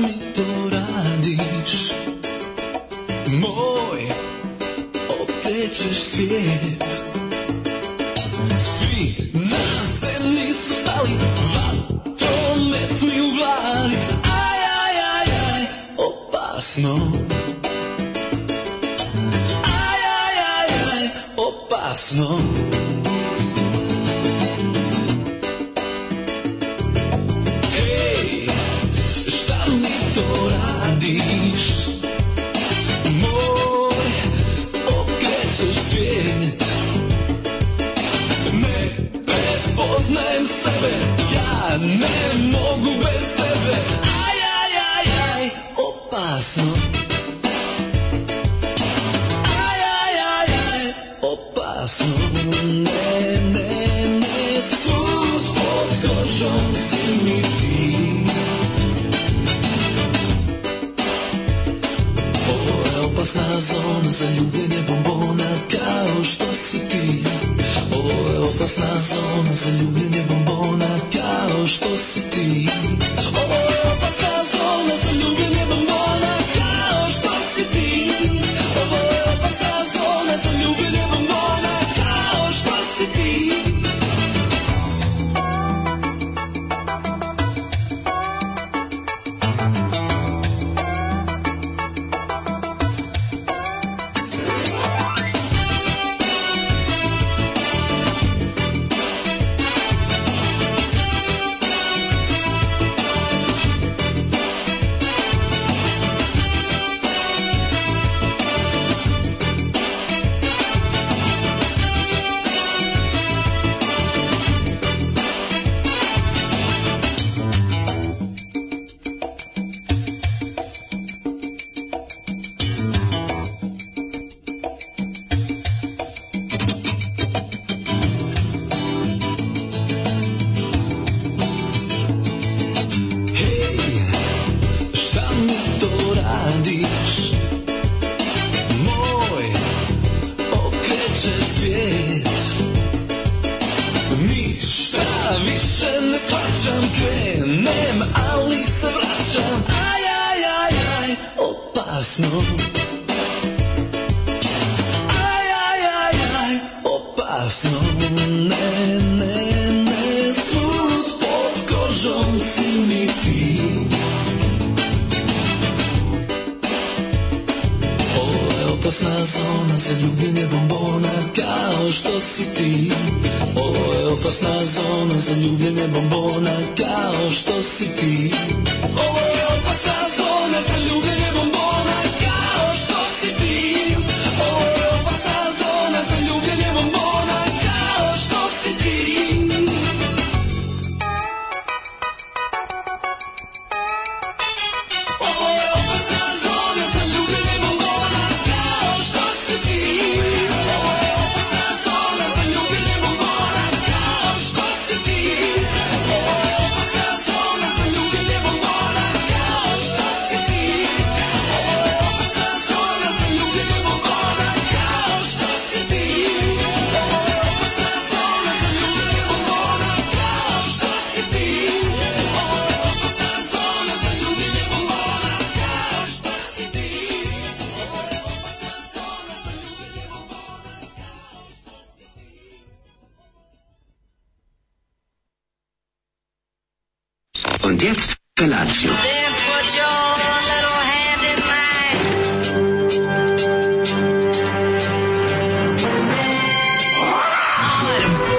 mi to radiš? Moj, okrećeš svijet. Svi na zemlji su stali, vatrometni u glavi. Aj, aj, aj, opasno. Aj, aj, aj, opasno. Und jetzt Felatio.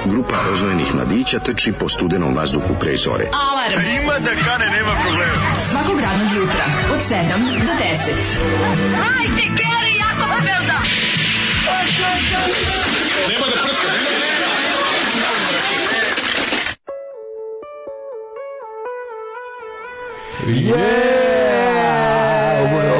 Grupa rozvojenih mladića teči po studenom vazduhu pre zore. Alarm! A ima da kane, nema problema. Svakog radnog jutra, od 7 do 10. Hajde, kere! Yeah!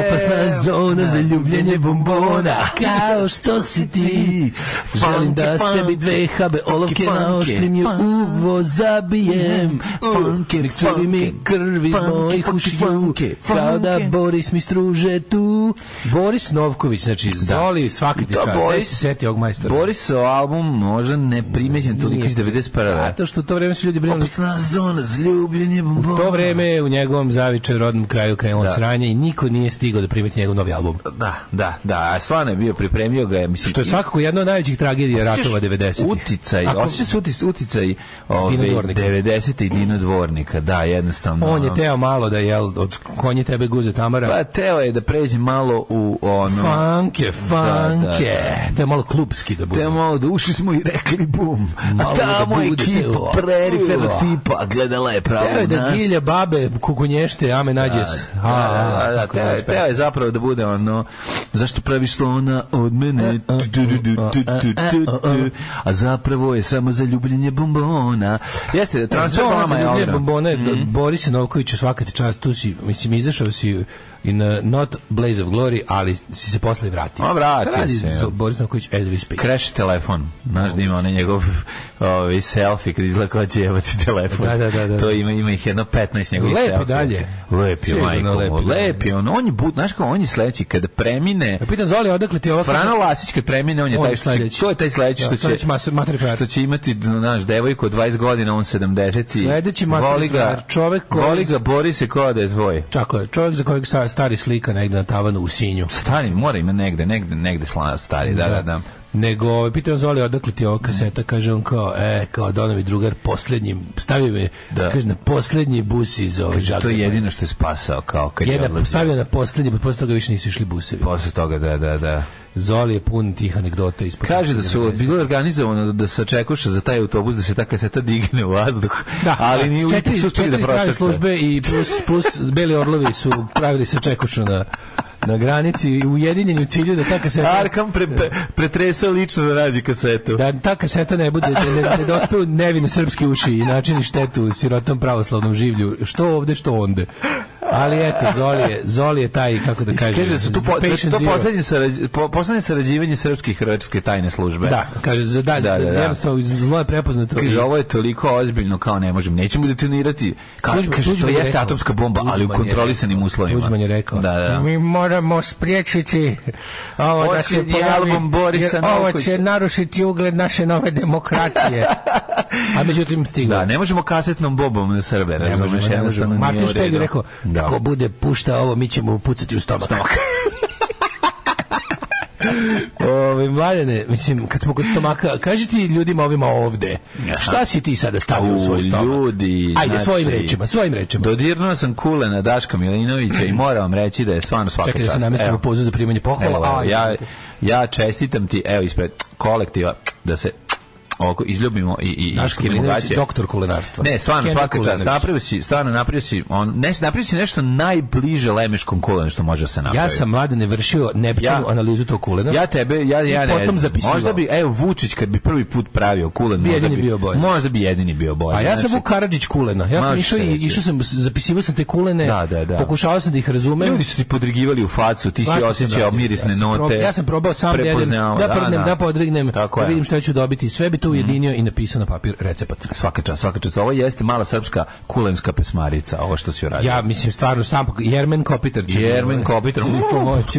Opasna zona za ljubljenje bombona. Kao što si ti. Želim da sebi dve habe olovke funky, na oštrim ju uvo zabijem. Funky, Nek curi mi krvi mojih ušiju Kao da. Boris mi struže tu. Boris Novković, znači Zoli svaki ti Da, čast Boris- se seti ovog majstora? Borisov album možda ne primećen toliko iz 91. Zato što to vreme su ljudi brinuli Opasna zona za ljubljenje bombona. U to vreme u njegovom zavičaju rodnom kraju krenulo Da. sranje i niko nije stigao da primeti njegov novi album. Da, da, da, a stvarno je bio pripremio ga, mislim... Što je svakako jedna od najvećih tragedija ratova 90. Uticaj, Ako- osjeća se utic, uticaj ove, Dino Dvornika. 90. i Dino Dvornika, da, jednostavno. On je teo malo da jel od konje tebe guze Tamara. Pa teo je da pređe malo u ono... Fanke, fanke. Da, da, To je malo klubski da bude. Te malo da ušli smo i rekli bum. Malo A da tamo je bude teo. perifernog Ua. tipa, gledala je pravo Teo je da nas. gilja babe, kukunješte, ame nađe Da, da, da, da, teo je- hteo je zapravo da bude ono zašto pravi slona od mene? A zapravo je samo za ljubljenje bombona. Jeste transfer mama je bombone mhm. Boris Novković svaka ti čast tu si mislim izašao si in uh, not Blaze of Glory, ali si se posle vratio. A, vratio se, ja. Boris Novković as we speak? Crash telefon, znaš da ima onaj njegov ovaj selfie kad izgleda kao će jebati telefon. Da, da, da, da. To ima ima ih jedno 15 njegovih Lepi selfie. dalje. Lepi je, Sigurno majko. lepi Lepi, dalje. lepi on. On je bud, znaš kao on je sledeći kada premine. Ja pitam Zoli, odakle ti ova... Frano Lasić kad premine, on je On taj sledeći. to je taj sledeći Da, što će, mas- frajer. što će imati, naš, devojku od 20 godina, on 70. i Sledeći materi voli ga, čovek koji- Voli ga, bori se kao da je tvoj. Čako je, čovjek za kojeg sa- stari slika negde na tavanu u Sinju. Stari, mora ima negde, negde, negde stari, da, da, da. Nego, ovaj, pitam Zoli, odakle ti ova kaseta, kaže on kao, e, kao Donovi drugar, poslednji, stavio me, Da. kaže, na poslednji bus iz ove Kaže, to je jedino što je spasao, kao kad je odlazio. stavio na poslednji, pa posle toga više nisu išli busevi. Posle toga, da, da, da. Zoli je pun tih anegdota ispod. Kaže da su bilo organizovano da se očekuša za taj autobus da se ta kaseta digne u vazduh, Da, ali ni u četiri, čuli četiri da službe i plus, plus Beli Orlovi su pravili se čekušu na, na granici i ujedinjeni u cilju da ta kaseta... Arkam pre, pre, pretresao lično da nađe kasetu. Da ta kaseta ne bude, da ne, ne dospe u nevine srpske uši i načini štetu sirotom pravoslavnom življu, što ovde, što onde. Ali eto, Zoli je, Zoli je taj, kako da kažem, Kaže su tu po, to poslednje, sarađ, po, poslednje sarađivanje srpske i hrvatske tajne službe. Da, kaže, za, da, Da, da, da. jednostavno, zlo je prepoznato. Kaže, i- ovo je toliko ozbiljno kao ne možemo. Nećemo detonirati. Kaže, Tuđman- kaže to jeste rekao. atomska bomba, ali u kontrolisanim uslovima. Tuđman je rekao. Da, da. Mi moramo spriječiti ovo da se pojavi, album Borisa jer ovo će narušiti ugled naše nove demokracije. A međutim stiglo. Da, ne možemo kasetnom bombom na Srbe, ne jednostavno nije Martin u Špeg je redu. rekao, Da. Ko bude pušta ovo, mi ćemo pucati u stomak. Ove, mladene, mislim, kad smo kod stomaka, kaži ti ljudima ovima ovde, šta si ti sada stavio u svoj stomak? ljudi, Ajde, znači, svojim rečima, svojim rečima. Dodirnuo sam kule na Daška Milinovića i moram vam reći da je stvarno svaka Čekaj da se čast. namestimo pozu za primanje pohvala. Evo, evo, ja, ja čestitam ti, evo ispred kolektiva, da se oko izljubimo i i skinemo Milinović, gaće. doktor kulinarstva. Ne, stvarno Skenner svaka čast. Napravio si, stvarno napravio si, on ne napravio si nešto najbliže lemeškom kulenu što može da se napraviti. Ja sam mladene vršio nepčinu Ja- analizu tog kulena. Ja tebe, ja, ja ne potom zapisivao. Možda bi, evo, Vučić kad bi prvi put pravio kulen, Bi možda jedini bio bolji. Možda bi jedini bio bolji. A ja sam Znači, Vuk Karadžić kulena. Ja sam išao i išao sam zapisivao sam te kulene. Da, da, da. Pokušavao sam da ih razumem. Ljudi su ti podrigivali u facu, ti si osjećao radio. mirisne note. Ja sam probao sam da jedem, prepoznao, da prdnem, da, podrignem, da je. Mhm. vidim šta ću dobiti. Sve bi to ujedinio i napisao na papir recept. Svaka čast, svaka čast. Ovo jeste mala srpska kulenska pesmarica, ovo što si uradio. Ja mislim stvarno štampak Jermen Kopitar Jermen ovaj, Kopitar,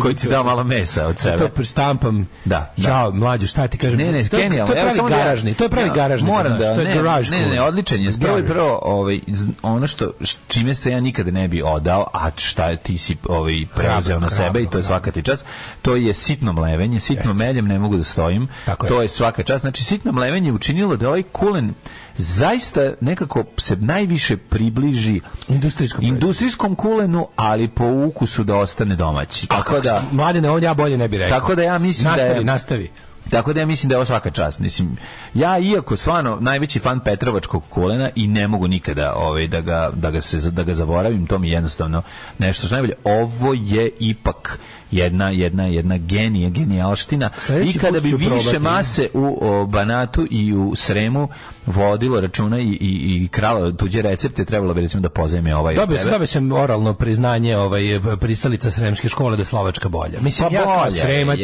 koji da ti da malo mesa od sebe. To prestampam. Da, da. Ja, mlađu, šta ti kažem? Ne, ne, to, genijalno. To je pravi da ja- garažni, to je pravi Ja, garažni. Moram da, ne, ne, ne, odličan je. Prvo i prvo, ovaj, ono što, čime se ja nikada ne bi odao, a šta ti si ovaj, preuzeo na sebe i to je svaka ti čast, to je sitno mlevenje, sitno meljem, ne mogu da stojim. To je svaka čast. Znači, sitno mlevenje je učinilo da ovaj kulen zaista nekako se najviše približi Industrijskom industrijskom kulenu, ali po ukusu da ostane domaći. Tako da, Mladene, ovdje ja bolje ne bih rekao. Tako da ja mislim da nastavi, je- Nastavi, Tako da ja mislim da je ovo svaka čast. Mislim, ja iako stvarno najveći fan Petrovačkog kolena i ne mogu nikada ovaj, da, ga, da, ga se, da ga zaboravim, to mi je jednostavno nešto što najbolje. Ovo je ipak jedna jedna jedna genija genijalština Sledeći i kada bi više probati. mase u o, Banatu i u Sremu vodilo računa i, i, i kralo tuđe recepte trebalo bi recimo da pozajme ovaj Dobio sam, tebe. dobio sam oralno priznanje ovaj pristalica sremske škole da je Slovačka bolja. Mislim Pa ja kao bolja je, Sremac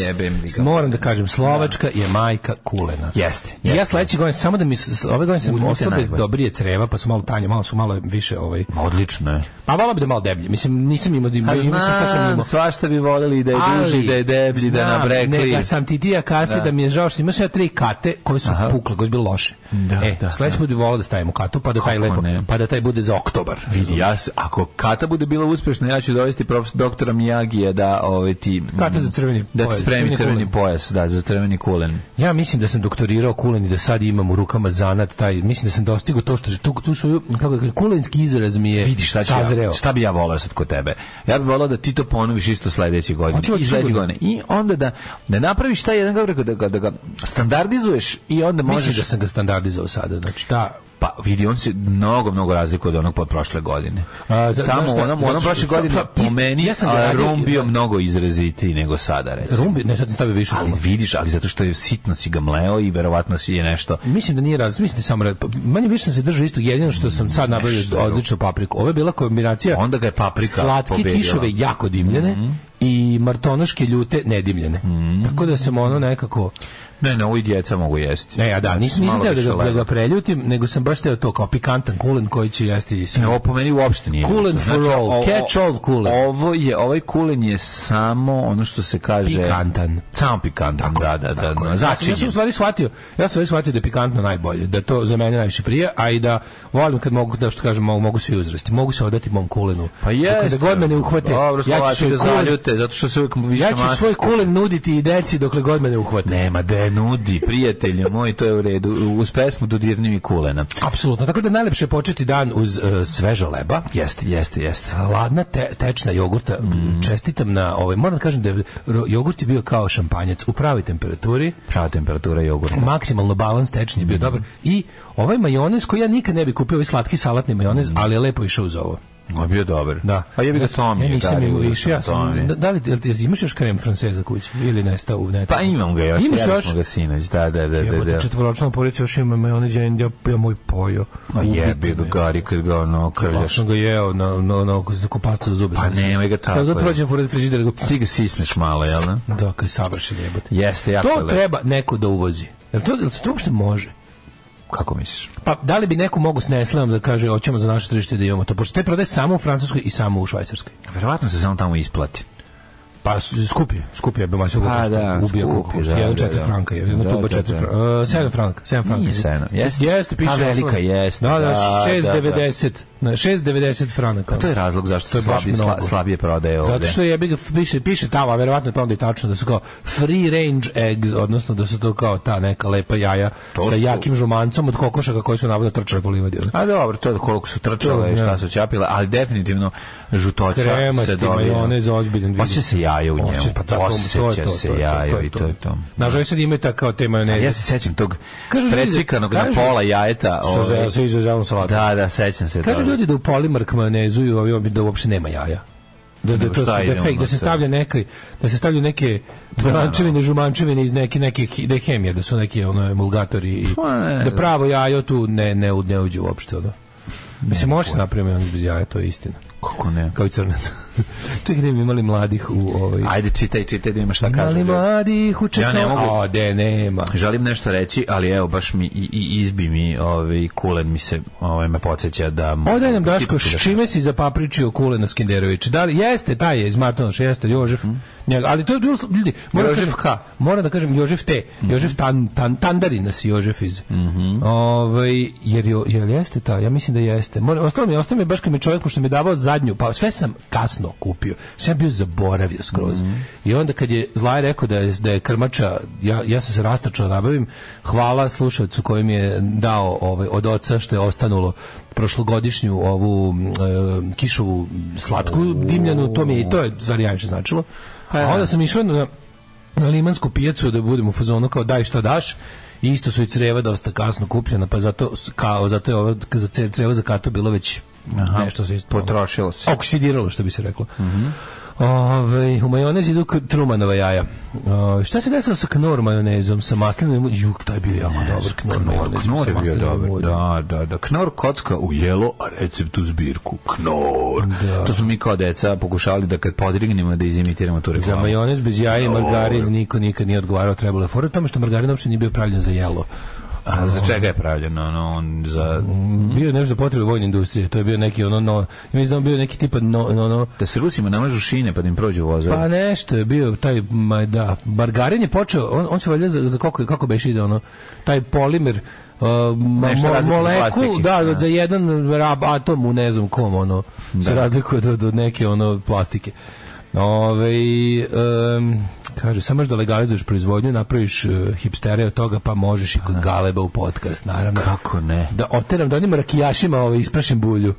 moram da kažem Slovačka je majka kulena. Jeste, I ja jeste. sledeće godine samo da mi ove godine sam ostao bez dobrije creva, pa su malo tanje, malo su malo više ovaj Ma, Odlično je. Pa malo bi da malo deblje. Mislim nisam imao imao sam šta sam imao. svašta bi voljeli da je duži, da je deblji, da je znam, nabrekli. Ne, da sam ti ti ja kasti da. Da. mi je žao što imao sam ja tri kate koje su Aha. pukle, koje su bile loše. Da, e, da, sledeći da. put bi volao da stavimo katu, pa da taj lepo, ne? pa da taj bude za oktobar. Vidi, ja, ako Kata bude bila uspešna, ja ću dovesti profesor doktora Miyagija da ovaj ti Kata za crveni da ti spremi crveni pojas, da, za crveni kulen. Ja mislim da sam doktorirao kulen i da sad imam u rukama zanat taj, mislim da sam dostigao to što tu, tu su, kako da kulenski izraz mi je Vidi šta sazreo. ja, šta bi ja volao sad kod tebe. Ja bih volao da ti to ponoviš isto sledeće godine. I sledeće godine. I onda da da napraviš taj jedan kako rekao, da da ga standardizuješ i onda Mislim možeš da sam ga standardizovao sada, znači ta Pa vidi, on se mnogo, mnogo razlikuje od onog pod prošle godine. A, za- Tamo, onom što- prošle godine, pa, po meni, ja sam a, rum bio mnogo izrazitiji nego sada, recimo. rumbi, ne sad sam stavio više Ali vidiš, ali zato što je sitno si ga mleo i verovatno si je nešto... Mislim da nije raz, mislim da samo pa, manje više sam se držao isto jedino što sam sad nabavio odličnu papriku. Ovo je bila kombinacija Onda ga je paprika slatke pobedila. Kiševe jako dimljene i martonoške ljute nedimljene. Tako da sam ono nekako Ne, ne, ovo i djeca mogu jesti. Ne, ja da, nisam, nisam teo da ga, da ga preljutim, nego sam baš teo to kao pikantan kulen koji će jesti. Ne, ovo po meni uopšte nije. Kulen for all, o- catch all kulen. Ovo je, ovaj kulen je samo ono što se kaže... Pikantan. Samo pikantan, da, da, da. Tako da, je. Ja sam, ja sam u stvari shvatio, ja sam u shvatio da je pikantno najbolje, da to za mene najviše prije, a i da volim kad mogu, da što kažem, mogu, mogu svi uzrasti. Mogu se odati mom kulenu. Pa jeste. Da god me ne uhvate, Dobro, ja ću svoj kulen, zaljute, zato što se uvijek više ja ću svoj kulen nuditi i deci dokle god me ne uhvate. Nema da je nudi, prijatelje moj, to je u redu. Uz pesmu dodirni mi kulena. Apsolutno. Tako da najlepše je početi dan uz uh, sveža leba. Jeste, jeste, jeste. Ladna te, tečna jogurta. Mhm. Čestitam na ovaj. Moram da kažem da je jogurt je bio kao šampanjac u pravoj temperaturi. Prava temperatura jogurta. maksimalno balans tečni je bio dobar i ovaj majonez koji ja nikad ne bi kupio ovaj slatki salatni majonez, ali je lepo išao uz ovo. On je bio dobar. Da. Pa je bi ga Tomi. Ja nisam imao više, ja sam, da, da li, imaš još krem franceza kući ili nestao u netu? Pa imam ga još, Imaš još? ga sinoć, da, da, da, da. Da. četvoročna porodica još ima majonez, ja, ja, ja moj pojo. A jebi ga me. Gari kad ga ono Ja krljaš. sam ga jeo na, na, na, na kupasta za zube. Pa nemoj ga tako, Kad ga prođem pored frižidera, ga Ti ga sisneš malo, jel da? Da, kad je savršen jebote. Jeste, jako To treba neko da uvozi. Jel to, jel to uopšte može? Kako misliš? Pa da li bi neko mogu s Nestleom da kaže hoćemo za naše tržište da imamo to? Pošto te prodaje samo u Francuskoj i samo u Švajcarskoj. Verovatno se samo tamo isplati. Pa s- skup je, skup je, ma se Pa da, ubija skup kup, je, košta da, 1 da, 4 da. franka, je, jedna Da, tuba da, 4 da. franka, 7 franka, 7 franka. Nije sedam, jeste. Jeste, piše. Ta velika jeste, Da, da, da, 6,90, na 6,90 franaka. Pa to je razlog zašto To je slabije, slabije prodaje ovde. Zato što je piše piše tamo, a verovatno to onda i tačno da su kao free range eggs, odnosno da su to kao ta neka lepa jaja sa jakim žumancom od kokošaka koji su navodno trčali po livadi. A dobro, to je koliko su trčale šta su ćapile, ali definitivno žutoća se Kremasti dobija. majonez vidi. Osjeća se jaje u njemu. Osjeća- pa Osjeća se je i to je to. Nažalost sad imaju ta kao te A majoneze. ja se sećam tog da- precvikanog na pola jajeta. Sa ovaj, ze- sa izuzevom salatom. Da, da, sećam se Kažu ljudi da u polimark majonezuju obi da uopšte nema jaja. Da, da, to, da, fake, da se stavlja neke da se stavljaju neke tvorančevine, žumančevine iz neke neke da hemija, da su neki ono emulgatori i Pa da pravo jajo tu ne ne ne uđe uopšte ono. Mislim može napraviti bez jaja, to je istina. Kako ne? Kao i crnac. to je mi imali mladih u ovaj Ajde, čitaj, čitaj da ima šta kaže. Imali mladih u Ja ne mogu- de, nema. Želim nešto reći, ali evo baš mi i, i izbi mi, ovaj kulen mi se, ovaj me podsjeća da Odaj nam Daško, da- s čime si zapapričio Kulena Skenderović? Da li jeste taj je iz Martonoša, jeste Jožef. Njega, ali to je bilo ljudi, moram Jožef Jožef H. Moram da kažem Jožef T. Jožef Tan, tan Tandarin nas Jožef iz. Ovaj jer jel jeste ta? Ja mislim da jeste. Moram ostalo mi ostalo mi baš kad mi čovjek pošto mi je davao zadnju, pa sve sam kasno kupio. Sam bio zaboravio skroz. I onda kad je Zlaj rekao da je da je krmača, ja ja sam se rastačao da nabavim. Hvala slušaocu koji mi je dao ovaj od oca što je ostanulo prošlogodišnju ovu e, kišovu slatku dimljanu, to mi je i to je stvari najviše značilo. A onda sam išao na na limansku pijacu da budemo u fazonu kao daj šta daš i isto su i creva dosta kasno kupljena pa zato kao zato je ovo za creva za kartu bilo već nešto se Potrošilo se. oksidiralo što bi se reklo. Ove, u majonez idu trumanova jaja. Ove, šta se desilo sa knor majonezom, sa maslinom? Juk, taj je bio jako dobar knor, majonez. Knor je bio dobar. Da, da, da. Knor kocka u jelo, a recept u zbirku. Knor. Da. To smo mi kao deca pokušavali da kad podrignemo da izimitiramo tu Za reklamu. majonez bez jaja i Knor. margarin niko nikad nije odgovarao, trebalo je fora, tamo što margarin uopšte nije bio pravljen za jelo. A za čega je pravljeno? Ono, on za... Bio je nešto za potrebe vojne industrije, to je bio neki ono, no, mislim da on bio neki tipa no, no, no, Da se Rusima namažu šine pa da im prođu vozovi. Pa nešto je bio taj ma da margarin je počeo on, on se valjda za, za kako kako beše ide ono taj polimer uh, mo- molekul da, Da. za jedan rab atom u ne znam kom ono se razlikuje od, od neke ono plastike Ove, um, kaže, samo da legalizuješ proizvodnju, napraviš uh, hipstere od toga, pa možeš i kod Galeba u podcast, naravno. Kako ne? Da oteram, da onim rakijašima ovaj, isprašim bulju.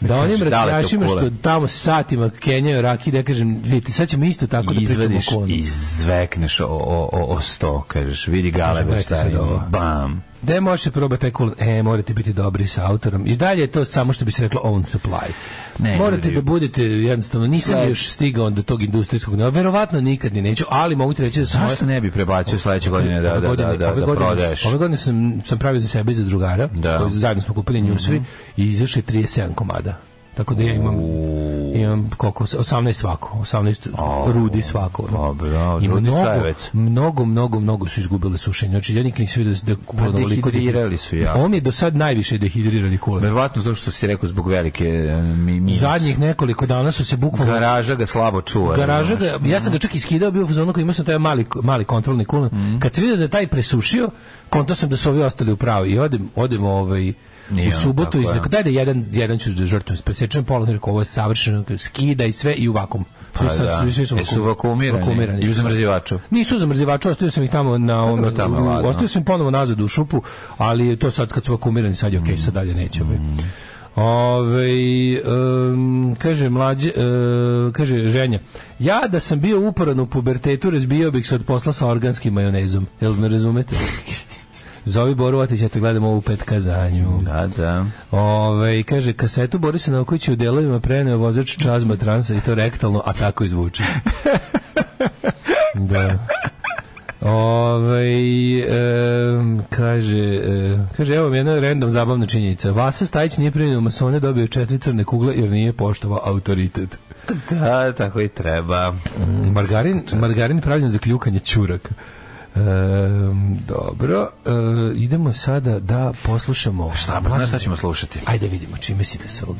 Da onim to rakijašima kule. što tamo satima kenjaju raki, da kažem, vidite, sad ćemo isto tako da pričamo izvadiš o konu. i zvekneš o, o, o, o sto, kažeš, vidi galebe gledajte šta je, ovo. bam. Da možete probati taj kulen? E, morate biti dobri sa autorom. I dalje je to samo što bi se reklo own supply. Ne, morate ljudi. da budete jednostavno, nisam Sve- još stigao do tog industrijskog, ne, verovatno nikad ni neću, ali mogu ti reći da sam... Zašto ne bi prebacio sledeće godine da, da, godine- da, da, ove da godine- prodaješ? Ove godine sam, sam pravio za sebe i za drugara, Da. zajedno smo kupili njusvi i izašli 37 komada. Tako da ja imam, imam koliko, 18 svako, 18 rudi svako. Dobro, I mnogo, mnogo, mnogo, mnogo su izgubile sušenje. Znači, ja nikad nisam vidio da Pa dehidrirali su jako. On je do sad najviše dehidrirani kulen. Verovatno to što si rekao zbog velike e, mi, minus. Zadnjih nekoliko dana su se bukvalno Garaža ga slabo čuva. Garaža ga, ja sam ga čak iskidao, bio u fazonu koji imao sam taj mali, mali kontrolni kulen. Mhm. Kad se vidio da je taj presušio, konto sam da su ovi ostali u pravu. I odem, odem ovaj, Nije u ono subotu tako, i ja. rekao, daj da jedan, jedan ću da žrtvujem. Presečem pola, rekao, ovo je savršeno, skida i sve i u vakum. Pa sad- da. svi, su, Jesu vakuumirani? I u zamrzivaču? Nisu u zamrzivaču, ostavio sam ih tamo na ovom, Dobro, tamo ostavio sam ponovo nazad u šupu, ali to sad kad su vakuumirani, sad je okej, sad dalje neće. ovaj. Ove, em, kaže mlađe, e, kaže ženja, ja da sam bio uporan u pubertetu, razbio bih se od posla sa organskim majonezom. Jel me razumete? Zovi Boru Otićete, gledamo ovu pet kazanju. Da, da. Ove, kaže, kasetu Borisa Novkovića u delovima preneo vozač čazma transa i to rektalno, a tako i zvuči. da. Ove, em, kaže, e, kaže, evo mi jedna random zabavna činjenica. Vasa Stajić nije primio masone, dobio četiri crne kugle jer nije poštovao autoritet. Da, tako i treba. Margarin, margarin je pravljen za kljukanje ćuraka. Em, dobro, e, idemo sada da poslušamo. Šta, pa znaš šta ćemo slušati? Ajde vidimo čime si da se ovog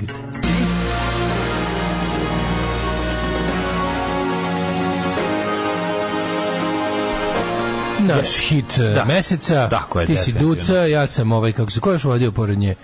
Naš hit e, Da. meseca. Tako je, Ti si. Duca, ja sam ovaj, kako se, ko još vodio pored nje?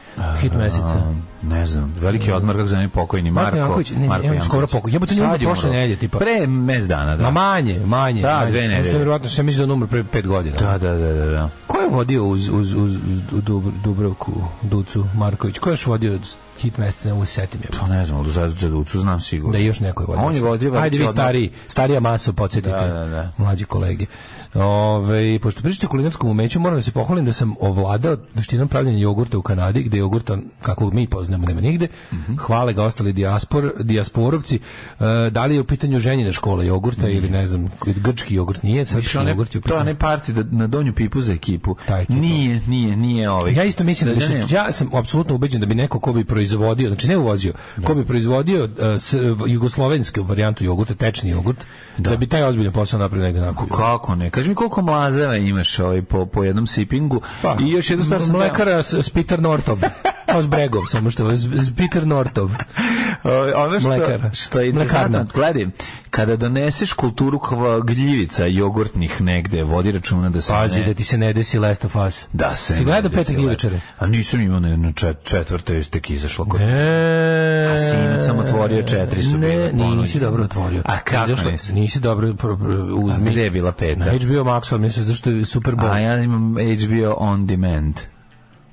Hit meseca. A, ne znam, veliki odmor kako zove pokojni Marko. Janković, ne, Marko evo, skoro Janković. pokoj. Nije umro Sad je prošle nedelje, tipa. Pre mes dana, da. Ma manje, manje. Da, manje. dve nedelje. verovatno se misli da umro pre pet godina. Da, da, da, da, da. Ko je vodio uz, uz, uz, uz Dub- Dubrovku, Ducu, Marković? Ko je još vodio hit meseca, ne setim. Pa ne znam, ali za, za Ducu znam sigurno. Da još neko je vodio. On je vodio Ajde vi stariji, starija masa, podsjetite. Da, da, da. Mlađi kolege. Ove, pošto pričate o kulinarskom umeću, moram da se pohvalim da sam ovladao veštinom pravljenja jogurta u Kanadi, gde jogurta, kako mi poznamo, nema nigde. Mhm. Hvale ga ostali dijaspor, dijasporovci. E, da li je u pitanju ženjine škole jogurta ili ne znam, grčki jogurt nije, srpski one, jogurt je u to pitanju. onaj parti da, na donju pipu za ekipu. Ta ekipa. Nije, nije, nije ovaj. Ja isto mislim da, se, ne, ja sam apsolutno ubeđen da bi neko ko bi proizvodio, znači ne uvozio, ko bi proizvodio uh, s, jugoslovensku varijantu jogurta, tečni jogurt, da, bi taj ozbiljan posao napravio negdje nakon. Kako ne? Kaži mi koliko mlazeva imaš ovaj, po, po jednom sipingu i još jednu stvar sam... Mlekara Peter Nortov. Kao s Bregov, samo što je s, Peter Nortov. Ono što, Mlekara. što je interesantno, gledaj, kada doneseš kulturu gljivica jogurtnih negde, vodi računa da se Pazi ne... da ti se ne desi Last of Us. Da se Si gledao ne desi gljivičare? A nisam imao na, čet, četvrte, je tek izašlo kod... E, A sinoć sam otvorio, četiri su ne, bile nisi dobro otvorio. A kako Izašlo- nisi? Nisi dobro pro, pro, uzmi. A gde je bila peta? Na HBO Max, ali mislim zašto je Super Bowl. A ja imam HBO On Demand.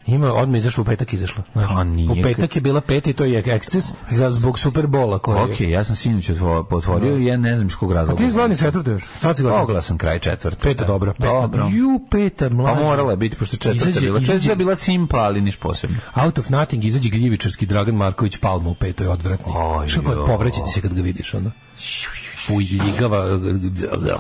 Ima, odmah izašlo, u petak izašlo. Pa nije, u petak je bila peta i to je eksces za, zbog Superbola. Koji Ok, ja sam sinoć otvo- potvorio i ja ne znam iz kog A razloga. ti izgledani četvrto još? Sad si gledao? Oglasan kraj četvrte. Peta, dobro. Peta, Dobro. Ju, peta, Pa mlađa. morala je biti, pošto četvrta Izađe- bila. Četvrta bila simpa, ali niš posebno. Out of nothing izađe gljivičarski Dragan Marković Palma u petoj odvratni. Oj, Što kao jo. povreći ti se kad ga vidiš, ono. Fuj, ljigava,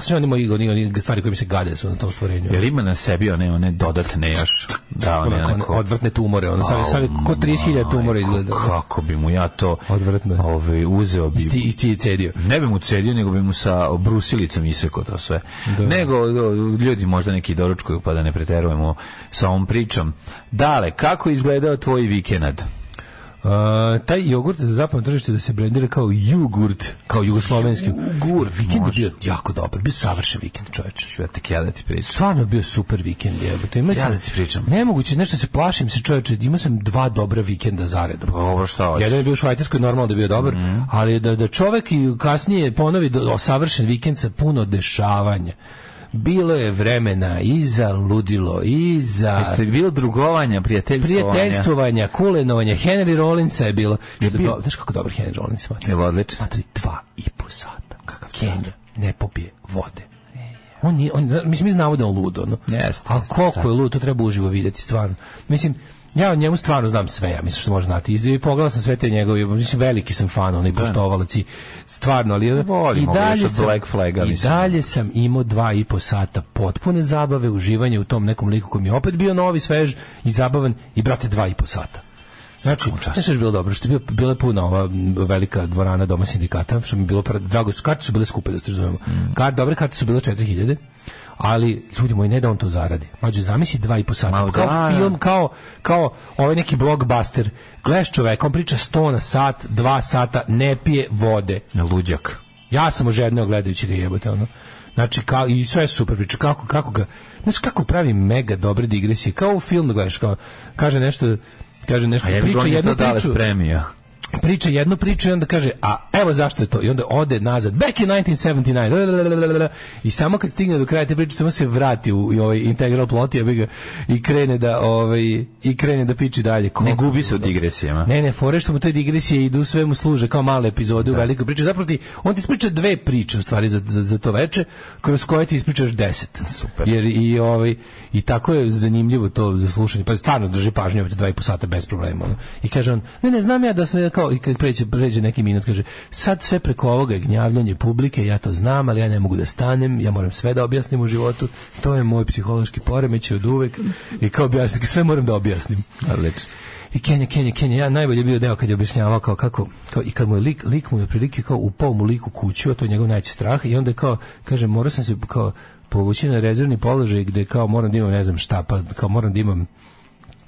sve oni moji oni, oni stvari koje mi se gade su na tom stvorenju. Jer ima na sebi one, one dodatne još. Da, one, Onako, one onako- odvratne tumore, ono, sad, sad ko 30.000 tumora izgleda. Kako bi mu ja to Odvratno je. ovaj, uzeo bi... Isti, isti cedio. Ne bi mu cedio, nego bi mu sa brusilicom isekao to sve. Da. Nego ljudi možda neki doručkuju pa da ne preterujemo sa ovom pričom. Dale, kako izgledao tvoj vikend? Uh, taj jogurt za zapadno tržište da se brendira kao jugurt, kao jugoslovenski. Jugurt. Vikend je bio jako dobar, bio savršen vikend, čoveče. Ja tek ja da ti pričam. Stvarno je bio super vikend, jebote. Imao Ja sam- da ti pričam. Nemoguće, nešto se plašim se, čoveče. Imao sam dva dobra vikenda zaredom. Ovo šta hoćeš? Jedan je bio u Švajcarskoj, normalno da je bio dobar, ali da, da čovek i kasnije ponovi do, savršen vikend sa puno dešavanja. Bilo je vremena i za ludilo, i za Jeste bilo drugovanja, prijateljstvovanja? prijateljstvovanja, kulenovanja. Henry Rollinsa je bilo. Što do, znaš kako dobar Henry Rollins? Je odlično. Matri, dva i po sata. Kakav Kenja ne popije vode. On nije, on, mislim, mi znamo da je on lud, ono. Jeste, Ali koliko je lud, to treba uživo vidjeti, stvarno. Mislim, ja o njemu stvarno znam sve, ja mislim što može znati. I pogledao sam sve te njegove, mislim, veliki sam fan, onaj poštovalac i stvarno, ali Volim i dalje sam, Black Flaga, i dalje sam imao dva i po sata potpune zabave, uživanje u tom nekom liku koji mi je opet bio novi, svež i zabavan i, brate, dva i po sata. Znači, znaš što je bilo dobro, što je bio, bila puna ova velika dvorana doma sindikata, što mi je bilo drago, karte su bile skupe, da se razumemo. Mm. Kar, dobre karte su bile 4000, ali ljudi moji ne da on to zaradi. Mađo, zamisli dva i po sata. Ma, kao da, film, kao, kao ovaj neki blockbuster. Gledaš čoveka, on priča 100 na sat, 2 sata, ne pije vode. Luđak. Ja sam ožedneo gledajući ga jebote ono. Znači kao i sve je super priča kako kako ga znaš kako pravi mega dobre digresije kao u filmu gledaš kao kaže nešto kaže nešto priča jednu dale priču spremio. Priča jednu priču i onda kaže, a evo zašto je to. I onda ode nazad, back in 1979. lalalala. I samo kad stigne do kraja te priče, samo se vrati u, i ovaj integral plot ga, i krene da ovaj i krene da piči dalje. Ne gubi se u digresijama. Ne, ne, fore što mu te digresije idu sve mu služe kao male epizode u velikoj priči. Zapravo ti, on ti ispriča dve priče u stvari za, za, za to veče, kroz koje ti ispričaš deset. Super. Jer i ovaj i tako je zanimljivo to za slušanje. Pa stvarno drži pažnju ovdje dva i po sata bez problema. ono. I kaže on, ne, ne, znam ja da se kao i kad pređe, pređe neki minut, kaže, sad sve preko ovoga je gnjavljanje publike, ja to znam, ali ja ne mogu da stanem, ja moram sve da objasnim u životu. To je moj psihološki poremećaj od uvek. I kao objasnim, sve moram da objasnim. Odlično. I Kenja, Kenja, Kenja, ja najbolje je bio deo kad je objašnjavao kao kako, kao, i kad mu je lik, lik mu je prilike kao upao mu lik u kuću, a to je njegov najveći strah, i onda je kao, kaže, morao sam se kao povući na rezervni položaj gde kao moram da imam ne znam šta, pa kao moram da imam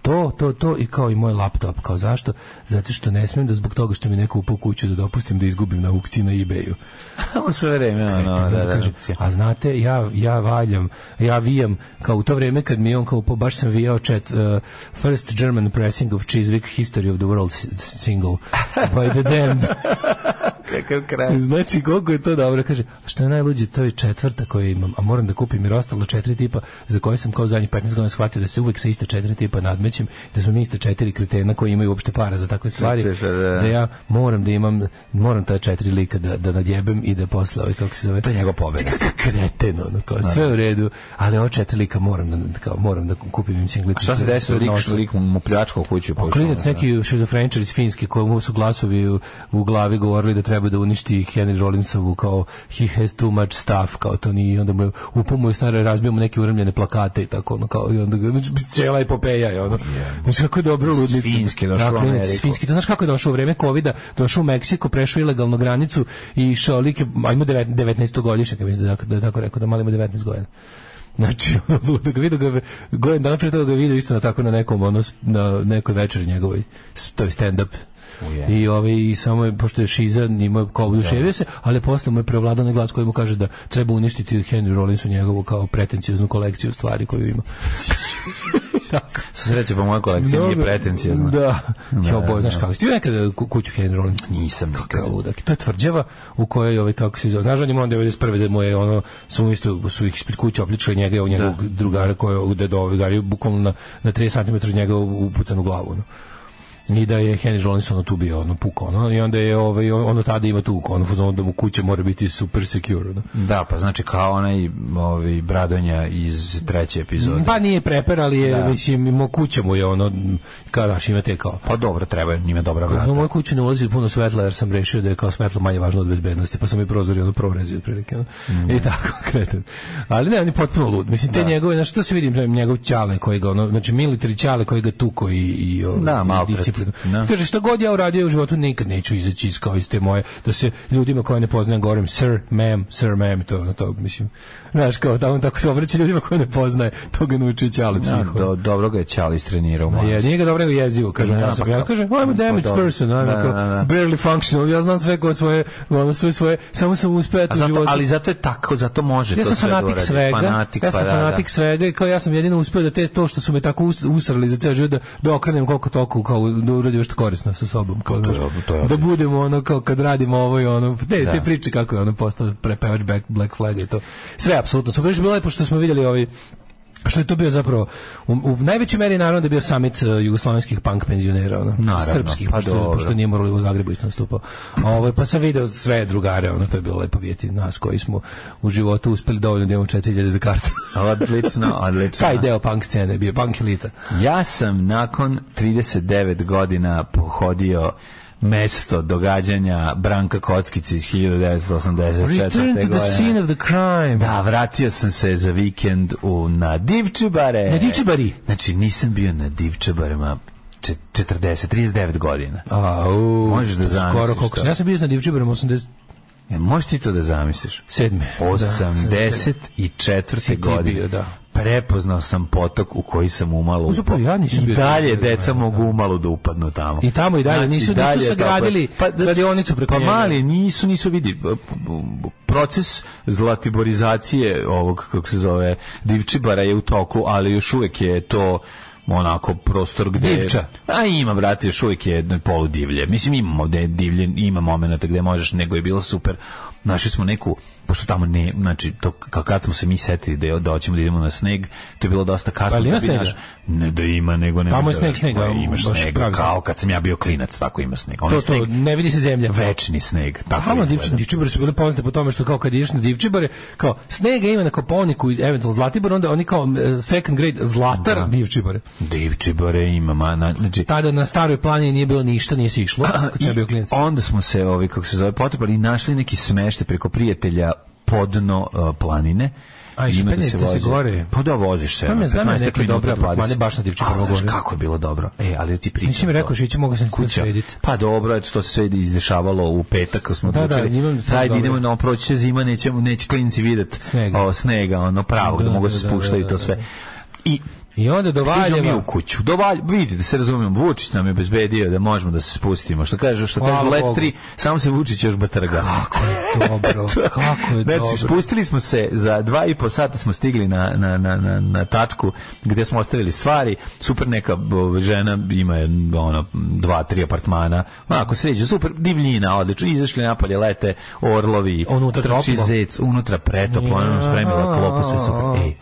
to, to, to i kao i moj laptop. Kao zašto? Zato što ne smijem da zbog toga što mi neko upao kuću da dopustim da izgubim na aukciji na ebayu. On sve vreme, ono, I onda da, da, kaže, opcija. a znate, ja, ja valjam, ja vijam, kao u to vrijeme kad mi on kao, po- baš sam vijao čet, uh, first German pressing of Chiswick History of the World single by the Damned. Kakav kraj. Znači, koliko je to dobro. Kaže, a što je najluđe, to je četvrta koju imam, a moram da kupim jer ostalo četiri tipa za koje sam kao zadnjih 15 godina shvatio da se uvek sa iste četiri tipa nadmećem, da smo mi iste četiri kretena koji imaju uopšte para za takve stvari. Da. Da ja moram da imam, moram ta četiri lika da, da nadjebem i da posle, ovaj, kako se zove, To je njegov pobjeda. kreten, ono, kao, sve u redu, ali ovo četiri lika moram da, kao, moram da kupim im singlicu. Šta se desilo? Lik, lik mu pljačkao kuću. Pa klinac da. neki šizofreničar iz Finske kojemu su glasovi u, u glavi govorili da treba da uništi Henry Rollinsovu kao he has too much stuff kao to nije onda mu mu je stare razbio mu neke uremljene plakate i tako ono kao i onda znači, cijela epopeja je ono znači kako je dobro ludnica Iz Finske došao Da, u klinac iz Ameriku. Finske to znaš kako je došao u vreme kovida došao u Meksiko prešao ilegalno granicu i išao lik je a ima 19 19 godišnjak mislim da, da je tako rekao da mali ima 19 godina Znači, da ga vidio ga, godin dana prije toga ga vidio isto na tako na nekom, ono, na nekoj večeri njegovoj, to je stand-up. I ovaj i samo je pošto je šiza ima kao oduševio se, ali posle mu je prevladao onaj glas koji mu kaže da treba uništiti Henry Rollinsu njegovu kao pretencioznu kolekciju stvari koju ima. tako. Sa sreće pa moja kolekcija nije Mnogo- pretencijazna. Da. Da, Jo, bo, znaš da. kako. Ti nekada ku- kuću Henry Rollins? Nisam Kakav ludak. To je tvrđava u kojoj ovaj kako se zove. Znaš on je imao 91. da mu je ono su isto su ih ispred kuće opličali njega i ovog njegovog drugara koji je dedove gari bukvalno na na 30 cm od njega upucan u glavu. No. I da je Henry Rollins ono tu bio, ono pukao, ono, i onda je ovaj, ono tada ima tu, ono, fazon da mu kuća mora biti super secure, ono. Da, pa znači kao onaj ovaj, Bradonja iz treće epizode. Pa nije preper, ali je, Da. mislim, imao kuća mu je ono, kao daš, imate kao, Pa dobro, treba, njime dobra vrata. u moju kuću ne ulazi puno svetla jer sam rešio da je kao svetlo manje važno od bezbednosti, pa sam i prozori ono prorezi otprilike. ono. Mm. I tako kretan. Ali ne, on je potpuno lud. Mislim te njegove, znači to se vidi njegov ćale koji ga ono, znači military ćale koji ga tuko i i ovaj, Da, i disciplinu. Da. Kaže šta god ja uradio u životu nikad neću izaći iz kao iz te moje da se ljudima koje ne poznajem govorim sir, ma'am, sir, ma'am, to to mislim. Znaš kao tamo tako se obraća ljudima koje ne poznaje, to ga nauči ćale Da, psiho. do, dobro ga je Ćali istrenirao. Ma je, nije ga dobro jezivo, kažem Da, ja sam. pa Ja kao- kažem, I'm a damaged Pa person, I'm Da, kao da, da. barely functional. Ja znam sve kao svoje, ono sve svoje, samo sam uspeo u životu. ali zato je tako, zato može ja to sam sve da fanatik uradi. svega. Fanatik, ja sam pa da, fanatik da. svega i kao ja sam jedino uspeo da te to što su me tako us, usrali za ceo život da, da okrenem koliko toliko kao da uradim nešto korisno sa sobom. Kao, Pa to je- to je da budemo ono kao kad radimo ovo i ono, te, Da. te priče kako je ono postao prepevač Black Flag i to. Sve apsolutno. Super, još je bilo lepo što smo vidjeli ovaj što je to bio zapravo u, u najvećoj meri naravno da je bio summit uh, jugoslovenskih punk penzionera ono Naravno, srpskih pa pošto, dobro. pošto nije moralo u Zagrebu isto nastupao a ovaj pa sam video sve drugare ono to je bilo lepo vidjeti nas koji smo u životu uspeli dovoljno da imamo 4000 za kartu Odlično, odlično. taj deo punk scene je bio punk elita Ja sam nakon 39 godina pohodio mesto događanja Branka Kockice iz 1984. Return to the godine. scene of the crime Da, vratio sam se za vikend u, na Divčibare. Na Divčibari? Znači, nisam bio na Divčibarima če- 40, 39 godina. a u Možeš da zamisliš skoro koliko sam ja sam bio na Divčibarem 87 E, možeš ti to da zamisliš? Da, 84. Si ti godine. bio, da. Prepoznao sam potok u koji sam umalo pa upao. ja I dalje deca da, mogu umalo da upadnu tamo. I tamo i dalje, nisu- nisu je sagradili tako. kladionicu preko Pa mali, nisu, nisu vidi. Proces zlatiborizacije ovog, kako se zove, divčibara je u toku, ali još uvijek je to onako prostor gde Divča. a ima brate još uvijek je polu divlje mislim imamo da je divlje ima momenata gde možeš nego je bilo super našli smo neku pošto tamo ne znači to ka- kad smo se mi setili da da hoćemo da idemo na sneg to je bilo dosta kasno Pa da bi snega? naš- ne da ima nego ne Tamo je da- sneg, sneg, Ma, a, imaš snega pravi kao sneg. kad sam ja bio klinac tako ima sneg Onaj to to sneg ne vidi se zemlja večni sneg tako Tamo divči, divčibare su bile poznate po tome što kao kad ideš na divčibare, kao snega ima na Koponiku i eventualno Zlatibor, onda oni kao e, second grade Zlatar divčibare. divčibare ima ma, na, znači Tada na staroj planini nije bilo ništa, nije se išlo, kad sam ja bio klinac. Onda smo se, ovi, kako se zove, potrebali i našli neki smešte preko prijatelja podno uh, planine. A, i Ima penjete se vozi. gore? Pa da voziš se. Pa me znam ja 15 neke minuta, dobre 20. apartmane baš na Divčibarovo A, znaš gore. kako je bilo dobro. E, ali da ti pričam. Nisi mi rekao, to. Šiće, mogu sam Kuća. kuća. Pa dobro, eto, to se sve izdešavalo u petak, kad smo Da, da, odlučili. imam sad Ajde, idemo na proći će zima, nećemo, neće klinci vidjeti Snega. o, snega, ono pravog, da, Da, mogu da, se da, spuštati da, i to da, sve. da. I I onda do Stižemo mi Valjeva. u kuću. Do Valj, vidite, da se razumijemo, Vučić nam je obezbedio da možemo da se spustimo. Što kaže, što kaže Let Bogu. 3, samo se Vučić još batrga. Kako je dobro, kako je Znači, dobro. spustili smo se, za dva i po sata smo stigli na, na, na, na, na tačku gde smo ostavili stvari. Super neka žena ima ono, dva, tri apartmana. Ako se ređe, super, divljina, odlično. Izašli napolje, lete, orlovi, Unutra trči zec, unutra pretoplo, nam spremila klopu, sve super. Ej,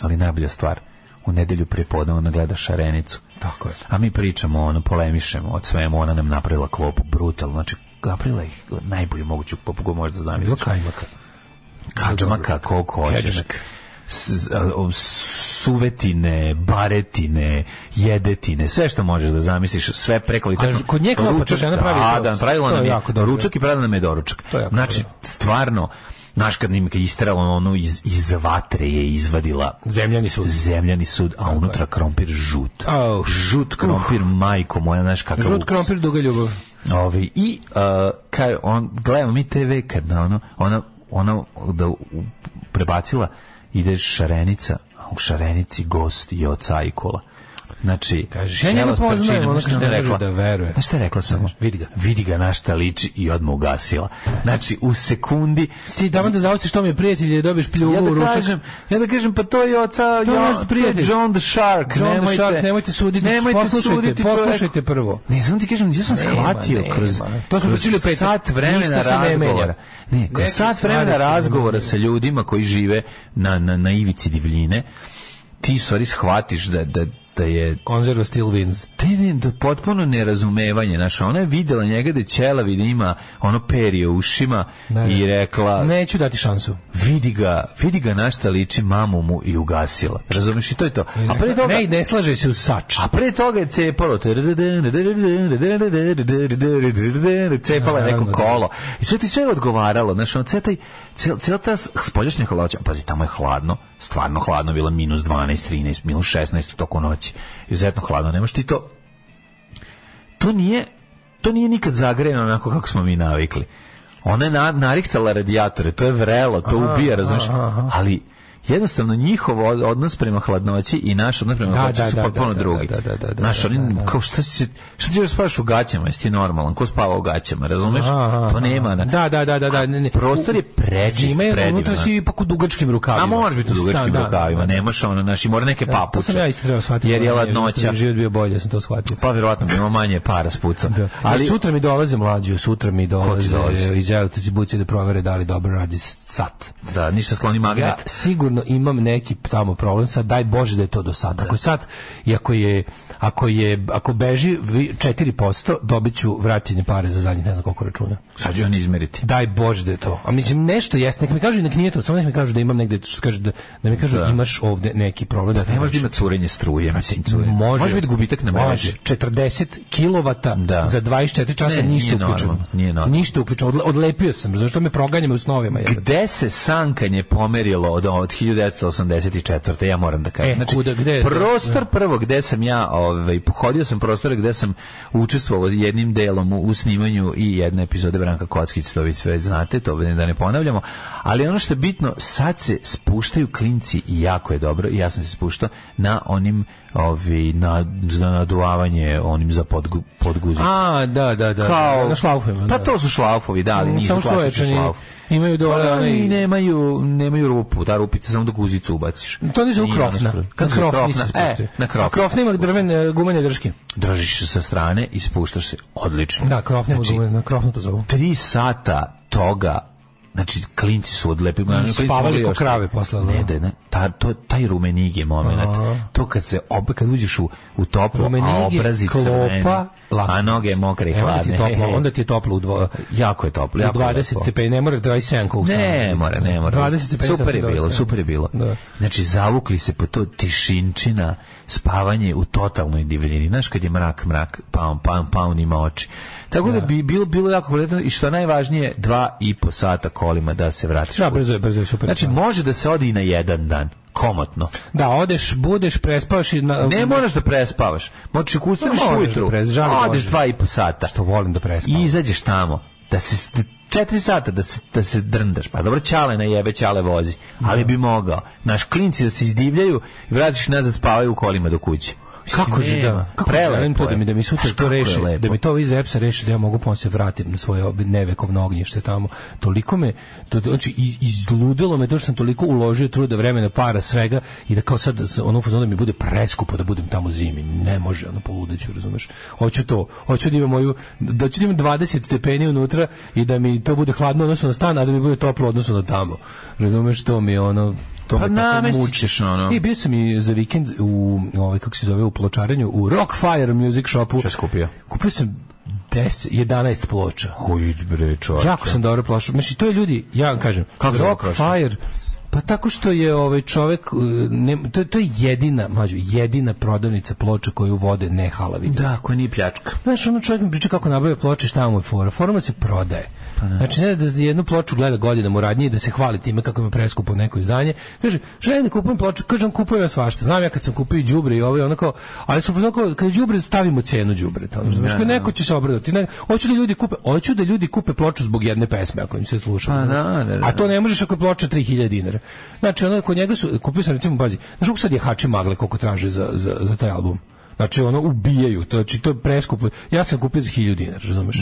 ali najbolja stvar, u nedelju prepodne gleda šarenicu. Tako je. A mi pričamo, ono, polemišemo od svemu, ona nam napravila klopu, brutalno, znači, napravila ih najbolju moguću klopu koju možeš da Bilo kajmaka. Kačmaka, koliko hoćeš. S- suvetine, baretine, jedetine, sve što možeš da zamisliš, sve prekvalitetno. A kod nje klopača žena pravi da, da, pravila je nam je ručak i pravila nam je doručak. To je jako znači, dobro. stvarno, Znaš, kad im je isterala onu iz, iz vatre je izvadila Zemljani sud. zemljani sud, a unutra krompir žut. Au. Žut krompir, majko moja, znaš kakav Žut ukus. krompir, duga ljubav. Ovi, I uh, kaj, on, gledamo mi TV kad ono, ona, ona da u- prebacila ide šarenica, a u šarenici gost i oca Ajkola. Znači, Kažeš, ja njega poznajem, ona kaže, je ne rekla? da veruje. Znaš šta je rekla samo? Vidi ga. Vidi ga na šta liči i odmah ugasila. Znači, u sekundi Ti tamo da zaostiš to mi je prijatelj i dobiješ pljuvu ja da ručak. kažem, ja da kažem, pa to je oca, To je ja, naš prijatelj. John the Shark. John the nemojte, Shark, nemojte suditi, poslušajte, suditi poslušajte prvo. Ne, samo ti kažem, ja sam shvatio kroz, To smo u petak. sat vremena razgovora. Ne, kroz sat vremena razgovora sa ljudima koji žive na, na, na ivici divljine, ti u stvari shvatiš da, da, da je Konzerva still wins. te ne, da potpuno nerazumevanje, znaš, ona je vidjela njega da ćelavi da ima ono perje u ušima Da, da. i rekla, Neću dati šansu. vidi ga, vidi ga na šta liči mamu mu i ugasila. Razumeš i to je to. A pre toga, Ne, ne slaže se u sač. a pre toga je cepalo cepala je neko da. kolo i sve ti sve je odgovaralo znaš, cijela taj- cijela cijela ta spoljašnja hladnoća pazi, tamo je hladno stvarno hladno, bilo minus 12, 13 minus 16 u toku noći. Izuzetno hladno, nemaš ti to. To nije to nije nikad zagrejeno onako kako smo mi navikli. Ona je na, narihtala radijatore, to je vrelo, to ubija, razumiješ, ali jednostavno njihov od- odnos prema hladnoći i naš odnos prema Da, hladnoći da, su da, potpuno da, da, drugi. da, da, da, da, da, oni, da, da. kao šta si, šta ti još spavaš u gaćama, jesi ti normalan, ko spava u gaćama, razumeš? To nema. Na, Da, da, da, da, da. Ne, ne. Prostor je prečist, Zime, predivan. unutra si ipak u dugačkim rukavima. A možeš biti u dugačkim Da, da, rukavima, da, da. nemaš ono, znaš, i mora neke To papuče. sam ja isto trebao shvatiti. Jer je Ono, ladnoća. Život bio bolje, sam to shvatio. Pa verovatno bi imao manje para s pucom. Da. Ali sutra mi dolaze mlađi, sutra mi dolaze iz elektrici buci da provere da li dobro radi sat. da, ništa skloni magnet. Ja sigurno imam neki tamo problem sad, daj Bože da je to do sada. Ako je sad, i ako je, ako je, ako beži vi- 4%, dobit ću vraćanje pare za zadnjih ne znam koliko računa. Sad ću on izmeriti. Daj Bože da je to. A mislim nešto jeste, nek mi kažu nek nije to, samo nek mi kažu da imam negde što kaže da, da mi kažu Da. imaš ovde neki problem da Ne može da ima curenje struje, mislim, curenje. Može, može biti gubitak na mreži. 40 kilovata Da. za 24 časa Ne, ništa uključeno. nije normalno. Ništa uključeno. Odle- odlepio sam, zašto me proganjamo u snovima. jebote. Gde se sankanje pomerilo od, od 1984. ja moram da kažem. E, kuda, gde? prostor prvo gde sam ja, ovaj, pohodio sam prostore gde sam učestvovao jednim delom u, u snimanju i jedne epizode Branka Kockić, to vi sve znate, to da ne ponavljamo, ali ono što je bitno, sad se spuštaju klinci i jako je dobro, i ja sam se spuštao na onim ovi, na, za naduvavanje onim za podgu, podguzicu. A, da, da, da. Kao, na šlaufima. pa da. to su šlaufovi, da, ali nisu klasični šloječani šlauf. Imaju dole Pa, onaj- i nemaju, nemaju rupu, ta rupica samo da guzicu ubaciš. To nisu Nije krofna. Kad se krofna, spuštaju. E, na krofna. Krofna ima drvene gumene drške. Držiš se sa strane i spuštaš se. Odlično. Da, krofna Znači, na krofnu to zovu. tri sata toga Znači, klinci su odlepi. Klinci su spavali mogli ko krave posle, da. Ne, da, ne. Ta, to, taj rumenig je moment. To kad se, ob, kad uđeš u, u toplo, a Rumenig je obrazi klopa, a noge mokre i ti hladne. toplo, onda ti je toplo u dvo, Jako je toplo. Jako je 20 lepo. stepeni, ne mora 27 kao u stanu. Ne, mora, ne mora. 20 stepeni. Super je bilo, super je bilo. Da. Znači, zavukli se po to tišinčina, spavanje u totalnoj divljini. Znaš, kad je mrak, mrak, paun, paun, paun ima oči. Tako da bi bilo, bilo jako kvalitetno i što je najvažnije, dva i po sata kolima da se vratiš. Da, brzo je, brzo je, super. Znači, može da se odi i na jedan dan. Komotno. Da, odeš, budeš, prespavaš i... Na, Ne moraš da prespavaš. Možeš ako ustaneš da ujutru, da odeš dva i po sata. Što volim da prespavam. I izađeš tamo. Da se da četiri sata da se, da se drndaš. Pa dobro, čale na jebe, čale vozi. Ali bi mogao. Naš klinci da se izdivljaju i vratiš nazad spavaju u kolima do kuće. Kako že nema. da? Kako želim to je. da mi da mi sutra to je reši, da mi to iz EPS-a reši da ja mogu ponovo se vratim na svoje nevekovno ognjište tamo. Toliko me to znači iz- izludilo me to što sam toliko uložio truda, vremena, para, svega i da kao sad ono fazon da mi bude preskupo da budem tamo zimi. Ne može, ono poludeću, razumeš? Hoću to. Hoću da imam moju da ću da imam 20 stepeni unutra i da mi to bude hladno u odnosu na stan, a da mi bude toplo u odnosu na tamo. Razumeš to mi je ono to Pa me tako namestit muči. ćeš ono. I bio sam i za vikend u ovaj kako se zove u pločarenju u Rockfire Music Shopu. Šta si kupio? Sam 10 11 ploča. Huj, bre, čovječe. Jako sam dobro ploča. Znači to je ljudi, ja vam kažem, Kako Rockfire Pa tako što je ovaj čovek uh, ne, to, to je jedina, mlađo, jedina prodavnica ploča koju vode ne halavi. Da, koja nije pljačka. Znaš, ono čovjek mi priča kako nabavlja ploče, šta mu je fora. Fora mu se prodaje. Znači, ne da jednu ploču gleda godinama u radnji i da se hvali time kako ima preskupo neko izdanje. Kaže, želim da kupujem ploču, kaže, on kupuje ja svašta. Znam ja kad sam kupio đubre i ovo i onako, ali su onako, kad đubre stavimo cenu đubreta. Ono, znaš, kad neko će se obradovati. Ne, hoću da ljudi kupe, hoću da ljudi kupe ploču zbog jedne pesme ako im se sluša. Pa da, da, da. A to ne možeš ako je ploča 3000 dinara. Znači, ono, kod njega su, kupio sam recimo, pazi, kako sad je Hači Magle koliko traže za, za, za taj album? Znači ono ubijaju, to znači to je preskupo. Ja sam kupio za 1000 dinara, razumeš?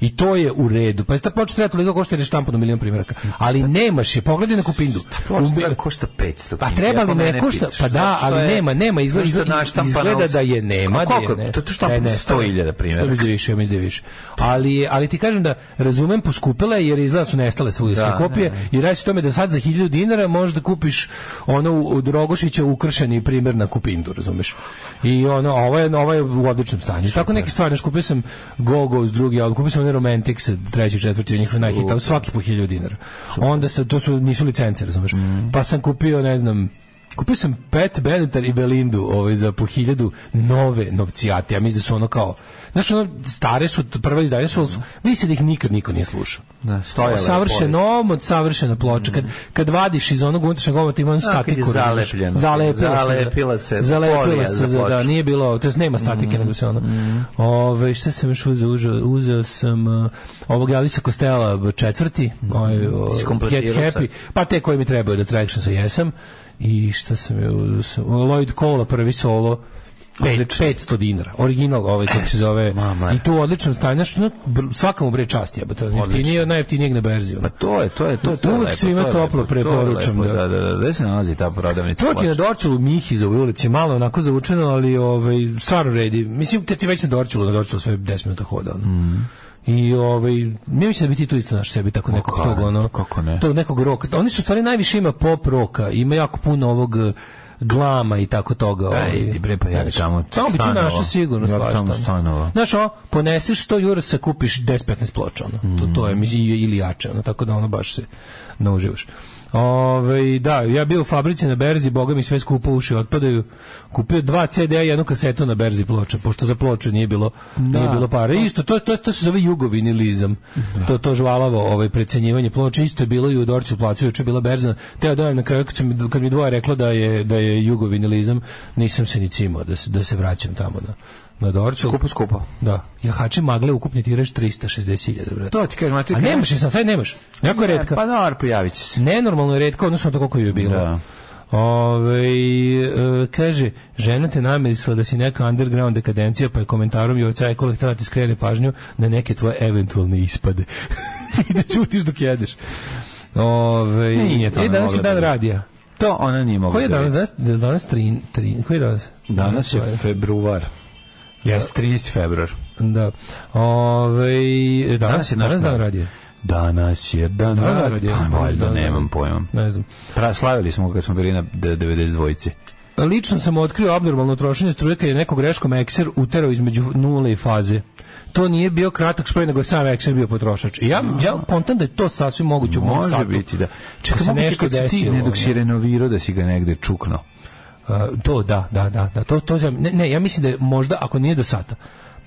I to je u redu. Pa sta ploča treba toliko košta jer je štampano milion primjeraka. Ali nemaš je, pogledaj na kupindu. Ploča treba da košta 500 Pa treba li ne košta? Pa da, ali je- nema, nema, izgleda, je izgleda, izgleda da je nema. Da je ne. To- to Da je nestalo. 100.000 primjeraka. Mislim da je više, mislim da je više. Ali, ali ti kažem da razumem poskupile jer izgleda su nestale svoje Da, sve kopije i radi se tome da sad za 1000 dinara možeš da kupiš ono od Rogošića ukršeni primjer na kupindu, razumeš? I ono, ovo je, ovo je u odličnom stanju. Tako neke stvari, znaš, kupio sam Gogo uz drugi album, kupio sam onaj Romantics, treći, četvrti, njihov najhit, svaki po 1000 dinara. Onda se, to su, nisu licence, razumeš? Pa sam kupio, ne znam, Kupio sam Pet Benetar i Belindu ovaj, za po hiljadu nove novcijate. Ja mislim da su ono kao... Znaš, ono, stare su, prva izdanja su, su, vidi se da ih nikad niko nije slušao. Da, stojale Savršen omot, savršena ploča. Kad, kad vadiš iz onog unutrašnjeg omota ima onu A, kad je statiku. zalepljeno. Zalepila. Zalepila se, Zalepila se, za da, nije bilo, to nema statike, nego se ono. Ove, šta sam još uzeo? Uzeo, uzeo sam uh, ovog Elvisa Kostela četvrti, ovaj, o, Si kompletirao Get? Happy, pa te koji mi trebaju da Traction sa jesam. I šta sam je sam- Lloyd Cole, prvi solo, Pet, 500 dinara. Original ovaj kako se zove. Mama. I tu ono, br- svaka mu bre čast jebote. Jeftinije od najjeftinijeg na berzi. Pa to je, to je, to je, to je Uvek svima to je toplo je preporučam, da. Da, da, da, gde se nalazi ta prodavnica? To je na? Dorčulu Mihizovoj ulici, malo onako zavučeno, ali ovaj, stvarno redi. Mislim, kad si već na Dorčulu, na Dorčulu sve 10 minuta hoda. Ono. I ovaj ne mislim da bi ti tu isto naš sebi tako nekog Kako tog ono kako ne? tog nekog roka. Oni su stvari najviše ima pop roka, ima jako puno ovog glama i tako toga. ovaj. idi bre, pa ja bi tamo Tamo bi ti našao sigurno Ja bi tamo svašta. stanovao. Znaš, o, poneseš 100 jurasa, kupiš 10-15 ploča, ono. To, to je, mislim, i- ili jače, ono, tako da ono baš se nauživaš. Ove, da, ja bio u fabrici na berzi, boga mi sve skupo uši otpadaju. Kupio dva CD-a i jednu kasetu na berzi ploča, pošto za ploče nije bilo, nije bilo para. Isto, to, to, to se zove jugovinilizam. To, to žvalavo ovaj, precenjivanje ploča. Isto je bilo i u Dorcu placu, juče je bila berza. Teo dojem na kraju, kad, su mi- kad mi dvoje reklo da je, da je jugovinilizam, nisam se ni cimao da se, da se vraćam tamo na, na Dorcu. Skupo, skupo. Da. Jahači magle ukupni tiraž 360.000, brate. To ti kažem, a ti A nemaš je sad, nemaš. Jako je redka. Pa dobro, pojavit će se. Nenormalno je redka, odnosno to koliko je bilo. Da. Ove, e, kaže, žena te namirisala da si neka underground dekadencija, pa je komentarom i od Cajkola htjela ti skrene pažnju na neke tvoje eventualne ispade. I da čutiš dok jedeš. Ove, Nije to e, danas je dan da radija. To ona nije mogla Koji je da danas? vidi. Danas, danas trin, trin, koji je danas? Danas je februar. Jeste 30. februar. Da. Ove, danas, Danas je naš danas dan radija. Danas je dan Danas dan rad- radija. Pa, valjda, Da, da. nemam pojma. Ne znam. Pra, slavili smo kad smo bili na d- 92-ci. Lično sam otkrio abnormalno trošenje struje kad je neko greškom ekser uterao između nule i faze. To nije bio kratak spoj, nego je sam ekser bio potrošač. I ja, ja kontam da je to sasvim moguće u Može satu. biti, da. Da Čekaj, moguće nešto kad si ti, ne, dok si renovirao da si ga negde čukno. Uh, to, da, da, da. da. To, to, ne, ne, ja mislim da je možda, ako nije do sata,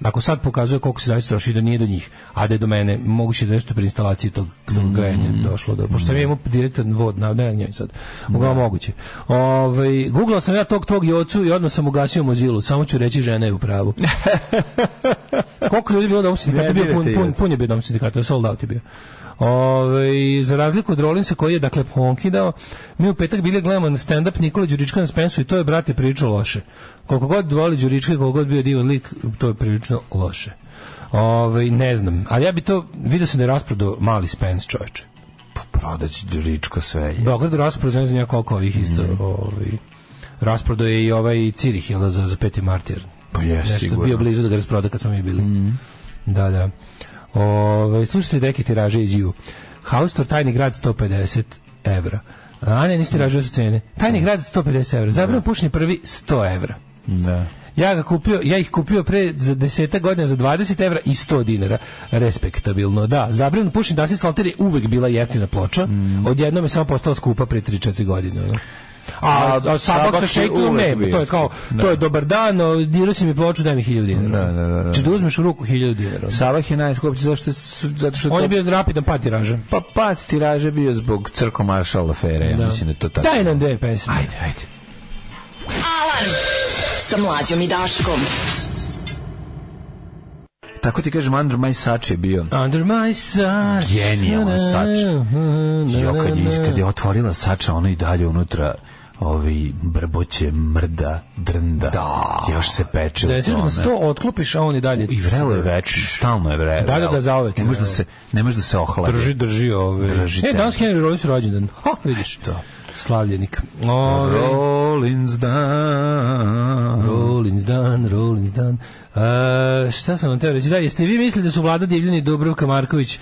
ako sad pokazuje koliko se zaista troši da nije do njih, a da je do mene, moguće da je nešto pri instalaciji tog, tog grejanja došlo do, pošto sam imao direktan vod, na, ne, sad, uglavnom moguće. Ove, googlao sam ja tog tvog jocu i odmah sam ugasio mozilu, samo ću reći žena je u pravu. Koliko ljudi bilo da sindikata bio pun, pun, pun je bio dom sindikata, sold out je bio. Ove, za razliku od Rollinsa koji je dakle ponkidao, mi u petak bili gledamo na stand-up Nikola Đurička na Spensu i to je, brate, pričao loše. Koliko god voli Đurička, koliko god bio divan lik, to je prilično loše. Ove, ne znam, ali ja bi to, vidio sam da je rasprodao mali Spence čovječe. Prodać Đuričko sve je. Beograd rasprodao, ne znam ja koliko ovih isto, Mhm. ovaj, rasprodao je i ovaj Cirih, jel da, za, za peti martir. Pa jes, sigurno. bio blizu da ga rasproda kad smo mi bili. Da, da. Ove, slušajte deke tiraže iz ju. Haustor, tajni grad 150 evra. A ne, niste tiraže su cene. Tajni grad 150 evra. Zabrano pušenje prvi 100 evra. Da. Ja ga kupio, ja ih kupio pre za 10 godina za 20 evra i 100 dinara. Respektabilno, da. Zabrano pušenje da Salter je uvek bila jeftina ploča. Odjednom je samo postala skupa pre 3-4 godine. ono. A, A, a, sabak sa sabak šejkom ne, to je kao, to je dobar dan, dirao si mi ploču, daj mi 1000 dinara. Da, da, da, da. Znači da uzmeš u ruku 1000 dinara. Savah je najskuplji zašto, su- zato što On to- je bio rapidan pad tiraža. Pa pad tiraže bio zbog crko maršal afere, ja mislim da je to tako. Daj nam dve pesme. Ajde, ajde. Alarm sa mlađom i Daškom. Tako ti kažem, Under My Sač je bio. Under my sun. Genijalan Sač. Jo, kad je, kad je otvorila Sača, ono i dalje unutra ovi brboće, mrda, drnda. Da. Još se peče. Da je tome. sto otklopiš, a on i dalje. I vrelo je večno, stalno je vrelo. Da, da, da, zauvek Ne može da se, ne može da se ohladi. Drži, drži ove. Drži e, danas Henry Rollins rođendan. Ha, vidiš. To. Slavljenik. Ove, Rollins dan. Rollins dan, Rollins dan. E, šta sam vam teo reći? Da, jeste vi mislili da su Vlada Divljani i Dubrovka Marković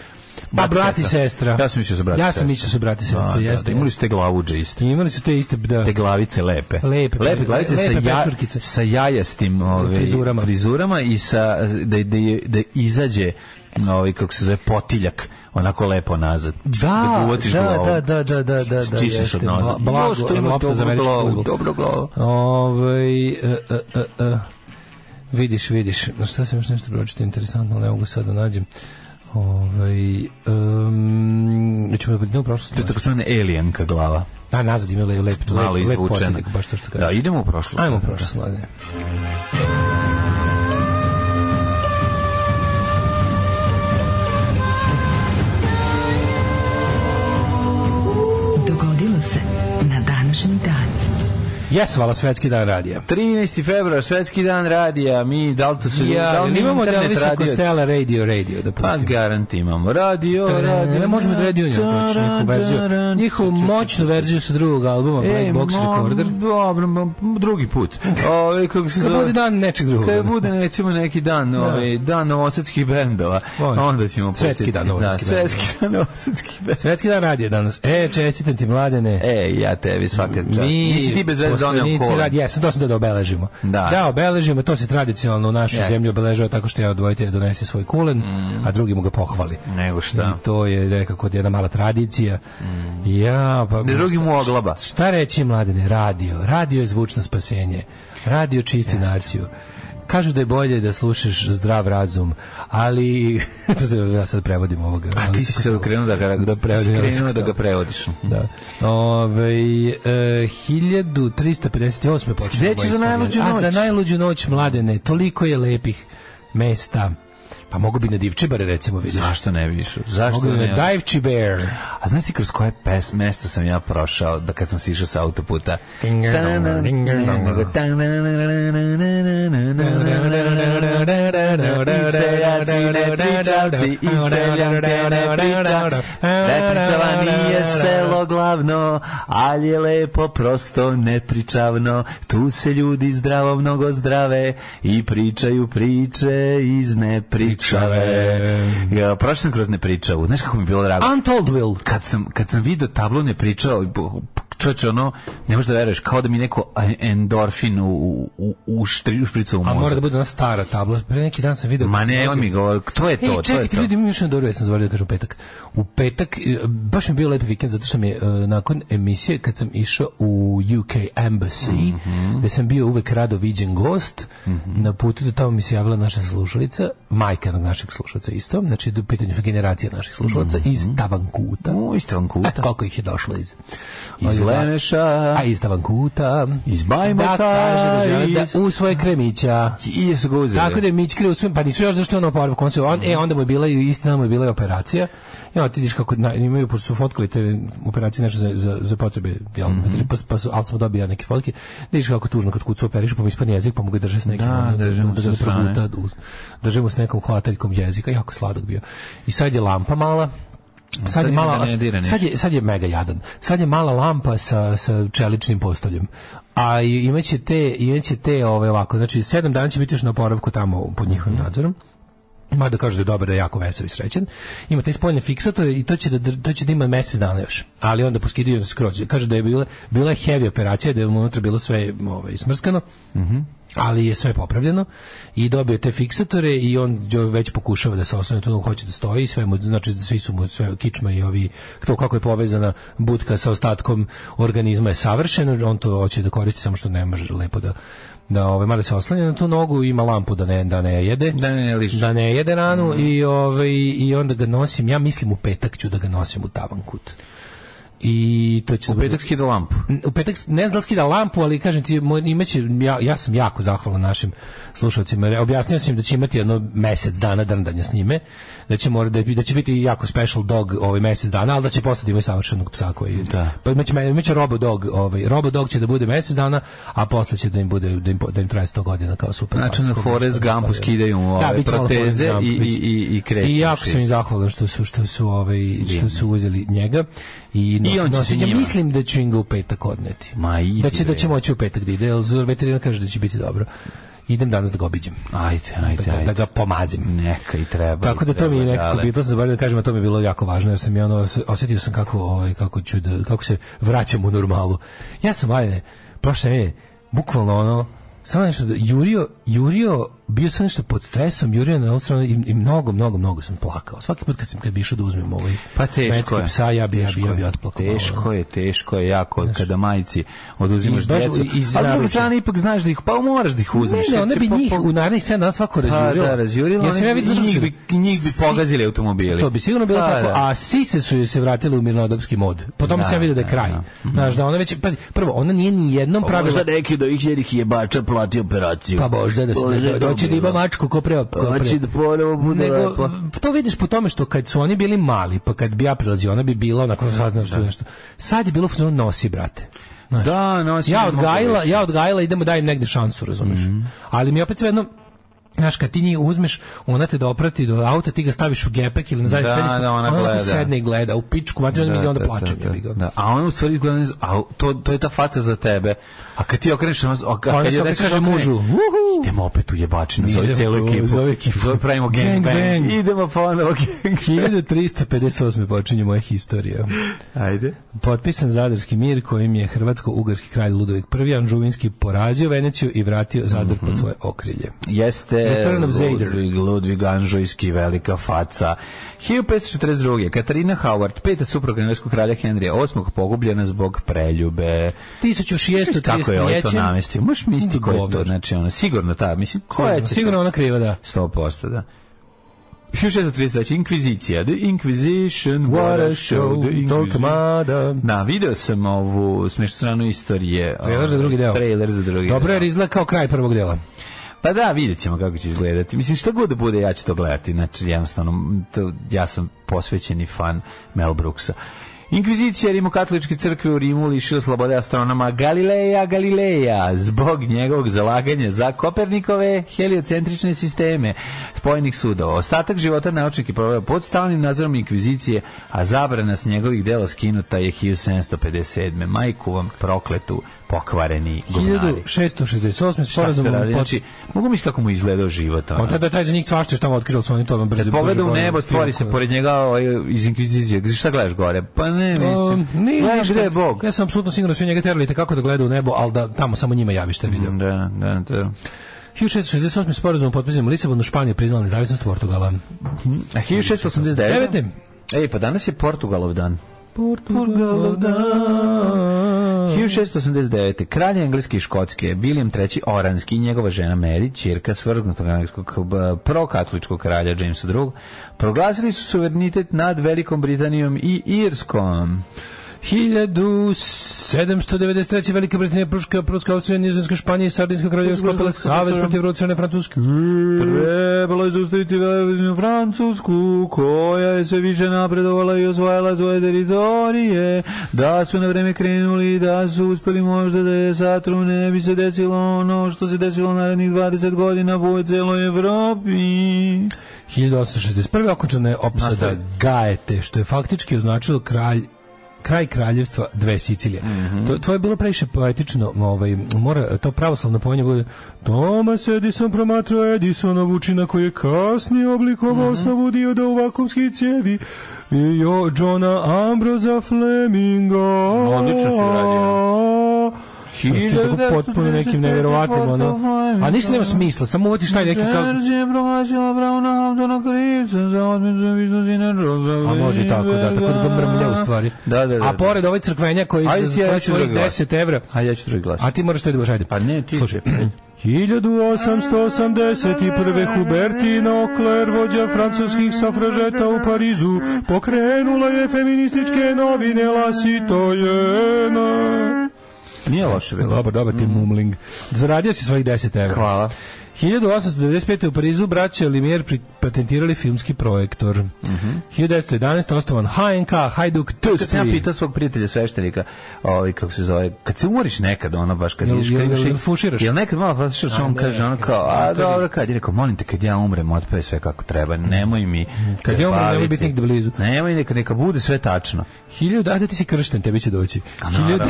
Pa Brat i brat i sestra. sestra. Ja sam mislio su brat i Ja sam sestra. mislio su brat i sestra, Da, da, jeste. da, imali su te glavuđe iste. Imali su te iste, da. Te glavice lepe. Lepe, lepe glavice lepe sa, ja, sa jajastim ove, Frizurama. frizurama i sa, da, da, da izađe ovaj, kako se zove, potiljak onako lepo nazad. Da, da, glavom. da, da, da, da, da, da, Čišćeš jeste. od. Bla- blago, što ima za dobru američki glavu. Dobro glavu. Ovaj e, e, e, e. vidiš, vidiš. Šta sam još nešto pročitao interesantno, ali ne mogu sad da nađem. Ovaj um, ćemo da budemo u prošlosti. To je tako zvane alienka glava. A, nazad ima lep, lep, lep, lep potiljak, baš to što kažeš. Da, idemo u prošlost. Ajmo u prošlost, mladine. Dogodilo Jes, hvala svetski dan radija. 13. februar, svetski dan radija, mi, da li to su... Ja, da li mi imamo da Elvisa radio? Costello radio, radio, da Pa pustimo. garant imamo. Radio, radio. Ne možemo da radio njom proći njihovu verziju. Njihovu moćnu verziju sa drugog albuma, Black E, Box mo- Recorder. Dobro, drugi put. Ove, kako se zove? bude dan nečeg drugog. Kad bude nećemo neki dan, ovaj dan novosadskih bendova, Može. onda ćemo Svetski pustiti. dan novosadskih da, bendova. Svetski dan novosadskih bendova. Svetski dan radija danas. E, čestitam ti mladene. E, ja tebi svaka čast. Nisi ti bez veze kola. radi- Jesam, to sam da obeležimo. Da. obeležimo, to se tradicionalno u našoj zemlji obeležava tako što jedan odvojitelj donese svoj kulen, a drugi mu ga pohvali. Nego šta? I to je nekako jedna mala tradicija. Ja, pa... Ne drugi mu oglaba. Šta reći, mladene? Radio. Radio je zvučno spasenje. Radio čisti naciju. Kažu da je bolje da slušaš zdrav razum, ali to se ja sad prevodim ovoga. A ti si se okrenuo da ga, Da da prevodim krenuo da ga prevodiš. Da. Ove, e, 1358. počne. Gde ćeš za najluđu A noć? za najluđu noć, mladene, toliko je lepih mesta. Pa mogu bi na Divčibare, recimo, vidiš. Zašto ne išao? Zašto Mogu bi ne? na Divčibar. A znaš ti kroz koje pes, mesta sam ja prošao da kad sam sišao sa autoputa? Seljaci, ne pričavci i seljanke ne priča. Nepričava nije selo glavno, ali je lepo, prosto nepričavno. Tu se ljudi zdravo mnogo zdrave i pričaju priče iz nepričave. Ja, prošao sam kroz nepričavu. Znaš kako mi je bilo drago? Untold Will. kad sam kad sam video tablo ne čoče ono ne možeš da veruješ kao da mi neko endorfin u u u štri u špricu u A mora mozak. da bude ona stara tabla. Pre neki dan sam video... Ma ne, on mi govori, to je to, Ej, to je čekajte, to. ljudi, imam još jednu dobro, ja sam da kažem petak. U petak, e, baš mi je bio lep vikend, zato što mi je e, nakon emisije, kad sam išao u UK Embassy, Mhm. gde sam bio uvek rado viđen gost, na putu do tamo mi se javila naša slušalica, majka našeg slušalca isto, znači u pitanju su generacija naših slušalaca, iz Tavankuta. O, isto vam E, koliko ih je došlo iz... Iz Lemeša. A iz Tavankuta. Iz Bajmoka, Da kaže da žele da usvoje kremića. I jesu ga uzeli. Tako da je Mić krivo svim, pa nisu još zašto ono oporavak, on se, on, e, onda mu je bila i istina mu je bila i operacija. I onda ti vidiš kako na, imaju, pošto su fotkali te operacije nešto za, za, za potrebe, jel, Mhm. pa, pa su, ali smo dobija neke fotke, da vidiš kako tužno kad kucu operišu, pa mu ispane jezik, pa mu ga drže s nekim, Da, ono, drže mu da, sa ga strane. proguta, u- drže mu s nekom hvataljkom jezika, jako sladak bio. I sad je mala, Sad, je da sad je, mega jadan. Sad je mala lampa sa, sa čeličnim postoljem. A i- imaće te, imaće te ove ovako, znači sedam dana će biti još na oporavku tamo pod njihovim Mhm. nadzorom. Mada kaže da je dobar, da je jako vesel i srećan. Ima taj spoljne fiksatore i to će da, to će da ima mesec dana još. Ali onda poskidaju skroz. Kaže da je bila, bila heavy operacija, da je unutra bilo sve ovaj, smrskano. Ali je sve popravljeno i dobio te fiksatore i on već pokušava da se osnovne tu hoće da stoji. Sve mu znači svi su mu sve kičma i ovi to kako je povezana budka sa ostatkom organizma je savršeno. On to hoće da koristi samo što ne može lepo da da ovaj malo se oslanja na tu nogu ima lampu da ne da ne jede. Da ne liši. da ne jede ranu i ovaj i onda ga nosim. Ja mislim u petak ću da ga nosim u tavan kut I to će U petak skida lampu. u petak ne znam da skida lampu, ali kažem ti, imaće, ja, ja sam jako zahvalan našim slušalcima. jer Objasnio sam im da će imati jedno mesec dana drndanja s njime, da će, mora, da, da će biti jako special dog ovaj mesec dana, ali da će posle da imaju savršenog psa koji... Da. Pa imaće, imaće Robo Dog, ovaj, Robo Dog će da bude mesec dana, a posle će da im, bude, da im, da im traje 100 godina kao super Znači na Forrest šta da skidaju mu ove malo proteze Gump, i- i- i- i kreće I jako sam im zahvalan što su, što su, ovaj, što su uzeli njega. I, I on nosi- ja mislim da ću im ga u petak odneti. Ma idi, da će da će moći u petak da ide, jer veterinar kaže da će biti dobro. Idem danas da ga obiđem. Ajde, ajde, Da, da ajde. ga pomazim. Neka i treba. Tako da to mi je treba, nekako dale. bilo, zaboravio da kažem, a to mi je bilo jako važno, jer sam ja ono, osjetio sam kako, ovaj, kako, ću da, kako se vraćam u normalu. Ja sam, ajde, prošle nedelje, bukvalno ono, samo nešto, da, jurio, jurio, bio sam nešto pod stresom, jurio na ovu stranu i, i mnogo, mnogo, mnogo sam plakao. Svaki put kad sam kad bi išao da uzmem ovaj Pa teško je. psa, ja bi, ja bi, Teško ja bi je. otplakao. malo, Teško ono. je, teško je jako kada majici oduzimaš djecu. iz Ali s druge naručja. strane ipak znaš da ih, pa moraš da ih uzmeš. Ne, ne, jer ona bi njih u narednih 7 dana svako Pa razjurila. da, razjurila, Ja sam ja vidio njih bi, njih bi pogazili automobili. To bi sigurno bilo Pa, tako, da. a sise su joj se vratile u mirnodopski mod. Po tome Da, sam ja vidio da je da, kraj. da. Znaš, da ona već, pazi, prvo, ona nije ni jednom pravila... Možda neki do ih jerih jebača plati operaciju. Pa bože da se Doći da ima mačku ko pre ko pre- Hoće da ponovo bude Nego, lepo. to vidiš po tome što kad su oni bili mali, pa kad bi ja prilazio, ona bi bila onako sad nešto, nešto. Sad je bilo u fazonu nosi, brate. Znaš, Da, nosi. ja odgajila, ja odgajila, idemo dajem negde šansu, razumeš? Ali mi opet sve jedno Znaš, kad ti njih uzmeš, ona te doprati do auta, ti ga staviš u gepek ili na zadnje Da, sedište, da, ona gleda. sedne i gleda, u pičku, mater, onda, onda plačem. da, jebi ga. da. A on u stvari gleda, a to, to je ta faca za tebe. A kad ti okreneš, a kad, Ona se kaže mužu, "Uhu." idemo opet u jebačinu, zove celu ekipu. zove ekipu. Zove pravimo gang, Gang bang. bang. Idemo ponovo gang 1358. počinje moja historija. Ajde. Potpisan Zadarski mir kojim je hrvatsko-ugarski kralj Ludovik I Anžuvinski porazio Veneciju i vratio Zadar pod svoje okrilje. Jeste Return of Zader. Ludvig, Ludvig Anžujski, velika faca. 1542. Katarina Howard, peta supruga engleskog kralja Henrija VIII, pogubljena zbog preljube. 1633. Kako je ovaj to namestio? Možeš misliti ko je to? Znači, ono, sigurno ta, mislim, koja će Sigurno ona kriva, da. 100%, da. 1633. Inkvizicija. The Inquisition, what a show. The Inquisition. Da, video sam ovu smiješnu stranu istorije. Trailer za drugi deo. Trailer za drugi Dobro deo. jer izgleda kao kraj prvog dela. Pa da, vidjet ćemo kako će izgledati. Mislim, šta god da bude, ja ću to gledati. Znači, jednostavno, to, ja sam posvećeni fan Mel Brooksa. Inkvizicija rimokatoličke crkve u Rimu lišila slobode astronoma Galileja Galileja zbog njegovog zalaganja za Kopernikove heliocentrične sisteme spojenih sudova. Ostatak života naučnik je proveo pod stalnim nadzorom inkvizicije, a zabrana s njegovih dela skinuta je 1757. Majku vam prokletu pokvareni govnari. 1668. Šta ste sporazum pod... Znači, mogu misliti kako mu izgledao život. ono. On tada taj za njih svašta što tamo otkrilo su oni to brzo. Kad pogleda u nebo, stvori se pored njega ovaj, iz inkvizicije. Šta gledaš gore? Pa ne, mislim. Um, gde je Bog. Ja sam apsolutno siguran da su njega terali kako da gleda u nebo, ali da tamo samo njima javi šta video. Da, da, da. 1668. sporazum potpisan u Lisabonu, Španija priznala nezavisnost Portugala. A 1689? 9. Ej, pa danas je Portugalov dan. Portugalov dan. 1689. Kralj Engleske i Škotske, William III. Oranski i njegova žena Mary, čirka svrgnutog engleskog prokatoličkog kralja Jamesa II. proglasili su suverenitet nad Velikom Britanijom i Irskom. 1793. Velika Britanija, Pruška, Pruska, Austrija, Nizozemska, Španija i Sardinska kraljeva sklopila savez protiv revolucionarne Francuske. Trebalo je zaustaviti veleviznu Francusku, koja je sve više napredovala i osvajala svoje teritorije, da su na vreme krenuli, da su uspeli možda da je satru ne bi se desilo ono što se desilo narednih 20 godina po celoj Evropi. 1861. okončana je opsada. Gaete, što je faktički označilo kralj kraj kraljevstva dve Sicilije. Mhm. to, to je bilo previše poetično, ovaj, mora, to pravoslavno pomenje bude Thomas Edison promatrao Edisona Vučina koji je kasnije oblikovao Mhm. osnovu dioda u vakumskih cijevi i jo, Johna Ambrosa Fleminga. Odlično si uradio. Ti tako potpuno nekim nevjerovatnim, ono. A ništa nema smisla, samo uvatiš taj neki kao... je. A može tako, da, tako da mrmlja u stvari. Da, da, da. A pored ovaj crkvenja koji Ajde za svojih drugi glas. 10 evra, A ja ću drugi glas. a ti moraš to da budeš, ajde. Pa ne, ti Slušaj, 1881. Hubertine Okler, vođa francuskih safražeta u Parizu, pokrenula je feminističke novine La Citoyenne. Nije loše bilo. Dobar, dobar ti mumling. Zaradio si svojih 10 evra. Hvala. 1895. u Parizu braća Limier patentirali filmski projektor. Mm 1911. osnovan HNK, Hajduk Kad sam ja pitao svog prijatelja sveštenika, ovaj kako se zove, kad se umoriš nekad, ono baš kad Jel- jel- jel i- fuširaš? Jel nekad malo fuširaš, on kaže, ono kao, a dobro, kad je rekao, molim te, kad ja umrem, otpeve sve kako treba, nemoj mi Kad ja umrem, nemoj biti nigde blizu. Nemoj, neka, neka bude sve tačno. 1000, ajde ti si kršten, tebi će doći. A naravno, a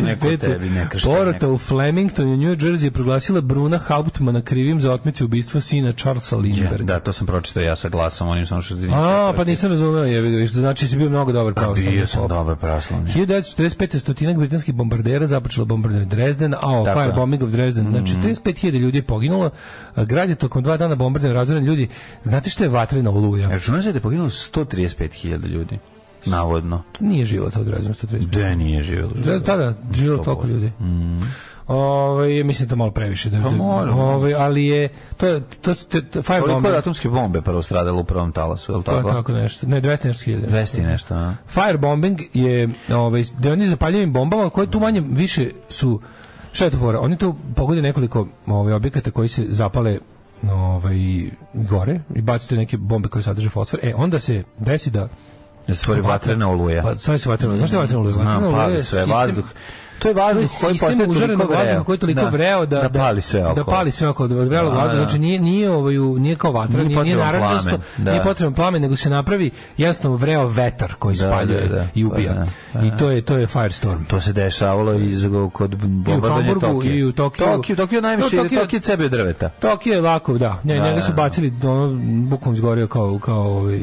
neko 1935. tebi ne kršten, Porota u Flemington u New Jersey je proglasila Bruna Hauptmana krivim za otmicu ubistva sina Charlesa Lindberga. Da, to sam pročitao ja sa glasom, onim sam što A, pa nisam razumeo, je vidio, što znači si bio mnogo dobar pravoslavni. Bio sam dobar pravoslavni. 1945. stotinak britanskih bombardera započelo bombardovanje Dresden, a o firebombing of Dresden. Znači, 35.000 ljudi je poginulo, grad je tokom dva dana bombardovanja razvoren ljudi. Znate što je vatrena oluja? Računaš da je poginulo 135.000 ljudi? Navodno. Nije život od Dresden 135. Da nije živjelo. Da, da, da, živjelo toliko ljudi. Ovaj mislim to malo previše da. Pa da- ovaj ali je to to to, to Koliko firebomb. je atomske bombe prvo stradalo u prvom talasu, je li To je tako? tako nešto. Ne, 200 nešto hiljada. 200 i nešto, a? Firebombing je ovaj da oni zapaljivim bombama koje tu manje više su šta je to fora? Oni tu pogode nekoliko ovaj objekata koji se zapale ovaj gore i bacite neke bombe koje sadrže fosfor. E onda se desi da Da se stvori vatrena oluja. pa sad se vatreno. Znaš šta je oluja? Vatrena oluja pali je sve, sistem- vazduh. To je vazduh koji sistem postaje toliko vreo. koji je toliko vreo da, da pali sve oko. Da pali sve oko, Da, vazduha. da. Znači nije, nije, ovaj, nije kao vatra, Nije nije, naranđasto, da. nije potreban plamen, nego se napravi jednostavno vreo vetar koji Da, spaljuje da, da. i ubija. Da, I da. to je, to je firestorm. To se dešavalo iz kod bombardovanja Hamburgu, Tokija. i u Tokiju. Tokiju, Tokiju najviše, od sebe od drveta. Tokio je lako, da. Da, njega da, su da. bacili, ono, bukom izgorio kao, kao ovaj,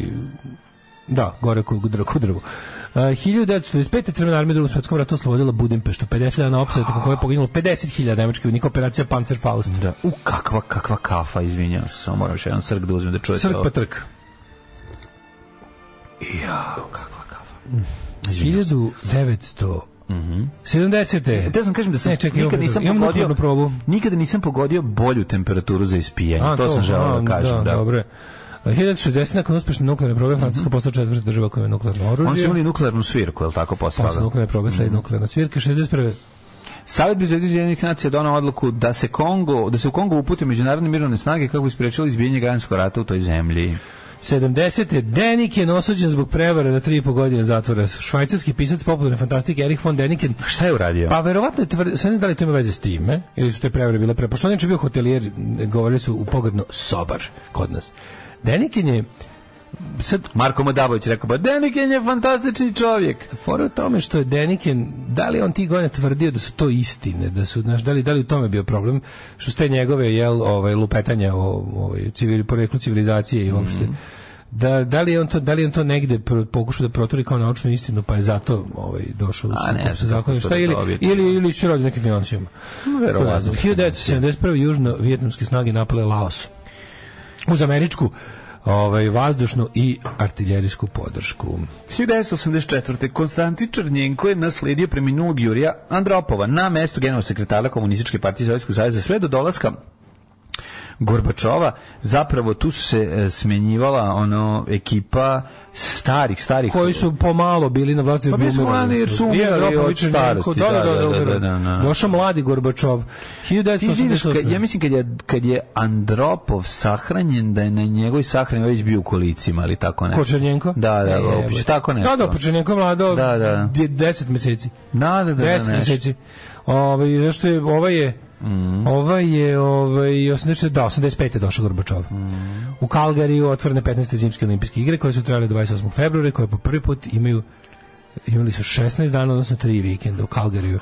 da, gore kod drvo. Uh, 1945. Crvena armija u drugom svetskom ratu oslobodila Budimpeštu. 50 dana opsada, koje je poginulo 50.000 nemačkih vojnika operacija Panzerfaust. Da. U, kakva, kakva kafa, izvinjam se, samo moram još jedan srk da uzmem da čujete Srk pa trk. Jao, kakva kafa. 1900 70. Te sam kažem da sam Ne, čekaj, nikad nisam imam pogodio probu. Nikada nisam pogodio bolju temperaturu za ispijanje. A, to, sam želeo da kažem, da. Dobro je. 1060. nakon uspešne nuklearne probe Francuska postala četvrta država koja ima nuklearno Oni su oružje. imali nuklearnu svirku, je li tako Posle poslala? nuklearne probe Mhm. sledi nuklearna svirka. 61. Savet bezbednosti nacija donao odluku da se Kongo, da se u Kongo upute međunarodne mirovne snage kako bi sprečili izbijanje građanskog rata u toj zemlji. 70. Deniken osuđen zbog prevare na 3,5 godine zatvora. Švajcarski pisac popularne fantastike Erich von Deniken Šta je uradio? Pa verovatno je tvrd, sad ne znam da li to ima veze s time, ili su te prevare bile pre. Pošto on je bio hotelijer, govorili su u pogrdno sobar kod nas. Deniken je sad Marko Modabović rekao, pa Deniken je fantastični čovjek. Fora u tome što je Deniken, da li on tih godina tvrdio da su to istine, da su, znaš, da li, da li u tome bio problem, što ste njegove, jel, ovaj, lupetanja o ovaj, civili, poreklu civilizacije i uopšte, da, da li je on to da li on to negde pokušao da proturi kao naučnu istinu pa je zato ovaj došao A, ne sa zakonom šta ili ili ili se radi o nekim financijama verovatno. To ne znam. 1971. južno vijetnamske snage napale Laos uz američku ovaj vazdušnu i artiljerijsku podršku 1984. Konstantin Črnjenko je nasledio preminulog Jurija Andropova na mestu generalnog sekretara Komunističke partije Sovjetskog saveza sve do dolaska Gorbačova, zapravo tu su se smenjivala ono ekipa starih, starih koji su pomalo bili na vlasti pa bili su mladi jer su umrli od starosti da, da, da, da, došao mladi Gorbačov 1988 ja mislim kad je, kad je Andropov sahranjen da je na njegovoj sahrani već bio u kolicima ali tako nešto Kočernjenko? da, da, e, tako nešto da, da, Počernjenko mlado da, da. 10 meseci da, da, da, 10 meseci Ovaj zašto je ovaj je Mhm. Ovaj je ovaj 80 da 85 je došao Gorbačov. Mhm. U Kalgariju otvorene 15. zimske olimpijske igre koje su trajale 28. februara koje po prvi put imaju imali su 16 dana, odnosno 3 vikenda u Kalgariju.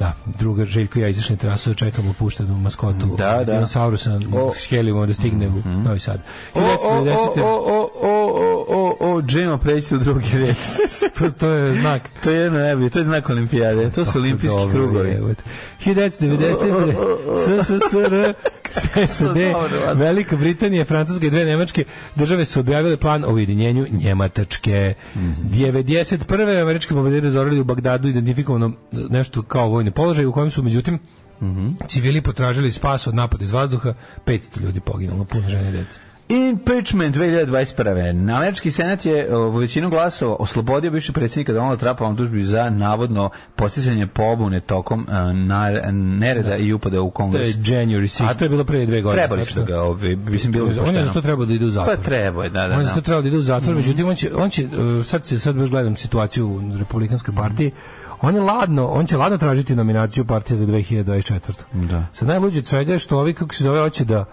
Da, druga Željko i ja izašli na terasu, čekamo puštenu maskotu Da, da. dinosaurusa s helijumom da stigne u Novi Sad. O, o, o, 1990. o, o, o, o, o, o, Džema, preći u drugi red. to, to je znak. to je jedno najbolje, to je znak olimpijade, to su olimpijski krugovi. jebote. 1990. SSSR, SAD, Velika Britanija, Francuska i dve Nemačke države su objavile plan o ujedinjenju Njematačke. Mhm. 91. američki bombardiri razorili u Bagdadu identifikovano nešto kao vojni položaj u kojem su međutim Civili potražili spas od napada iz vazduha, 500 ljudi poginulo, puno žene i dece. Impeachment 2021. Američki senat je u većinu glasova oslobodio bivšeg predsjednika Donalda Trumpa on tužbi za navodno posticanje pobune tokom uh, na- nereda i upada u To kongres. je January 6. A to je bilo pre dve godine. Trebali su da tačno. ga, ovi, mislim, bilo bi On je za to trebao da ide u zatvor. Pa trebao je, da, da, On je za to da. trebao da ide u zatvor, međutim on će, on će uh, sad sad baš gledam situaciju u republikanskoj partiji. On je ladno, on će ladno tražiti nominaciju partije za 2024. Da. Sad najluđe svega je što ovi kako se zove hoće da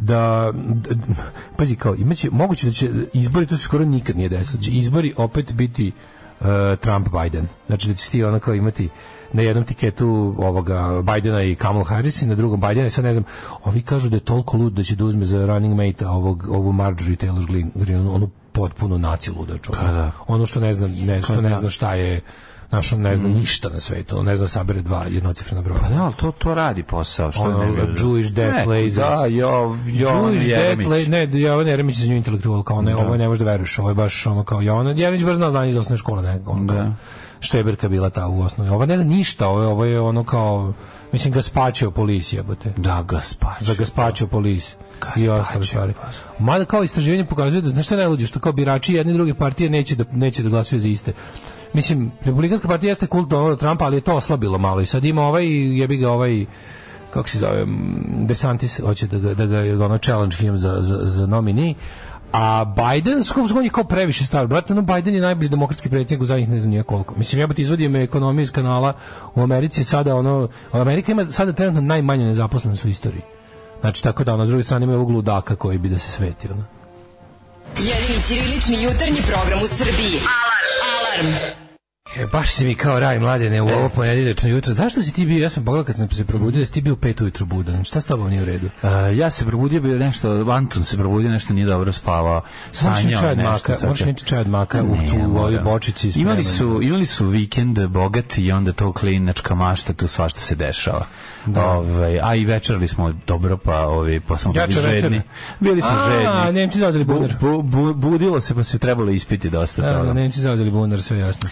da, d- d- pazi kao imaće moguće da će izbori to se skoro nikad nije desilo da će izbori opet biti uh, Trump Biden. Znači da će ti ono kao imati na jednom tiketu ovoga Bidena i Kamala Harris i na drugom Bidena i sad ne znam ovi kažu da je toliko lud da će da uzme za running mate ovog, ovu Marjorie Taylor Greene, onu, potpuno naci luda čovjek. ono što ne zna, ne, što ne zna šta je znaš, on ne zna ništa na svetu, on ne zna da sabere dva jednocifrena broja. Pa da, ali to, to radi posao. Što Ono, ne bi- Jewish Death Lasers. Da, jo, jo, Jewish Jeremić. Death ne, Jovan Jeremić je za nju intelektual, kao ne, ovo ne možeš da veruješ, ovo je baš ono kao Jovan Jeremić baš zna znanje iz osnovne škole, ne, kao Da. Šteberka bila ta u osnovi. Ovo ne zna ništa, ovo je, ovo je ono kao, mislim, Gaspacio polis jebote. Da, Gaspač. Za Gaspacio polis. I ostale stvari. Mada kao istraživanje pokazuje da znaš šta je najluđe, što kao birači jedne druge partije neće da neće da glasaju za iste. Mislim, Republikanska partija jeste kult Donalda Trumpa, ali je to oslabilo malo i sad ima ovaj, jebi ga ovaj kako se zove, DeSantis hoće da ga, da ga ono challenge him za, za, za nominee, a Biden, s kojim on je kao previše star, brate, no Biden je najbolji demokratski predsjednik u zadnjih ne znam nije koliko. Mislim, jebate, izvodio me ekonomiju iz kanala u Americi, sada ono, Amerika ima sada trenutno najmanje nezaposlenost u istoriji. Znači, tako da, ono, s druge strane ima ovog ludaka koji bi da se sveti, ono. Jedini ćirilični jutarnji program u Srbiji. Alarm! E, baš si mi kao raj mladene u ovo ponedjeljačno jutro. Zašto si ti bio, ja sam pogledao kad sam se probudio, da si ti bio u pet ujutru budan. Šta s tobom nije u redu? Uh, ja se probudio bio nešto, Anton se probudio nešto nije dobro spavao. Sanjao čaj od maka, moraš niti čaj od maka u tu u ovoj bočici. Imali su, imali su vikend bogat i onda to klinačka mašta, tu svašta se dešava. Ovaj, a i večerali smo dobro, pa, ovi, pa smo bili žedni. Bili smo A, žedni. Nemci zauzeli bunar. Bu, bu, budilo se, pa se trebalo ispiti dosta Da, da, toga. Nemci zauzeli bunar, sve jasno.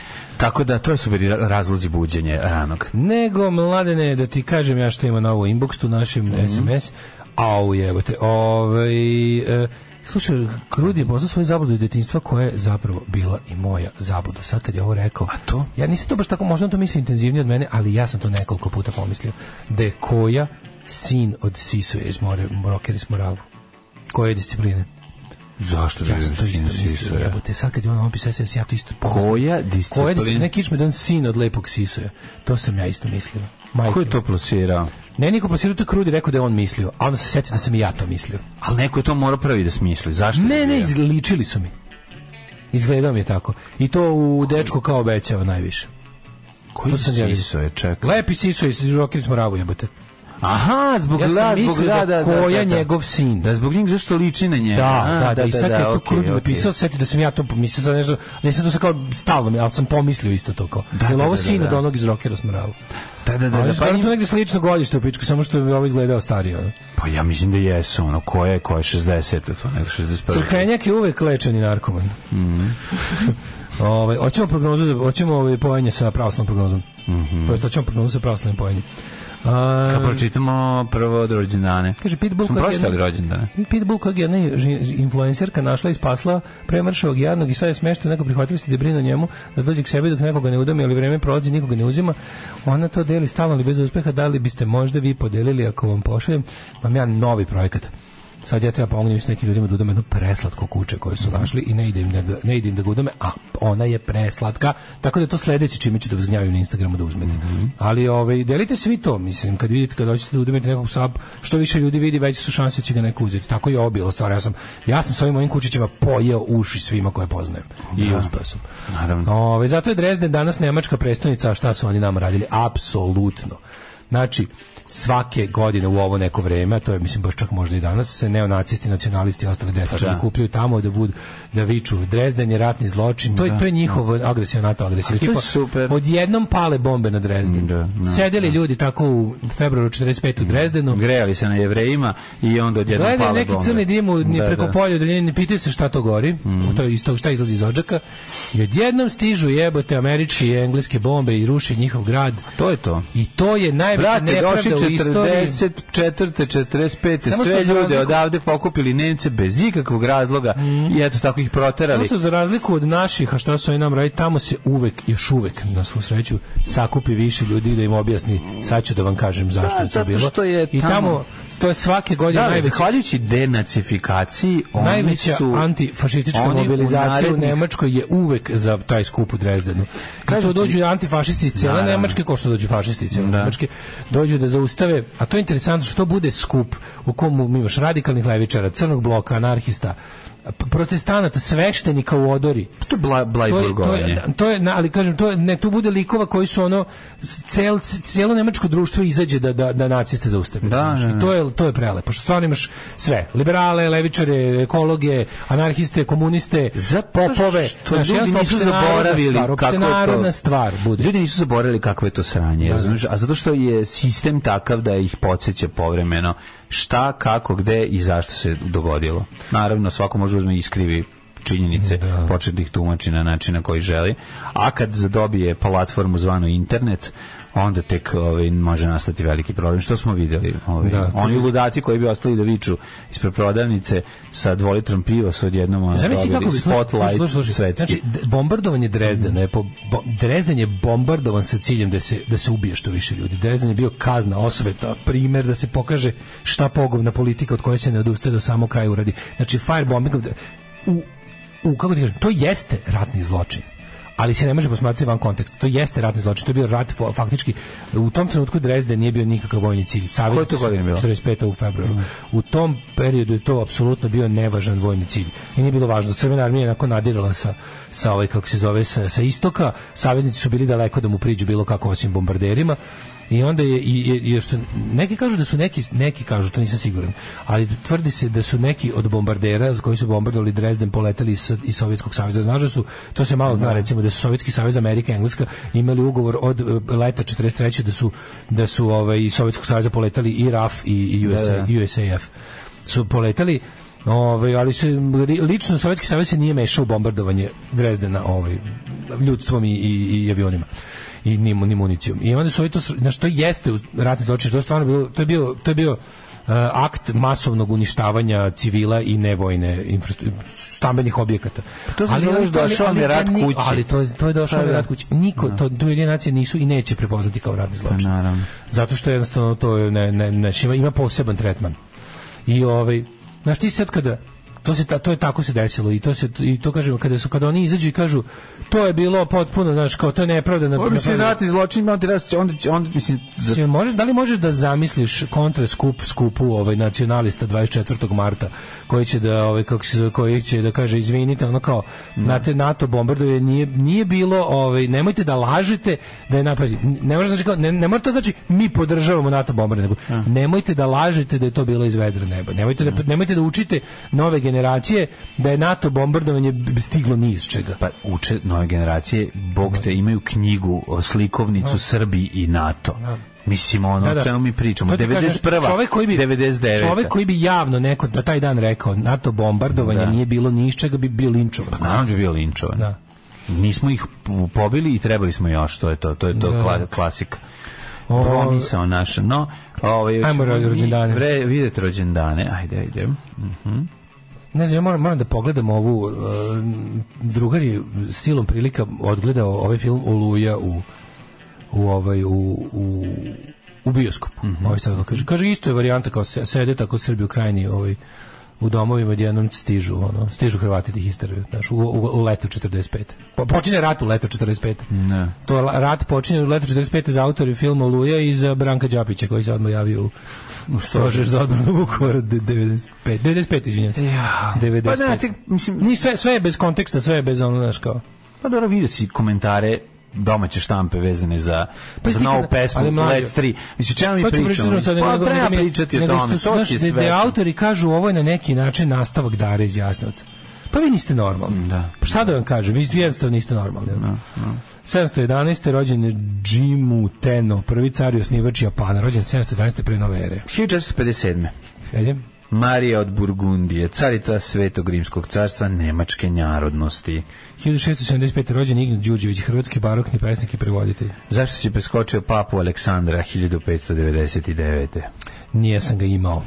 Tako da, to su bili ra- razlozi buđenja ranog. Nego, mladene, da ti kažem ja što ima na ovo inbox, tu našim Mhm. SMS. Au, jebote. Ovaj, e, slušaj, Krudi je poznao svoju zabudu iz detinjstva koja je zapravo bila i moja zabuda. Sad kad je ovo rekao, A to? ja nisam to baš tako, možda to misli intenzivnije od mene, ali ja sam to nekoliko puta pomislio. Da je koja sin od Sisuje iz More, Rocker iz Moravu. Koje discipline? Zašto Ja sam to isto mislio, jebote. Sad kad je on opisao SS, ja to isto Koja Koja disciplina? disciplina? Ne kičme da on sin od lepog Sisuja. To sam ja isto mislio. Majke Ko je to plasirao? Ne, niko plasirao to je Krudi rekao da je on mislio, a onda se setio da sam i ja to mislio. Ali neko je to mora prvi da smisli. Zašto? Ne, bi ne, izličili su mi. Izgledao mi je tako. I to u dečku kao obećava najviše. Koji to sam siso je, čekaj. Lepi siso iz Rokiri smo ravu jebote. Aha, zbog Ja la, zbog mislio la, da koja njegov sin. Da zbog njeg zašto liči na njega. Da, da, da, i sad kad je to okej. napisao, seti da sam ja to mislio sad nešto, ne sad to sam kao stalno, ali sam pomislio isto to kao. Da, Jel da, ovo da, sin da, od da. onog iz Rokira smo ravu? Da, da, da, Ali da, pa, njim- negde slično godište u pičku, samo što je ovo izgledao starije. pa ja mislim da jesu, ono, koje je, koje je 60, to nego 61. Crkvenjak je uvek lečeni narkoman. Mhm. Ovaj hoćemo prognozu, za- hoćemo ovaj pojenje sa pravoslavnom prognozom. Mhm. to jest hoćemo prognozu sa pravoslavnim pojenjem. A, Kad pročitamo prvo od rođendane. Kaže Pitbull Smo pročitali rođendane. Pitbull kojeg je jedna influencerka našla i spasla premršavog jadnog i sad je smešta neko prihvatili ste da brine o njemu da dođe k sebi dok nekoga ne udami ali vreme prolazi nikoga ne uzima ona to deli stalno ali bez uspeha da li biste možda vi podelili ako vam pošaljem vam ja novi projekat Sad ja treba pomognem s nekim ljudima da udam jedno preslatko kuće koje su našli i ne ide im da ne ide im da ga udame, a ona je preslatka, tako da je to sledeće čime ću da vas gnjavim na Instagramu da uzmete. Ali ovaj, delite svi to, mislim, kad vidite, kad hoćete da udamete nekog psa, što više ljudi vidi, veće su šanse da će ga neko uzeti. Tako je bilo stvar. Ja sam, ja sam sa ovim mojim kučićima pojeo uši svima koje poznajem. I uspeo sam. Naravno. Ove, zato je Dresden danas nemačka prestonica, a šta su oni nama radili? Apsolutno. Znači, svake godine u ovo neko vreme, a to je mislim baš čak možda i danas, se neonacisti, nacionalisti i ostali desničari da. kupljaju tamo da budu da viču Drezden je ratni zločin. To je to je njihov agresija NATO agresija. Tipa, super. Odjednom pale bombe na Drezden. Da, da, Sedeli ljudi tako u februaru 45 u Drezdenu. Grejali se na jevrejima i onda odjednom pale neki bombe. crni dim ni Da, preko da. polja, da ne, pitaju se šta to gori, to je isto šta izlazi iz odžaka. I odjednom stižu jebote američke i engleske bombe i ruši njihov grad. To je to. I to je najveća nepravda. 44. 45. Samo što sve ljude razliku- odavde pokupili Nemce bez ikakvog razloga i eto tako ih Samo proterali. što za razliku od naših, a šta su oni nam radili, tamo se uvek, još uvek, na svu sreću, sakupi više ljudi da im objasni, sad ću da vam kažem zašto Da, je to bilo. što je I tamo- tamo, to je svake godine Da, najveća, zahvaljujući denacifikaciji, oni najveća su... antifašistička oni u mobilizacija u, narednih- Nemačkoj je uvek za taj skup u Drezdenu. Kaže to dođu antifašisti iz cijele. Nemačke, kao što dođu fašisti iz cijele Da. Nemačke, dođu da zaustave, a to je interesantno što bude skup u komu imaš radikalnih levičara, crnog bloka, anarhista, protestanata, sveštenika u odori, To je bla, to je, to je, to je, ali kažem, to je, ne, tu bude likova koji su ono, cel, cijelo nemačko društvo izađe da, da, da naciste zaustave. Da, znaš. da, I da. to je, to je prelepo, što stvarno imaš sve, liberale, levičare, ekologe, anarhiste, komuniste, Zato popove, što znaš, ljudi nisu zaboravili stvar, kako je to. stvar bude. Ljudi nisu zaboravili kako je to sranje, razumiješ? A zato što je sistem takav da ih podsjeća povremeno šta, kako, gde i zašto se dogodilo. Naravno, svako može uzme i iskrivi činjenice, početi da ih tumači na način na koji želi, a kad zadobije platformu zvanu internet, onda tek ovaj, može nastati veliki problem. Što smo vidjeli? Ovaj, Da, oni ludaci koji bi ostali da viču ispred prodavnice sa dvolitom piva su odjednom Zamisli kako bi spotlight slušaj, slušaj. svetski. Znači bombardovanje Drezdena je po, bo, Drezden je bombardovan sa ciljem da se da se ubije što više ljudi. Drezden je bio kazna, osveta, primer da se pokaže šta pogubna politika od koje se ne odustaje do samog kraja uradi. Znači firebombing u u kako ti kažem, to jeste ratni zločin ali se ne može posmatrati van konteksta. To jeste ratni zločin, to je bio rat faktički u tom trenutku Drezden nije bio nikakav vojni cilj. Savez Koje to godine bilo? 45. u februaru. U tom periodu je to apsolutno bio nevažan vojni cilj. I nije bilo važno. Crvena armija je onako nadirala sa, sa ovaj, kako se zove, sa, sa istoka. Saveznici su bili daleko da mu priđu bilo kako osim bombarderima. I onda je i, i, i što neki kažu da su neki neki kažu to nisam siguran, ali tvrdi se da su neki od bombardera koji su bombardovali Dresden poleteli iz, iz Sovjetskog saveza. Znaš da su to se malo zna recimo da su Sovjetski savez Amerika Engleska imali ugovor od eh, leta 43 da su da su ovaj iz Sovjetskog saveza poletali i RAF i, i USA, Da, da. USAF su poletali Ovaj ali se lično Sovjetski savez se nije mešao u bombardovanje Drezdena ovaj ljudstvom i, i, i avionima i ni, ni municijom. I onda su ovi to na što jeste ratni zločin, to je stvarno bilo to je bio to je bio uh, akt masovnog uništavanja civila i nevojne stambenih objekata. to se zove ali- došao ali- rat ali- kući. Ali to to je došao Pa da. rat kući. Niko to to Ujedinjene nacije nisu i neće prepoznati kao ratni zločin. Pa naravno. Zato što jednostavno to je ne ne ne ima, ima poseban tretman. I ovaj znaš ti sad kada to se ta- to je tako se desilo i to se i to kažemo kada su kada oni izađu i kažu to je bilo potpuno znaš kao to je nepravda na Ovo bi se na- ratni zločin, onda, onda, onda mislim, za- možeš, da li možeš da zamisliš kontra skup skupu ovaj nacionalista 24. marta koji će da ovaj kako se koji će da kaže izvinite ono kao znate NATO bombarduje nije nije bilo ovaj nemojte da lažete da je napazi ne može znači kao, ne, ne mora to znači mi podržavamo NATO bombardovanje nego nemojte da lažete da je to bilo iz vedra neba. Nemojte da nemojte da učite nove generacije da je NATO bombardovanje stiglo ni iz čega pa uče nove generacije, bog te imaju knjigu, o slikovnicu Srbiji i NATO. Mislim, ono, Da, da. čemu mi pričamo? To ti kažem, 91. čovek koji bi 99. čovek koji bi javno neko na taj dan rekao NATO bombardovanje Da. nije bilo ni iz čega bi bio linčovan. Naravno da je bio linčovan. Da. Nismo ih pobili i trebali smo još, to je to, to je to Da. kla- klasika. O, Promisao naša. No, ovaj, Ajmo rođendane. Vidite rođendane. Ajde, ajde. Ne znam, ja moram, moram da pogledam ovu uh, drugar je silom prilika odgledao ovaj film Oluja u u ovaj u, u, u bioskopu. Ovaj sad kaže, kaže isto je varijanta kao se, sede tako Srbi u krajini ovaj u domovima gdje jednom stižu, ono, stižu Hrvati da ih isteraju, znaš, u, u, u letu 45. Po, počinje rat u letu 45. Ne. To rat počinje u letu 45. za autori filma Oluja i za Branka Đapića koji se odmah javio u, u stožer za odbranu Vukovara de- 95. 95, izvinjam se. Ja. 95. Pa ne, ti, mislim, Ni sve, sve je bez konteksta, sve je bez ono, znaš kao. Pa dobro, vidio si komentare domaće štampe vezane za, Pa za novu pesmu Let's 3. Mislim, čemu mi Pa pričamo? Pa treba pričati o tome, to ti da- sve. da autori kažu ovo je na neki način nastavak Dare iz Jasnovca. Pa vi niste normalni. Da. Pa šta da vam kažem, vi jednostavno niste normalni. 711. rođen je Jimu Teno, prvi car i osnivač Japana, rođen 711. pre nove ere. 1457. Ajde. Marija od Burgundije, carica Svetog Rimskog carstva Nemačke narodnosti. 1675. rođen Ignat Đurđević, hrvatski barokni pesnik i prevoditelj. Zašto si preskočio papu Aleksandra 1599. Nije sam ga imao.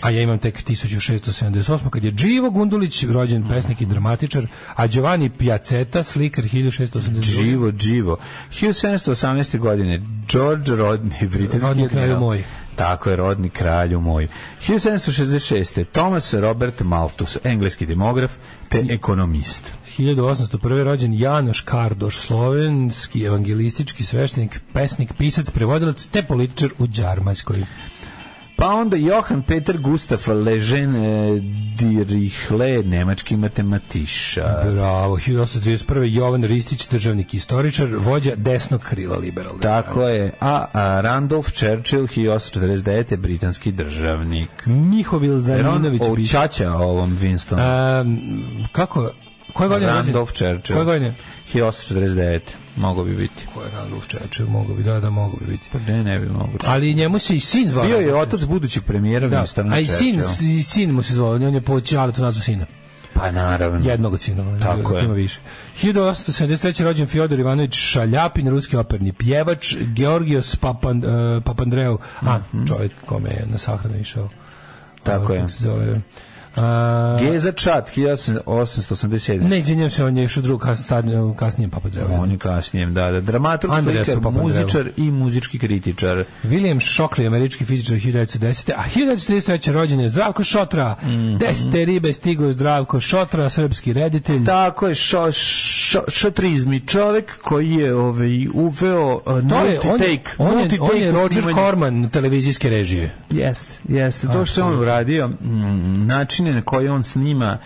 A ja imam tek 1678. kad je Dživo Gundulić, rođen pesnik i dramatičar, a Giovanni Piaceta, slikar 1682. Živo, živo. 1718. godine George Rodney, britanski kralju admiral. moj. Tako je, rodni kralju moj. 1766. Thomas Robert Malthus, engleski demograf te ekonomist. 1801. rođen Janoš Kardoš, slovenski evangelistički sveštenik, pesnik, pisac, prevodilac te političar u Đarmaskoj. Pa onda Johann Peter Gustav Lejeune e, Dirichlet, nemački matematičar. Bravo, 1831. Jovan Ristić, državnik istoričar, vođa desnog krila liberalne Tako je. A, a Randolph Churchill, 1849. britanski državnik. Mihovil Jer on Zaninović, učaća ovom Winstonu. Um, kako, koje godine? Randolph Churchill. Koje godine? 1849. Mogo bi biti. Ko je Randolph Churchill? Mogu bi, da, da, mogu bi biti. Pa ne, ne bi mogo. Ali njemu se i sin zvao. Bio je otac budućeg premijera Da, a i sin, i sin mu se zvao, on je po Ćaletu nazvu sina. Pa naravno. Jednog od sinova. Tako je. Ima više. 1873. rođen Fjodor Ivanović Šaljapin, ruski operni pjevač, Georgios Papan, uh, Papandreou, a, čovjek kome je na sahranu išao. Mhm. Tako Ovaj, je. se zove. A, Geza Čat, 1887. ne, izvinjam se, on je išao drug kas, stadnje- kasnije Papandreou. On je kasnije, da, da. Dramaturg, slikar, muzičar i muzički kritičar. William Shockley, američki fizičar 1910. A 1933. rođen je Zdravko Šotra. Mhm. Desete ribe stigo Zdravko Šotra, srpski reditelj. Tako je, šo, šo, šotrizmi, čovek koji je ovaj, uveo uh, je, on, multi-take. on, je, on je multi-take Roger. Corman televizijske režije. Jeste, jeste. To što je on uradio, mm, načine na koje on snima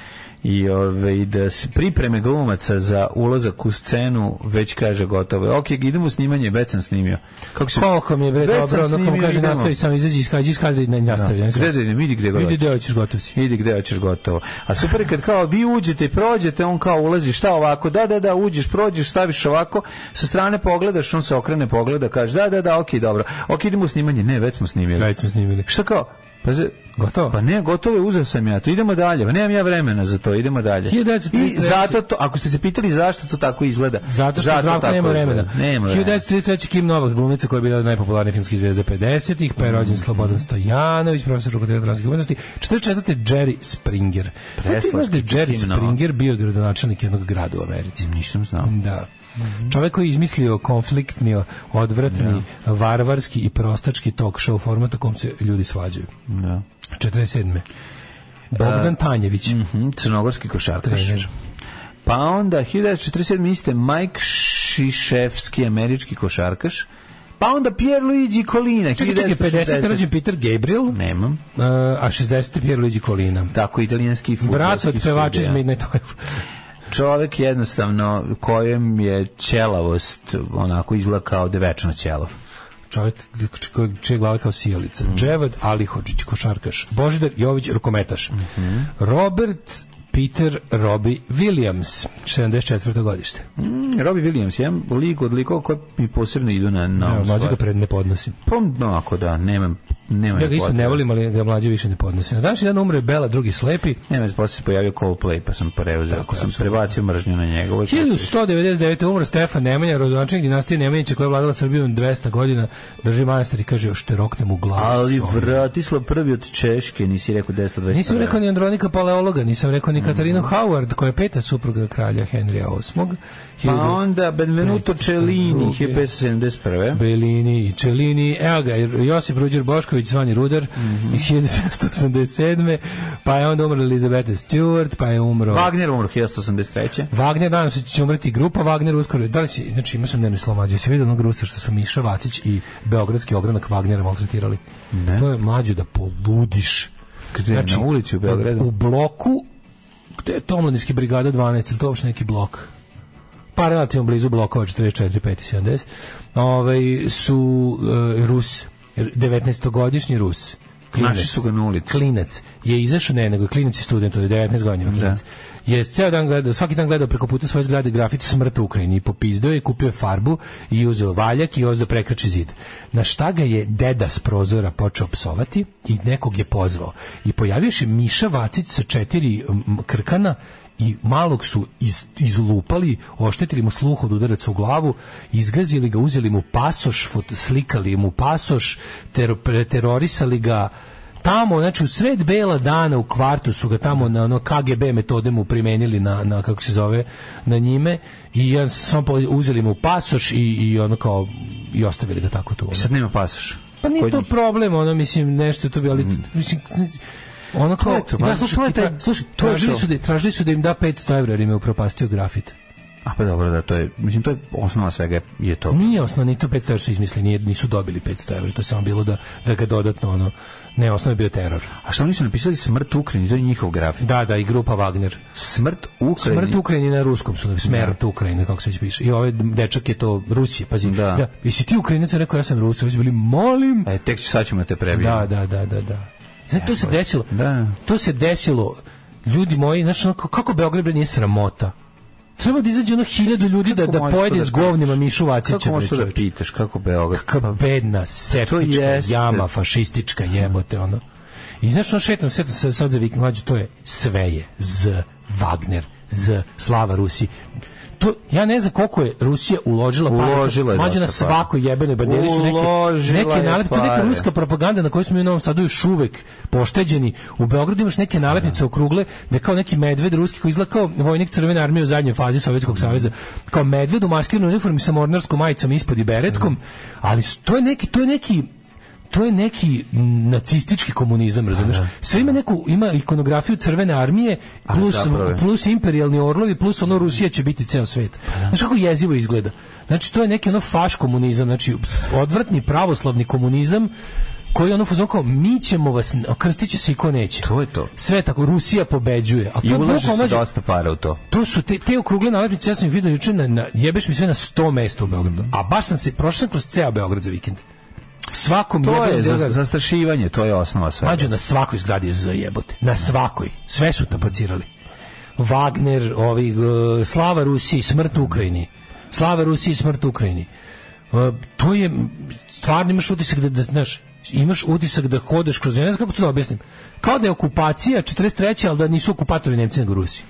i ove, da se pripreme glumaca za ulazak u scenu već kaže gotovo. Ok, idemo u snimanje, već sam snimio. Kako se... Koliko mi je bre dobro, kako snimio, kaže nastavi sam izađi iz iz kadra i ne nastavi. Da. ne Gde da idem, vidi gde Vidi hoćeš. gde hoćeš, gotov si. Idi gde hoćeš gotovo. A super je kad kao vi uđete i prođete, on kao ulazi, šta ovako, da, da, da, uđeš, prođeš, staviš ovako, sa strane pogledaš, on se okrene, pogleda, kaže, da, da, da, okej, dobro. Ok, idemo u snimanje, ne, već smo snimili. Već smo snimili. Šta kao? Pa, za, Gotovo? Pa ne, gotovo je, uzeo sam ja to. Idemo dalje. Pa nemam ja vremena za to. Idemo dalje. 1933. I zato to, ako ste se pitali zašto to tako izgleda. Zato što Zdravko tako nema vremena. Nema vremena. 1933. Kim Novak, glumica koja je bila najpopularnija filmski zvezda 50-ih, pa je rođen Slobodan Stojanović, profesor fakulteta dramskih umetnosti. 44. Jerry Springer. Ti znaš da je Jerry. Springer bio gradonačelnik jednog grada u Americi? Nisam znao. Da. Čovjek koji je izmislio konfliktni, odvratni, varvarski i prostački talk show format u kom se ljudi svađaju. Da. 47. Bogdan Tanjević. Mhm, crnogorski košarkaš. Trener. Pa onda 1947. iste Mike Šiševski, američki košarkaš. Pa onda Pierluigi Colina. Čekaj, čekaj, 50. rođen Peter Gabriel, uh, Nemam. a 60. Pierluigi Colina. Tako, italijanski Brat fudbalski od pevača iz. Midnight Oil. Čovek jednostavno kojem je ćelavost onako izgleda kao da večno ćelav. Čovjek čije glava kao sijalica. Dževad Alihodžić, košarkaš. Božidar Jović, rukometaš. Robert Peter Robbie Williams, 74. godište. Mm, Robbie Williams, jedan lik od likova koji mi posebno idu na, na stvar. ga pred ne podnosim. Pa, no, ako da, nemam, nemam Ja ga isto ne volim, ali ga mlađe više ne podnosim. Na današnji dan umre Bela, drugi slepi. Nema posle se pojavio Coldplay, pa sam preuzeo, Tako sam prebacio mržnju na njega. Ovo je 1199. umro Stefan Nemanja, rodonačelnik dinastije Nemanjića koja je vladala Srbijom 200 godina, drži manastir i kaže još te roknem u glavu. Ali. Vratislav prvi od Češke, nisi rekao 1020. Nisam rekao ni Andronika Paleologa, nisam rekao Mhm. ni Katarinu Howard, koja je peta supruga kralja Henrija VIII. Pa onda Benvenuto Cellini, 1571. Bellini i Cellini, evo ga, Josip Ruđer Bošković, zvani Rudar, Mhm. iz 1787. Pa je onda umrla Elizabeth Stewart, pa je umro... Wagner umro 1883. Wagner, nadam se će umreti grupa Wagner uskoro. Da li će, znači ima sam ne slomađe, se vidi onog rusa što su Miša Vacić i Beogradski ogranak Wagnera maltretirali. Ne. To je mlađo da poludiš. Gde, na ulici u Beogradu? U bloku, gde je to omladinski brigada 12, ili to uopšte neki blok? Pa relativno blizu blokova 44, 5 i 70. Ovaj, su uh, Rus, 19-godišnji Rus klinac, Našli su ga na ulici. klinac je izašao, ne, nego klinac je student od 19 godina, klinac. Je ceo dan gledao, svaki dan gledao preko puta svoje zgrade grafit smrt u Ukrajini i popizdao je, kupio je farbu i uzeo valjak i ozdo prekrači zid. Na šta ga je deda s prozora počeo psovati i nekog je pozvao. I pojavio se Miša Vacić sa četiri krkana i malog su iz, izlupali, oštetili mu sluh od udaraca u glavu, izgazili ga, uzeli mu pasoš, slikali mu pasoš, ter, terorisali ga, tamo, znači u sred bela dana u kvartu su ga tamo na ono KGB metode mu primenili na, na kako se zove, na njime i jedan samo uzeli mu pasoš i, i ono kao i ostavili ga tako tu. ono. Sad nema pasoš. Pa nije to problem, ono mislim nešto to bi, ali mislim ono kao, to, da, pa, slušaj, to je i taj- slušaj, tražili su da tražili su da im da 500 evra jer im je upropastio grafit. A pa dobro, da, to je, mislim, to je osnova svega je to. Nije osnovno, ni to 500 evra su izmislili, nije, nisu dobili 500 evra, to je samo bilo da, da ga dodatno, ono, ne, osnovno je bio teror. A što oni su napisali smrt Ukrajini, to je njihov grafit. Da, da, i grupa Wagner. Smrt Ukrajini. Smrt Ukrajini na ruskom su, smrt Ukrajine, kako se već piše. I ovaj dečak je to Rusije, pazi. Da. Da. Jesi ti Ukrajinac? Rekao, ja sam Rus. Su bili, molim. E, tek sad ćemo da te prebijem. Da, da, da, da, da. Znači, to se desilo. Da. To se desilo. Ljudi moji, znači, kako Beograd nije sramota? Treba da izađe ono hiljadu ljudi da, Kako da to pojede da s govnima? Mišu Vacića. Kako možeš da pitaš, kako Beograd? Kakva bedna, septička jama, fašistička jebote, ono. I znaš, ono šetam, šetam se sad za vikend, to je sve je Z, Wagner, Z, Slava Rusi. To, ja ne znam koliko je Rusija uložila pare. Uložila je Mlađe na para. svakoj jebenoj banderi su neke, neke je neka ruska propaganda na kojoj smo mi u Novom Sadu još uvek pošteđeni. U Beogradu imaš neke nalepnice okrugle, da kao neki medved ruski koji izgleda kao vojnik crvene armije u zadnjoj fazi Sovjetskog saveza, kao medved u maskiranoj uniformi sa mornarskom majicom ispod i beretkom, ali s- to je neki, to je neki to je neki nacistički komunizam, razumeš? Sve ima neku ima ikonografiju crvene armije plus je. plus imperijalni orlovi plus ono Rusija će biti ceo svet. Znaš kako jezivo izgleda? Znači to je neki ono faš komunizam, znači odvratni pravoslavni komunizam koji ono fuzon kao mi ćemo vas krstit će se i ko neće. To je to. Sve tako Rusija pobeđuje. A to I je ulaže se mlađe, dosta para u to. to su te, te okrugle nalepnice, ja sam vidio juče na, na, jebeš mi sve na 100 mesta u Beogradu. A baš sam se, prošao sam kroz ceo Beograd za vikend. Svakom To je za, zastrašivanje, to je osnova svega. Mađo na svakoj zgradi je Z jebote. Na svakoj. Sve su tapacirali. Wagner, ovi, Slava Rusiji, smrt Ukrajini. Slava Rusiji, smrt Ukrajini. Uh, to je, stvarno imaš utisak da, da, znaš, imaš utisak da hodeš kroz, ne znam kako to da objasnim, kao da je okupacija 43. ali da nisu okupatori Nemci nego Rusi.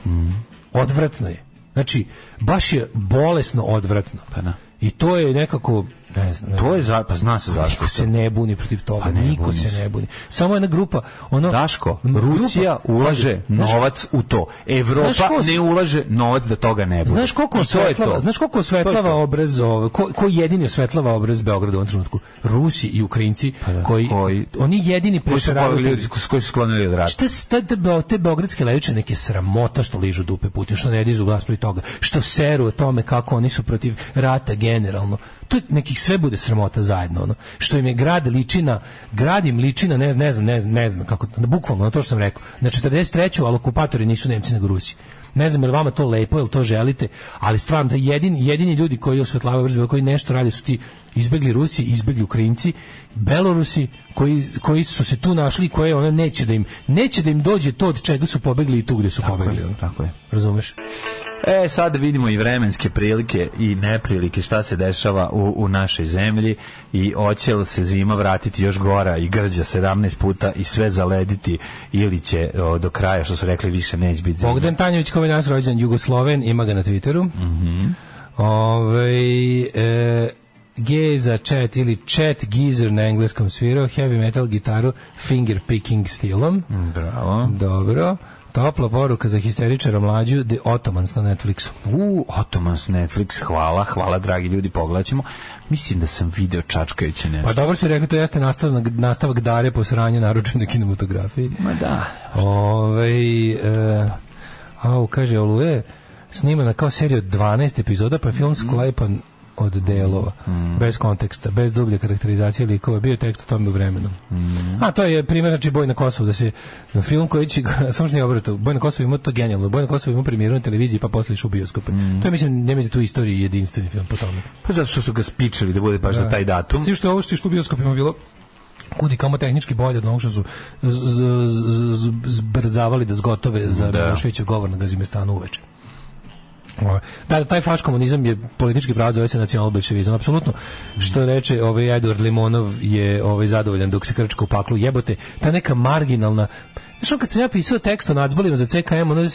Odvratno je. Znači, baš je bolesno odvratno. Pa da. I to je nekako, ne znam, To je, za, pa zna se zašto. Niko se ne buni protiv toga, Pa ne niko buni se ne buni. Samo jedna grupa, ono Daško, grupa- Rusija ulaže Znaš- novac u to. Evropa ko ne ulaže novac da toga ne bude. Znaš koliko osvetlava, znaš koliko osvetlava obraz, ovaj, ko, ko jedini osvetlava obraz Beograda u ovom trenutku? Rusi i Ukrajinci koji, Pa koji- oni jedini Koji su prešaravaju pobegli te- ljudi s- koji su sklonili od rata. Šta s- te, te, be- te beogradske leviče neke sramota što ližu dupe Putin, što ne dižu glas protiv toga, što seru o tome kako oni su protiv rata generalno. To nekih sve bude sramota zajedno, ono. Što im je grad liči na, grad im liči na, ne, ne znam, ne znam, ne znam kako, bukvalno, na to što sam rekao, na 43. ali okupatori nisu Nemci nego Rusi. Ne znam je li vama to lepo, je li to želite, ali stvarno da jedini, jedini ljudi koji osvetlavaju vrstu, koji nešto rade su ti izbegli Rusi, izbegli Ukrajinci, Belorusi koji, koji su se tu našli koje ono neće da im neće da im dođe to od čega su pobegli i tu gdje su pobegli. je, tako je. Razumeš? E, sad vidimo i vremenske prilike i neprilike šta se dešava u, u našoj zemlji i hoće li se zima vratiti još gora i grđa 17 puta i sve zalediti ili će o, do kraja, što su rekli, više neće biti zima. Bogdan Tanjević koji je danas rođen Jugosloven, ima ga na Twitteru. Ovaj, e, G za chat ili chat geezer na engleskom svirao, heavy metal gitaru finger picking stilom. Bravo. Dobro. Topla poruka za histeričara mlađu The Ottomans na Netflixu. U, Otomans Netflix, hvala, hvala dragi ljudi, pogledat ćemo. Mislim da sam video čačkajuće nešto. Pa dobro si rekli, to jeste nastavak, nastavak dare po sranje naručenoj kinematografiji. Ma da. Ove, e, au, kaže Oluje, snimana kao serija od 12 epizoda, pa film sklepan od delova, bez konteksta, bez dublje karakterizacije likova, bio je tekst o tome u vremenu. A to je primjer, znači Boj na Kosovu, da se film koji će, samo što nije obrto, Boj na Kosovu ima to genijalno, Boj na Kosovu ima premijeru na televiziji pa posle u bioskope. To je, mislim, ne mislim tu istoriji jedinstveni film po tome. Pa zato što su ga spičali da bude baš za taj datum. Svi što je ovo što je u bioskopima bilo kudi kamo tehnički bolje od onog što su z- z- z- z- zbrzavali da zgotove za Da. Miloševićev govor na Gazimestanu uveče. O, Da, taj faš komunizam je politički pravac zove se nacionalbolševizam, apsolutno. Što reče ovaj Edward Limonov je ovaj zadovoljan dok se krčka u paklu jebote. Ta neka marginalna Znaš, kad sam ja pisao tekst o nacbolima za CKM, ono, ja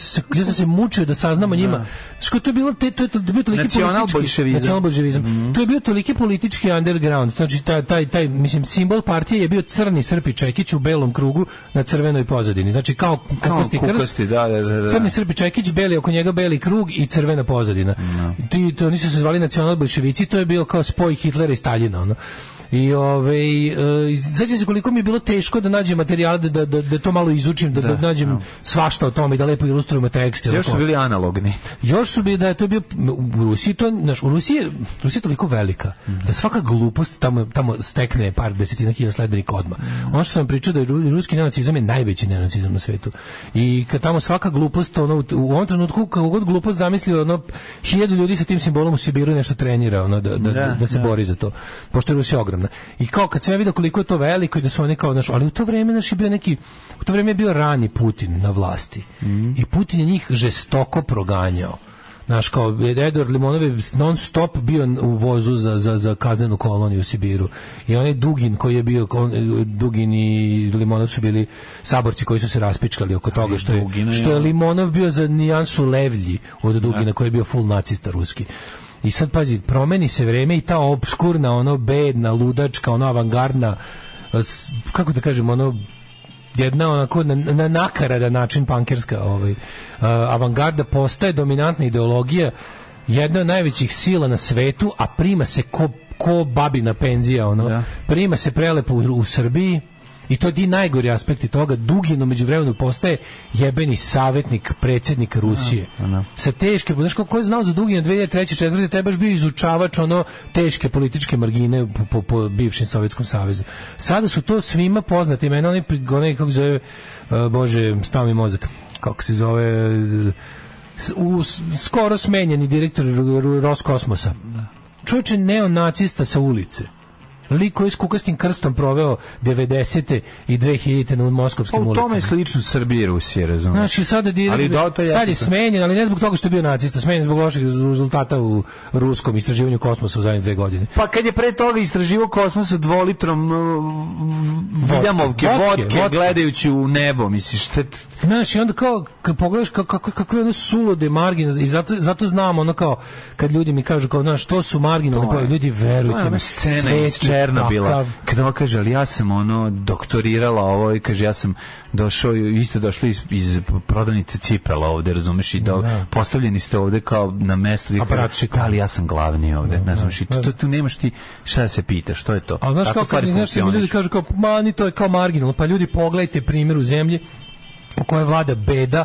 sam se- mučio da saznamo njima. Znaš, kao to je bilo, te, to je, to je bio toliki Nacionalbolševizam. politički... Nacionalbolševizam. To je bio toliki politički underground. Znači, taj, taj, taj, mislim, simbol partije je bio crni srpi čekić u belom krugu na crvenoj pozadini. Znači, kao kukasti krst, kukasti, da, da, da, da. crni Srbi Čekić, beli oko njega beli krug i crvena pozadina. Ti to nisu se zvali nacionalbolševici, to je bio kao spoj Hitlera i Staljina, ono. I ovaj e, sećam se koliko mi je bilo teško da nađem materijal da, da, da, da to malo izučim, da, da, nađem svašta o tome i da lepo ilustrujemo tekst. i Još su bili analogni. Još su bili da je to bio u Rusiji to znaš, u Rusiji Rusija je toliko velika da svaka glupost tamo tamo stekne par desetina hiljada sledbenika odmah. Ono što sam pričao da je ru- ruski neonacizam je najveći neonacizam na svetu. I kad tamo svaka glupost ono u, ovom trenutku kako god glupost zamisli ono hiljadu ljudi sa tim simbolom u Sibiru nešto trenira ono da da, da, da se bori za to. Pošto je Rusija ogromna. I kao kad sam ja vidio koliko je to veliko i da su oni kao znaš, ali u to vreme naš je bio neki u to vreme je bio rani Putin na vlasti. I Putin je njih žestoko proganjao. Znaš, kao Edward Limonov je non stop bio u vozu za, za, za kaznenu koloniju u Sibiru. I onaj Dugin koji je bio, on, Dugin i Limonov su bili saborci koji su se raspičkali oko toga što je, što je on- Limonov bio za nijansu levlji od Dugina koji je bio full nacista ruski. I sad pazi, promeni se vreme i ta obskurna, ono bedna, ludačka, ono avangardna, kako da kažem, ono jedna onako na, na nakarada način pankerska ovaj, avangarda postaje dominantna ideologija jedna od najvećih sila na svetu, a prima se ko, ko babina penzija, ono. Da. Prima se prelepo u, u Srbiji i to je ti najgori aspekti toga. Dugino među vremenu postaje jebeni savjetnik predsjednika Rusije. Sa teške, znaš ko je znao za Dugina 2003. 4. te baš bio izučavač ono teške političke margine po, po, po bivšem Sovjetskom savezu. Sada su to svima poznati imena, pri- onaj kako zove, uh, bože, stav mi mozak, kako se zove, s- u, skoro smenjeni direktor Roskosmosa. Čovječe neonacista sa ulice. Lik koji je s kukastim krstom proveo 90. i 2000. na moskovskim Pa u ulicama. tome je slično Srbije i Rusije, razumiješ? Znači, sada direkt, Ali je sad je smenjen, ali ne zbog toga što je bio nacista, smenjen zbog loših rezultata u ruskom istraživanju kosmosa u zadnje dve godine. Pa kad je pre toga istraživo kosmos sa dvolitrom uh, viljamovke, Vodke, vodke, vodke. gledajući u nebo, misliš, šta Znaš, i onda kao, kad pogledaš kako, kako, kakve one sulude margine, i zato, zato znam ono kao, kad ljudi mi kažu kao, znaš, to su je- pojave, ljudi, je verujte mi, scena Černobila. takav. Kada on kaže, ali ja sam ono doktorirala ovo i kaže, ja sam došao, vi ste došli iz, iz prodavnice cipela ovde, razumeš, i do, Da. postavljeni ste ovde kao na mesto gdje Aparat kaže, šikane. da, ali ja sam glavni ovde, ne znaš, i da. tu, tu nemaš ti šta da se pita, što je to? Ali znaš Tako kao nešto mi ljudi kažu kao ma ni to je kao marginalno. Pa ljudi pogledajte primjer u zemlji u kojoj vlada beda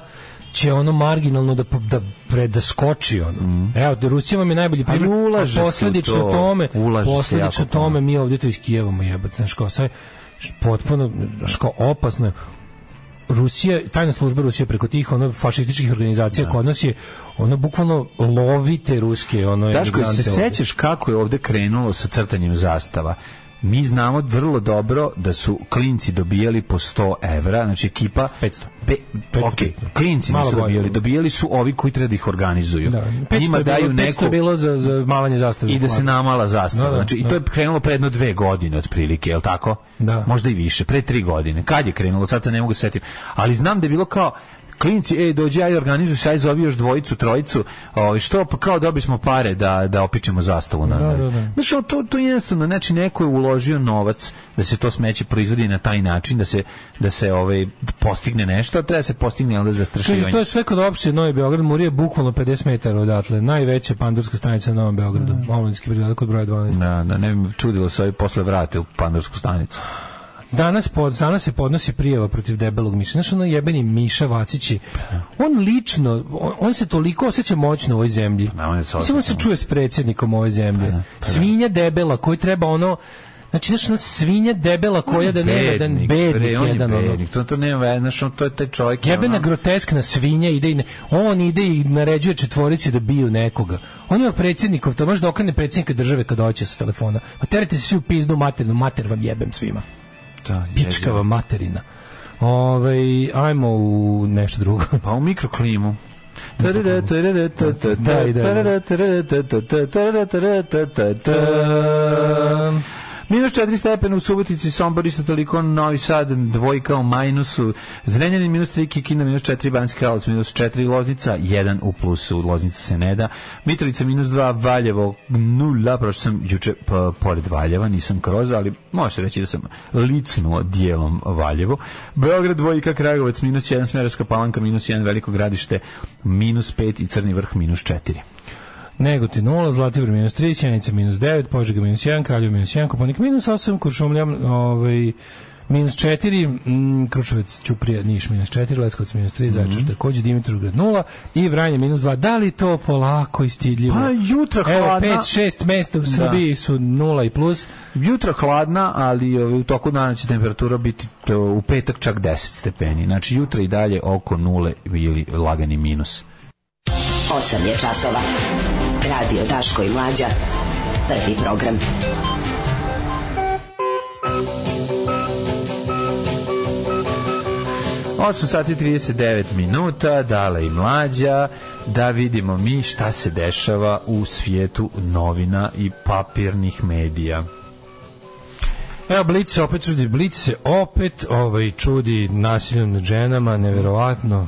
će ono marginalno da da pre da skoči ono. Evo, da Rusija vam je najbolji primjer. Ulaže a posledično to. tome, posledično tome mi ovdje to iz Kijeva jebate, znaš kao sve potpuno kao opasno. Rusija, tajna služba Rusije preko tih ono fašističkih organizacija kod nas je ono bukvalno lovite ruske ono Daško, se sećaš kako je ovde krenulo sa crtanjem zastava? Mi znamo vrlo dobro da su klinci dobijali po 100 evra, znači ekipa... 500. Pe, 500. ok, klinci Malo nisu dobijali, dobijali su ovi koji treba da ih organizuju. Da, 500 Njima bilo, daju 500 neku... je bilo za, za malanje zastave. I da se namala zastava. Da, da, znači, I da. to je krenulo pre jedno dve godine otprilike, je li tako? Da. Možda i više, pre tri godine. Kad je krenulo, sad se ne mogu setim. Ali znam da je bilo kao, klinci, ej, dođi, aj organizuj aj zovi još dvojicu, trojicu, ovaj, što, pa kao dobili smo pare da, da opičemo zastavu. Na, Da, da, da. Znači, to, to je jednostavno, znači, neko je uložio novac da se to smeće proizvodi na taj način, da se, da se ovaj, postigne nešto, a treba da se postigne onda zastrašivanje. to je sve kod opštine Novi Beograd, Murije je bukvalno 50 metara odatle. Najveća pandurska stanica na Novom Beogradu. Omladinski brigadak kod broja 12. Da, da ne bi čudilo se ovi posle vrate u pandorsku stanicu. Danas, pod, danas se podnosi prijava protiv debelog miša. Znaš, ono jebeni Miša Vacići, on lično, on, on se toliko osjeća moćno u ovoj zemlji. Ma, on je se on čuje s predsjednikom ove zemlje. Svinja debela koji treba ono, znači, znaš, ono svinja debela koja da nema jedan bednik bre, on je jedan, ono. bednik, to, to nema veze, znaš, on- to je taj čovjek. je Jebena ono- groteskna svinja ide i ne, on ide i naređuje četvorici da biju nekoga. On ima predsjednikov, to može da okrene predsjednika države kad hoće sa telefona. Pa terajte se svi u pizdu maternu, mater vam jebem svima. Da, Pičkava materina. Ove, ajmo u nešto drugo. Pa u mikroklimu. Minus 4 stepena u Subotici, Sombor isto toliko, Novi Sad dvojka u minusu, Zrenjanin minus 3, Kikina minus 4, Banski Karlovac minus 4, Loznica 1 u plusu, Loznica se ne da, Mitrovica minus 2, Valjevo 0, prošao sam juče pored Valjeva, nisam kroz, ali može se reći da sam licnuo dijelom Valjevo, Beograd dvojka, Kragovac minus 1, Smerovska palanka minus 1, Veliko gradište minus 5 i Crni vrh minus 4. Negotin 0, Zlatibor minus 3, Sjenica minus 9, Požega minus 1, Kraljevo minus 1, Koponik minus 8, Kuršumlja ovaj, minus 4, mm, Kručevac, Ćuprija, Niš minus 4, Leskovac minus 3, Zaječar takođe, Dimitrovgrad 0 i Vranje minus 2. Da li to polako i stidljivo? Pa jutra Evo, hladna. 5-6 mesta u Srbiji su 0 i plus. Jutro hladna, ali ovaj, u toku dana će temperatura biti to, u petak čak 10 stepeni. Znači jutra i dalje oko nule ili lagani minus. 8 je časova. Radio Daško i Mlađa. Prvi program. Osam sati 39 minuta, dale i mlađa, da vidimo mi šta se dešava u svijetu novina i papirnih medija. Evo, Blic se opet čudi, Blic se opet ovaj, čudi nasiljem nad ženama, neverovatno.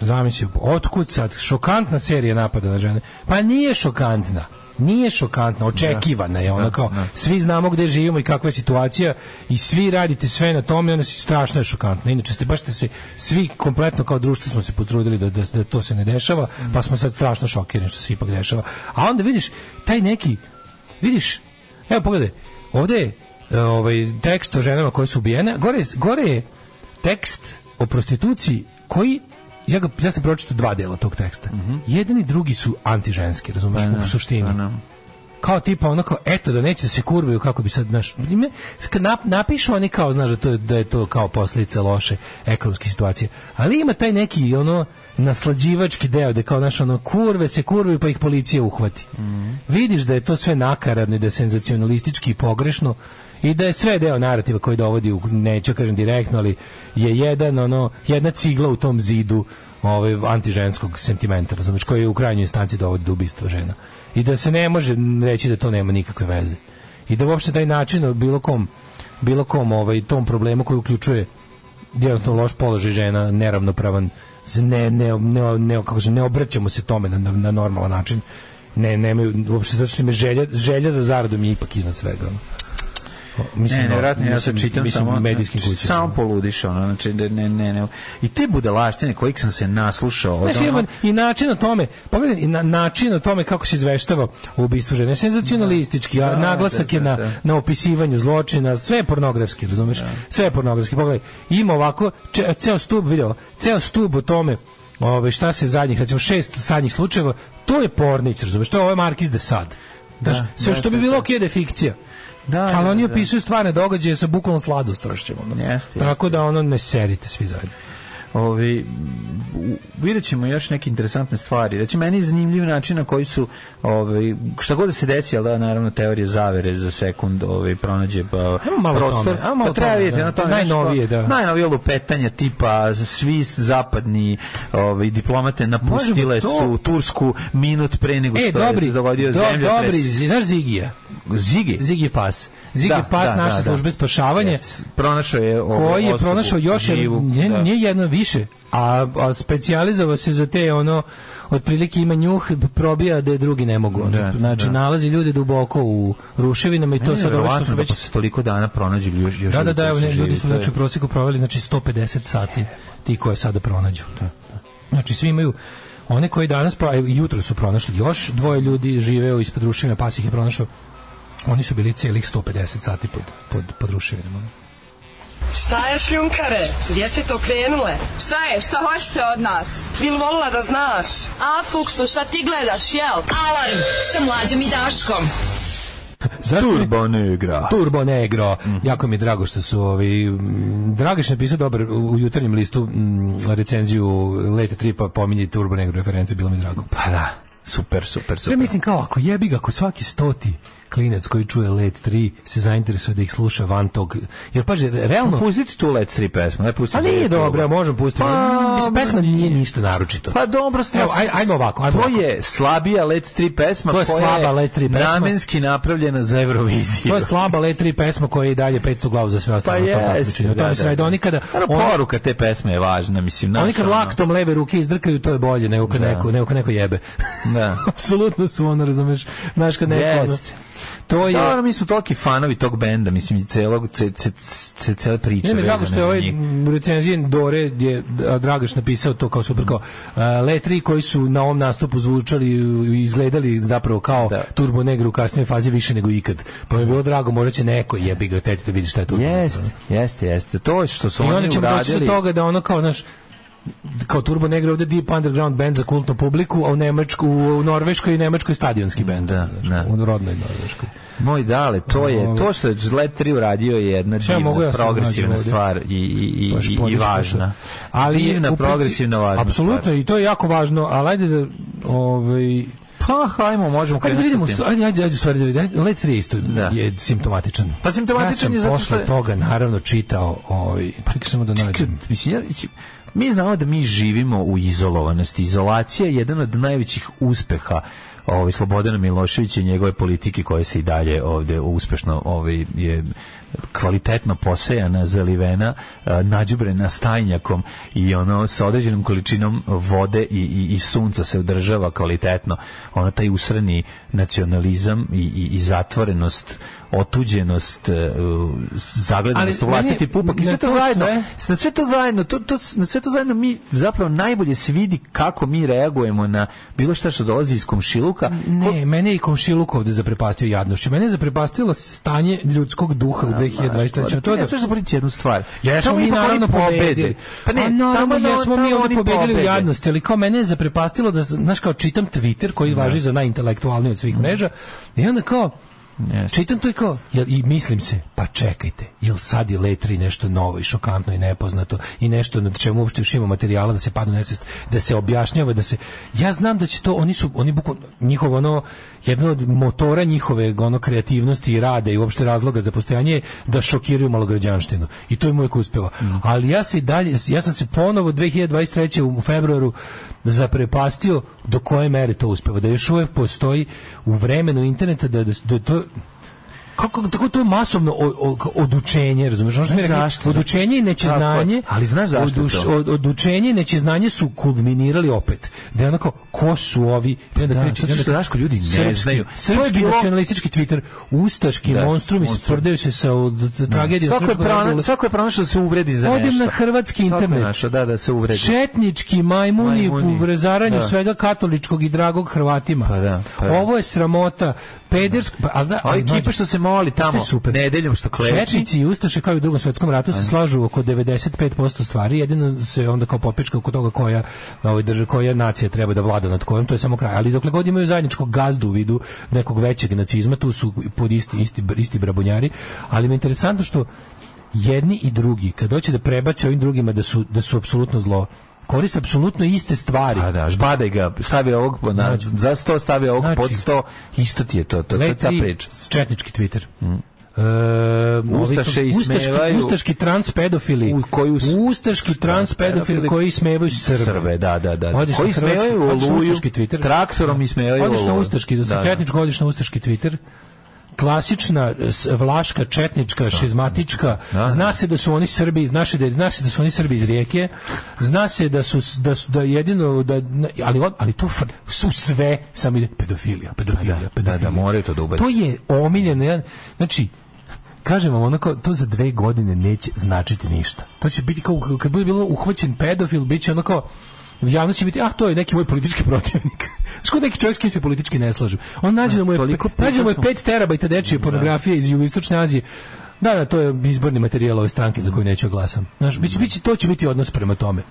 Zamisli, otkud sad? Šokantna serija napada na žene. Pa nije šokantna. Nije šokantna, očekivana je ona kao svi znamo gde živimo i kakva je situacija i svi radite sve na tome i onda si strašno je šokantna. Inače ste baš ste se svi kompletno kao društvo smo se potrudili da, da, da to se ne dešava, pa smo sad strašno šokirani što se ipak dešava. A onda vidiš taj neki vidiš, evo pogledaj, ovde je e, ovaj, tekst o ženama koje su ubijene, gore, gore je tekst o prostituciji koji ja, ga, ja sam pročitao dva dela tog teksta. Jedan i drugi su antiženski, razumeš, u suštini. Kao tipa ono kao, eto da neće da se kurvaju kako bi sad, nap, napišu oni kao, znaš, da, to je, da je to kao posljedica loše ekonomske situacije. Ali ima taj neki, ono, naslađivački deo, da kao, znaš, ono, kurve se kurvaju pa ih policija uhvati. Vidiš da je to sve nakaradno i da je senzacionalistički i pogrešno i da je sve deo narativa koji dovodi u neću kažem direktno ali je jedan ono jedna cigla u tom zidu ovaj antiženskog sentimenta razumeš koji u krajnjoj instanci dovodi do ubistva žena i da se ne može reći da to nema nikakve veze i da uopšte taj način bilo kom bilo kom ovaj tom problemu koji uključuje jednostavno loš položaj žena, neravnopravan, ne, ne, ne, ne, kako se, ne obraćamo se tome na, na normalan način. Ne, nemaju, uopšte zato što im je želja, želja za zaradom je ipak iznad svega. Mislim, Ne, no, nevjerojatno, ja sad čitam mislim samo medijskim znači, kućama. Samo poludiš, ono, znači, ne, ne, ne. I te budalaštine kojih sam se naslušao, od Znaš, ono, i način o tome, pogledaj, i na, način o tome kako se izveštava u ubistvu žene, senzacionalistički, a Da, naglasak da, je na, da, da. na opisivanju zločina, sve je pornografski, razumeš? Sve je pornografski, pogledaj, ima ovako, če, ceo stub, vidio, ceo stub o tome, ove, šta se zadnjih, recimo šest zadnjih slučajeva, to je pornić, razumeš, to je ovaj Markiz de Sad. Sve da, što bi da, bilo da. okej da je fikcija. Da, ali da, oni da. opisuju stvarne događaje sa bukvalnom sladostrašćem. Ono. Jeste, Tako da ono ne serite svi zajedno. Ovi, u- vidjet ćemo još neke interesantne stvari. Znači, meni je zanimljiv način na koji su, ovi, šta god da se desi, ali da, naravno, teorije zavere za sekund ovi, pronađe pa, malo prostor. tome, ajmo malo pa treba vidjeti da. na tome. Najnovije, da. Najnovije lupetanja tipa svi zapadni ovi, diplomate napustile to- su Tursku minut pre nego E, što dobri, je dogodio do, dobri, znaš Zigija? Zigi. Zigi pas. Zigi Da, pas da, naše da, da. službe spašavanja Jeste. Pronašao je ovu koji je pronašao još živu, nije, da. nije jedno više, a, a specijalizovao se za te ono otprilike ima njuh, probija da je drugi ne mogu. ono. Da, znači, da. nalazi ljude duboko u ruševinama i to je sad što su da već... posle toliko dana pronađu još, još Da, da, da, evo, ne, ljudi su znači, u prosjeku proveli znači, 150 sati ti koje sada pronađu. Znači, svi imaju one koji danas, pa i jutro su pronašli još dvoje ljudi žive ispod ruševina, pas ih je pronašao. Oni su bili cijelih 150 sati pod, pod, pod ruševinama. Šta je šljunkare? Gdje ste to krenule? Šta je? Šta hoćete od nas? Bil volila da znaš? A, Fuksu, šta ti gledaš, jel? Alarm sa mlađom i Daškom. Zašto mi- Turbo Negra. Turbo Negro. Jako mi je drago što su ovi mm, Dragiš napisao dobar u jutarnjem listu mm, recenziju Lete Tripa pominje Turbo Negro reference, bilo mi drago. Pa da, super, super, Sve super. mislim kao ako jebi ga ako svaki stoti klinac koji čuje Let 3 se zainteresuje da ih sluša van tog. Jer paže, realno... Pustiti tu Let 3 pesmu, ne pustiti. A nije Let 3. dobro, možemo pustiti. Pa, Mislim, pesma nije ništa naročito. Pa dobro, Evo, aj- ajmo ovako, ajmo To ovako. je slabija Let 3 pesma To je koja slaba Let 3 pesma. namenski napravljena za Euroviziju. To je slaba Let 3 pesma koja je i dalje 500 glavu za sve ostalo. Pa na tom jeste, takmičenju. O tome se radi. Oni kada... Oni- poruka te pesme je važna, mislim. Oni znaš, kad ono. laktom leve ruke izdrkaju, to je bolje nego kad, neko, nego kad neko jebe. Da. Apsolutno su ono, razumeš, znaš kad neko... ono- Jeste. To je... Dobro, mi smo toliki fanovi tog benda, mislim, i celog, ce, ce, ce, cele priče Ne mi drago što je ovaj recenzijen Dore je Dragaš napisao to kao super kao uh, Le 3 koji su na ovom nastupu zvučali i izgledali zapravo kao Da. Turbo Negro u kasnijoj fazi više nego ikad. Pa mi je bilo drago, možda će neko jebi ga teti da vidi šta je Negro. Jeste, jeste, jeste. To je što su I oni onda ćemo doći do uradili. toga da ono kao naš kao Turbo Negro ovde deep underground band za kultnu publiku, a u Nemačku, u Norveškoj i Nemačkoj stadionski band. Da, da. U rodnoj Norveškoj. Moj dale, to je to što je Let 3 uradio je jedna divna, ja progresivna stvar i, i, i, i, i važna. Ali je divna, princi- progresivna, važna Apsolutno, i to je jako važno, ali ajde da ovaj Pa, hajmo, možemo Ajde da krenuti vidimo, sa tim. ajde, ajde, ajde, stvari da vidimo. Let 3 isto Da. je simptomatičan. Pa simptomatičan ja je sam zato što posle je- toga naravno čitao, ovaj, čekaj samo da Čekaj, nađem. Mislim, ja, mi znamo da mi živimo u izolovanosti. Izolacija je jedan od najvećih uspeha ovaj Slobodana Miloševića i njegove politike koje se i dalje ovde uspešno ovaj je kvalitetno posejana, zalivena, nađubrena stajnjakom i ono sa određenom količinom vode i, i, i sunca se održava kvalitetno. Ono taj usrani nacionalizam i, i, i zatvorenost, otuđenost, eh, zagledanost u vlastiti pupak i sve to to zajedno. sve- sve to zajedno, to, to, na sve to zajedno mi zapravo najbolje se vidi kako mi reagujemo na bilo šta što dolazi iz komšiluka. Ne, mene je i komšiluk ovde zaprepastio jadnošću. Mene je zaprepastilo stanje ljudskog duha u 2023. To je da smiješ zaboraviti jednu stvar. Jesmo mi naravno pobedili. Pa ne, naravno tamo da- jesmo mi oni pobedili u jadnosti, ali kao mene je zaprepastilo da, znaš, kao čitam Twitter koji važi za najintelektualniji od svih mreža i onda kao, Jeste. Čitam to i kao, jel, i mislim se, pa čekajte, jel sad je letri nešto novo i šokantno i nepoznato i nešto na čemu uopšte još ima materijala da se padne nesvest, da se objašnjava, da se, ja znam da će to, oni su, oni bukvalno, njihov ono, jedno od motora njihove ono kreativnosti i rada i uopšte razloga za postojanje je da šokiraju malograđanštinu i to im uvijek uspeva. Ali ja se i dalje, ja sam se ponovo 2023. u februaru zaprepastio do koje mere to uspeva, da još uvijek postoji u vremenu interneta da, da, da to kako tako to je masovno odučenje, razumiješ? Ono što mi rekli, zašto? odučenje i nećeznanje. Ali znaš zašto je to? od, odučenje i nećeznanje su kulminirali opet. Da je onako, ko su ovi? I onda Da, kreće- zato i onda- što Daško ljudi ne znaju. Srpski bilo- nacionalistički Twitter, ustaški Da, monstrumi monstrum. sprdaju se sa od, tragedijom Svako je, naroda. svako je pronašao da se uvredi za Odim nešto. na hrvatski internet. našao, da, da se uvredi. Četnički majmuni, Majmuni. u rezaranju Da. svega katoličkog i dragog Hrvatima. Pa da, pa da. Ovo je sramota. Pedersko, pa, ali da, ali ekipa što se moli tamo super. nedeljom što kleči. Četnici i Ustaše kao i u drugom svetskom ratu se slažu oko 95% stvari, jedino se onda kao popečka oko toga koja ovaj država koja nacija treba da vlada nad kojom, to je samo kraj. Ali dokle god imaju zajedničkog gazdu u vidu nekog većeg nacizma, tu su pod isti isti isti brabonjari, ali mi je interesantno što jedni i drugi kad hoće da prebace ovim drugima da su da su apsolutno zlo koriste apsolutno iste stvari. A da, žbadaj ga, stavi ovog na, Znači- za sto, stavi ovog Znači- pod sto, isto ti je to, to, to je ta priča. četnički Twitter. E, ovi Ustaše ismevaju- ustaški trans pedofili U koju ustaški trans pedofili pedofili koji ismevaju Srbe. Srbe, da, da, da. Odeš Koji ismevaju Oluju, traktorom ismevaju Odeš na Oluju. ustaški, da, Da, da. četničko odeš na ustaški Twitter. Klasična s- vlaška, četnička, šizmatička. Da. Zna se da su oni Srbi, zna se da, zna se da su oni Srbi iz rijeke. Zna se da su da su da jedino da ali ali to su sve samo ide pedofilija, pedofilija, Da, da, pedofilija. da, moraju to da ubace. To je omiljeno znači kažem vam onako, to za dve godine neće značiti ništa. To će biti kao, kad bude bilo uhvaćen pedofil, bit će ono javnosti će biti, ah, to je neki moj politički protivnik. Kao neki čovjek s kim se politički ne slažem. On nađe da mu je, nađe da mu je smo- 5 terabajta dečije pornografije iz jugoistočne Azije. Da, da, to je izborni materijal ove stranke za koju neću da glasam. Znaš, biće, biće, to će biti odnos prema tome.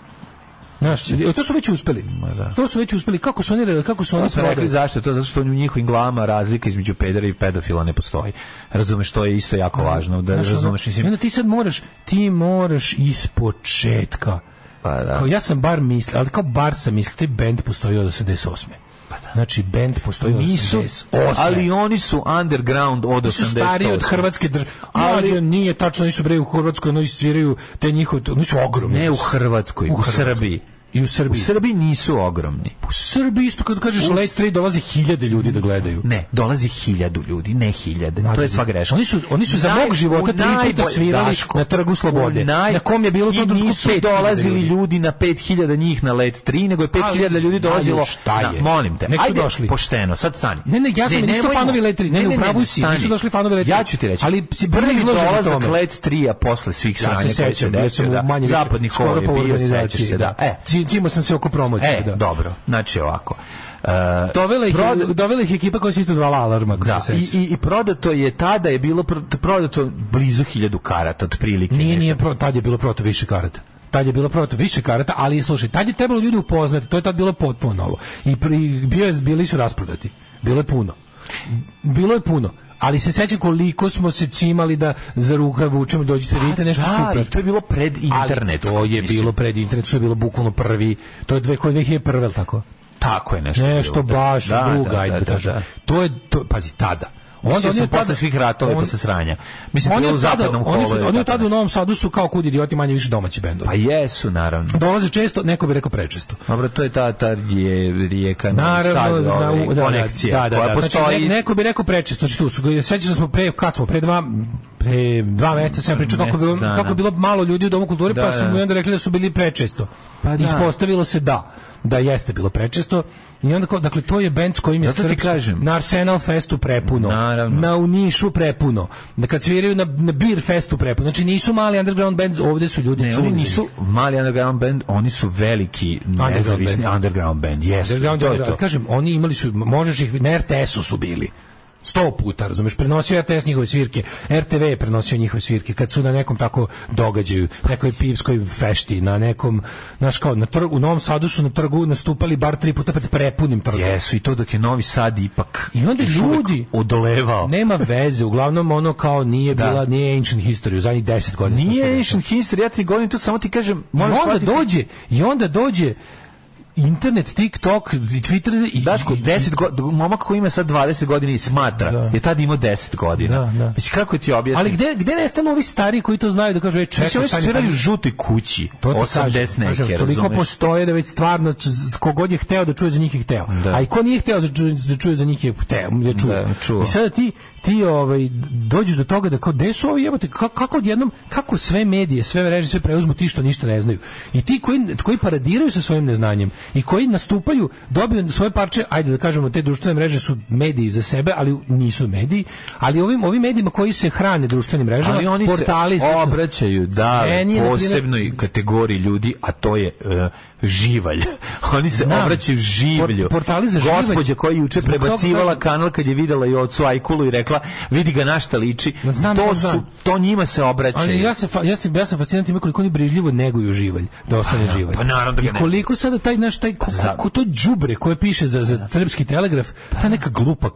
Znaš, to su već uspeli. da. To su već uspeli. Kako su oni, kako su oni su rekli zašto to, zato što u njihovim glavama razlika između pedera i pedofila ne postoji. Razumeš, to je isto jako važno. Da Znaš, razumeš, mislim, onda ti sad moraš, ti moraš iz početka. Pa da. Kao ja sam bar mislio, ali kao bar sam mislio, taj band postoji od 88. Znači, band postoji od Nisu, 88. ali oni su underground od 88. su stariji od Hrvatske države. Ali- Ali nije tačno, nisu bre u Hrvatskoj, oni sviraju te njihove, oni su ogromni. Ne u Hrvatskoj, u, Hrvatskoj. Srbiji. I u U Srbiji. Srbiji nisu ogromni. U Srbiji isto kad kažeš Late 3 dolazi hiljade ljudi da gledaju. Ne, dolazi hiljadu ljudi, ne hiljade. to je sva greška. Oni su oni su za Naj- mog života u tri puta svirali Daško, na Trgu Slobode. u naj- Na kom je bilo to trenutku nisu 5.000 dolazili ljudi. na 5000 njih na Let 3, nego je 5000 Ali ljudi dolazilo. šta Na- je. molim te. Nek su Ajde, došli. pošteno, sad stani. Ne, ne, ja sam nisu to nemojmo- fanovi Let 3, ne, ne, u pravu si, nisu došli fanovi Let 3. Ja ću ti reći. Ali si prvi dolazak. Let 3 posle svih Ja sranja se sećam, bio sam u manje više, Zapadni skoro hol je po bio, sećaš se, da. E, Cimo sam se oko promocije, e, da. dobro. Znači ovako. Uh, Dovela ih, Prod- dovela ih ekipa koja se isto zvala Alarma, ako Da, se i, i, i prodato je tada je bilo pro- prodato blizu hiljadu karata otprilike. Nije, nešto. nije, pro, tad je bilo proto više karata. Tad je bilo proto više karata, ali slušaj, tad je trebalo ljudi upoznati, to je tad bilo potpuno novo. I pri, bio je, bili su rasprodati. Bilo je puno. Bilo je puno. Ali se sećam koliko smo se cimali da za ruka vučemo, dođite, vidite nešto da, super. to je bilo pred internet. Ali to je bilo pred internet, to je bilo bukvalno prvi, to je dve, koji 2001, je li tako? Tako je nešto. Nešto bilo. baš Da, druga, da, ajde da, da, kažem. da. To je, to, pazi, tada. Onda oni tada- svih ratova posle sranja. Mislim, Oni u zapadnom oni su, holu. oni tada u Novom Sadu su kao kud idioti manje više domaći bendovi. Pa jesu, naravno. Dolaze često, neko bi rekao prečesto. Dobro, to je ta, ta je rijeka na, ovaj, da, da, konekcija da, da, da. Znači, postoji. ne- neko bi rekao prečesto, znači tu su, sećaš da smo pre, kad smo, pre dva, pre dva meseca sam pričao kako, bilo, kako bilo malo ljudi u Domu kulture, Da, pa su da. mu onda rekli da su bili prečesto. Pa da. Ispostavilo se da, da jeste bilo prečesto. I onda kao, dakle, to je bend s kojim je Zato kažem. na Arsenal Festu prepuno, Naravno. na u Nišu prepuno, da kad sviraju na, na Beer Festu prepuno. Znači nisu mali underground band, ovde su ljudi Ne, čuli oni nisu mali underground band, oni su veliki nezavisni band. underground band. Jesu, Underground, to je underground. to. Kažem, oni imali su, možeš ih, na RTS-u su bili. Sto puta, razumeš, prenosio RTS njihove svirke, RTV je prenosio njihove svirke, kad su na nekom tako događaju, nekoj pivskoj fešti, na nekom, znaš kao, na trgu, u Novom Sadu su na trgu nastupali bar tri puta pred prepunim trgom. Jesu, i to dok je Novi Sad ipak I onda ljudi- odolevao. Nema veze, uglavnom ono kao nije Da. bila, nije ancient history u zadnjih deset godina. Nije ancient history, ja ti govorim, to samo ti kažem, I onda shvatiti- dođe, i onda dođe internet, TikTok i Twitter i Daško, i- 10 godina, momak koji ima sad 20 godina i smatra, Da. je tad imao 10 godina. Da, da. Mislim, kako ti objasnim? Ali gde gde nestanu ovi stari koji to znaju da kažu ej čekaj Mislim, oni su stani, svirali u žutoj kući, To ti 80 kažem, neke, kažem, toliko razumeš? postoje da već stvarno kogod je hteo da čuje za njih je hteo. Da. A i ko nije hteo da čuje, da čuje za njih je hteo, da čuje. Da, čuo. I sada ti ti ovaj dođeš do toga da kao gde su ovi jebote kako, kako odjednom kako sve medije, sve mreže, sve preuzmu ti što ništa ne znaju. I ti koji koji paradiraju sa svojim neznanjem i koji nastupaju, dobiju svoje parče, ajde da kažemo te društvene mreže su mediji za sebe, ali nisu mediji, ali ovim ovim medijima koji se hrane društvenim mrežama, Ali oni portali se obraćaju da posebnoj kategoriji ljudi, a to je e, živalj. Oni se Znam. obraćaju življu. Por- portali za živalj. Gospođa koja je juče prebacivala kanal kad je videla i ocu Ajkulu i rekla vidi ga na šta liči. Znam, to znam, su to njima se obraćaju. Ali ja se ja sam ja sam fasciniran time koliko oni brižljivo neguju živalj, da ostane živalj. pa naravno da I ne- koliko sada taj naš taj ko, ko to đubre koje piše za za srpski telegraf, ta neka glupa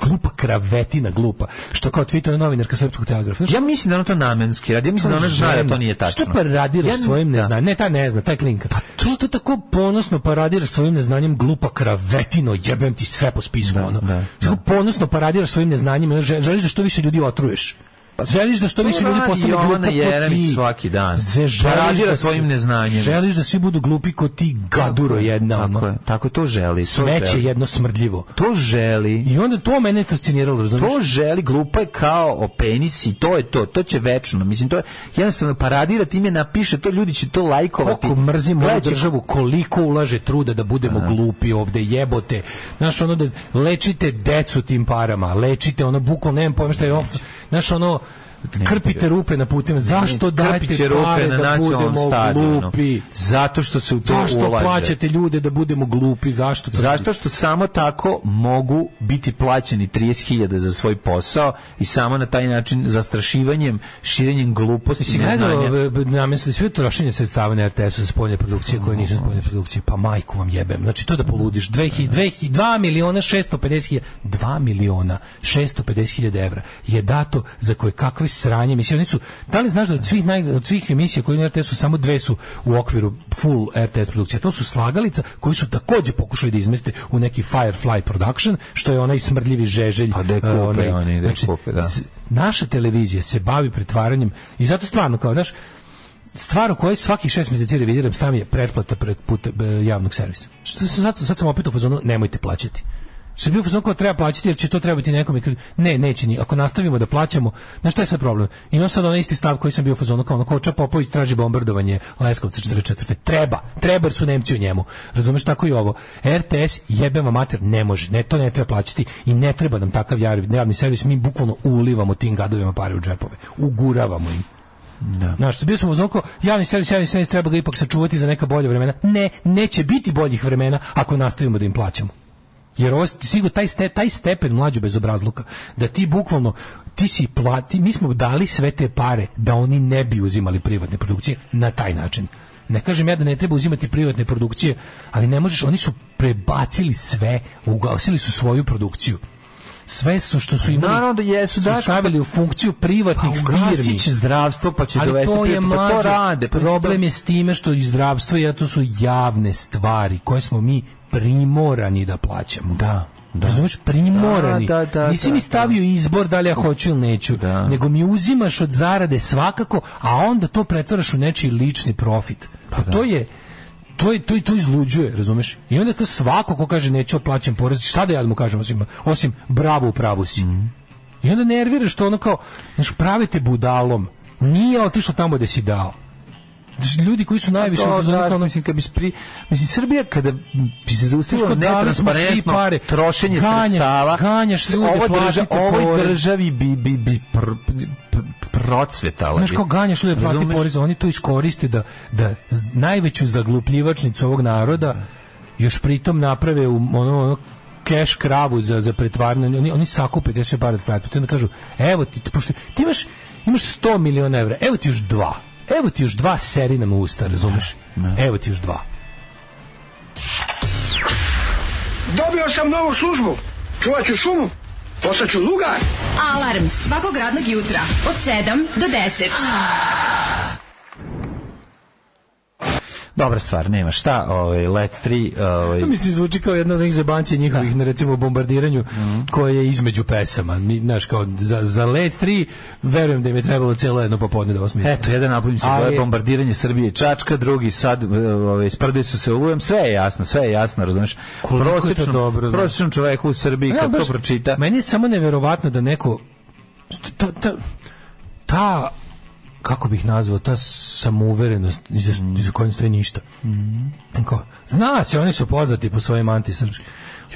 glupa kravetina glupa, što kao Twitter novinarka srpskog telegrafa. Znaš, Ja mislim da ono to namenski radi. Ja mislim da ona zna da to nije tačno. Šta paradiraš Ja- svojim da. neznanjem? Ne, taj ne zna, taj klinka. Pa to što tako ponosno paradiraš svojim neznanjem, glupa kravetino, jebem ti sve po spisku, ono. da, Što ponosno paradiraš svojim neznanjem, želiš da što više ljudi otruješ. Želiš da što više ljudi Pa postane kod Jeremić svaki dan. Želiš Paradira da se- svojim neznanjem. Želiš da svi budu glupi kod ti gaduro jedna, Tako je, tako to želi. To Smeće želi. jedno smrdljivo. To želi. I onda to mene fasciniralo, razumiješ? To želi, glupa je kao o penisi, to je to, to će večno. Mislim, to je jednostavno paradira, time napiše, to ljudi će to lajkovati. Koliko mrzimo ovu državu, koliko ulaže truda da budemo glupi ovde, jebote. Znaš, ono da lečite decu tim parama, lečite ono bukvalno, nemam pojma šta je off, znaš, ono, krpite rupe na putima. Zašto dajete rupe pare na da budemo stadionu. glupi? Zato što se u to Zašto ulaže. plaćate ljude da budemo glupi? Zašto? to Zašto što samo tako mogu biti plaćeni 30.000 za svoj posao i samo na taj način zastrašivanjem, širenjem gluposti, Si neznanja. namesli sve trošenje sredstava na RTS-u za spoljne produkcije koje nisu spoljne produkcije, pa majku vam jebem. Znači to da poludiš, 2 miliona 650 hiljada, 2 miliona 650 hiljada evra je dato za koje kakve sranje emisije. Oni su, da li znaš da od svih, naj, od svih emisija koje na RTS-u samo dve su u okviru full RTS produkcija. To su slagalica koji su takođe pokušali da izmeste u neki Firefly production, što je onaj smrdljivi žeželj. Pa gde kupe uh, onaj- oni, gde kupe, da. s- naša televizija se bavi pretvaranjem i zato stvarno kao, znaš, stvar u kojoj svakih šest mjeseci revidiram sam je pretplata preko puta e, javnog servisa. Što sad, sad sam opet u fazonu, nemojte plaćati. Što fazonu kao treba plaćati jer će to trebati nekome. Ne, neće ni. Ako nastavimo da plaćamo, znaš šta je sad problem? Imam sad onaj isti stav koji sam bio fazonu kao ono Koča Popović traži bombardovanje Leskovca 44. Treba, treba su Nemci u njemu. Razumeš tako i ovo. RTS jebema mater ne može. Ne, to ne treba plaćati i ne treba nam takav javni servis. Mi bukvalno ulivamo tim gadovima pare u džepove. Uguravamo im. Da. Znaš, bio smo uzmano javni servis, javni servis treba ga ipak sačuvati za neka bolja vremena. Ne, neće biti boljih vremena ako nastavimo da im plaćamo. Jer ovo sigurno taj, ste, taj stepen mlađu bez obrazluka, da ti bukvalno ti si plati, mi smo dali sve te pare da oni ne bi uzimali privatne produkcije na taj način. Ne kažem ja da ne treba uzimati privatne produkcije, ali ne možeš, oni su prebacili sve, ugasili su svoju produkciju. Sve su što su imali, Naravno da jesu, su Daško, stavili u funkciju privatnih Pa firmi. će zdravstvo, pa će Ali dovesti to je pa to mlađe. rade. Pa Problem je s time što i zdravstvo i to su javne stvari koje smo mi primorani da plaćamo. Da. Da. Razumeš, primorani. Da, da, da, Nisi da, mi stavio izbor da li ja hoću ili neću, Da. nego mi uzimaš od zarade svakako, a onda to pretvaraš u nečiji lični profit. Pa to je to je to i to izluđuje, razumeš? I onda kao svako ko kaže neću plaćam porez, šta da ja mu kažem osim osim bravo u pravu si. I onda nervira što ono kao, znaš, pravite budalom. Nije otišlo tamo gde si dao. Ljudi koji su najviše to, ono- mislim, kad bi spri, mislim, Srbija kada bi se svi netransparentno pare. trošenje Ganjaš- sredstava, ganjaš ljude, država, platite ovoj državi bi, bi, bi pr, pr, procvetala. Znaš kao ganjaš ljude plati porez, oni to iskoriste da, da najveću zaglupljivačnicu ovog naroda još pritom naprave u ono, ono keš kravu za, za pretvaranje, oni, oni sakupe te sve pare od pretplate, onda kažu, evo ti, pošto ti imaš, imaš 100 miliona evra, evo ti još dva, evo ti još dva seri nam u usta, razumeš? Evo ti još dva. Dobio sam novu službu. Čuvat ću šumu. Postaću lugar. Alarm svakog radnog jutra od 7 do 10. Dobra stvar, nema šta, ovaj, Let 3, ovaj, Mislim, zvuči kao jedna od onih zebancija njihovih, na recimo, bombardiranju, koje je između pesama. Mi, znaš, kao, za, za Let 3, verujem da im je trebalo cijelo jedno popodne da osmisle. Eto, jedan napolim se zove bombardiranje Srbije Čačka, drugi sad ovaj sprdaju su se ulujem, sve je jasno, sve je jasno, razumeš? Prosječnom, dobro, znaš. prosječnom čoveku u Srbiji Ne, kad baš- to pročita, Meni je samo neverovatno da neko ta, ta, ta kako bih nazvao, ta samouverenost iza, iza koje ne stoji ništa. Kao, zna se, oni su poznati po svojim antisrpskim.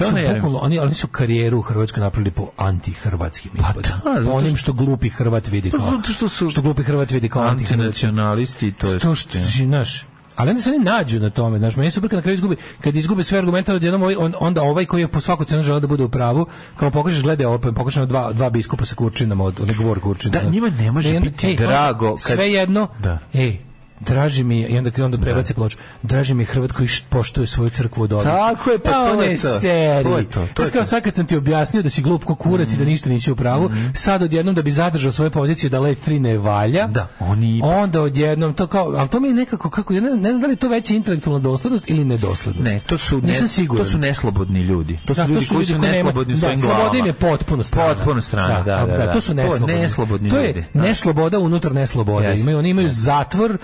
Ja Su ne bukvalno- oni, oni su karijeru u Hrvatskoj napravili po antihrvatskim ispadima. da, po onim što glupi Hrvat vidi kao, zato što su što glupi Hrvat vidi kao antinacionalisti, to je To što znaš, ali onda se oni nađu na tome, znaš, meni super kad na kraju izgubi, kad izgube sve argumente, odjednom ovaj, on, onda ovaj koji je po svaku cenu želeo da bude u pravu, kao pokažeš, gledaj ovo, pokažeš na dva, dva biskupa sa kurčinama, od, od govor kurčina. Da, njima ne može biti drago kad- Sve jedno, Da. ej, draži mi, i onda, onda prebaci ploču, draži mi Hrvat koji poštuje svoju crkvu od ovih. Tako je, pa Ja, to je to. seri. To je to, to je to. sad kad sam ti objasnio da si glup ko kurac i da ništa nisi u pravu, sad odjednom da bi zadržao svoje pozicije da let 3 ne valja, Da, oni onda odjednom to kao, ali to mi je nekako kako ja ne znam, ne znam da li to veća intelektualna doslednost ili nedoslednost. Ne, to su ne, siguran. to su neslobodni ljudi. To su Da, ljudi koji su nema- neslobodni u da, svojim sloboda im glavama. je potpuno strana. Potpuno strana, da, da, da. To su To neslobodni. neslobodni To je da. nesloboda unutar neslobode. Imaju, oni imaju zatvor,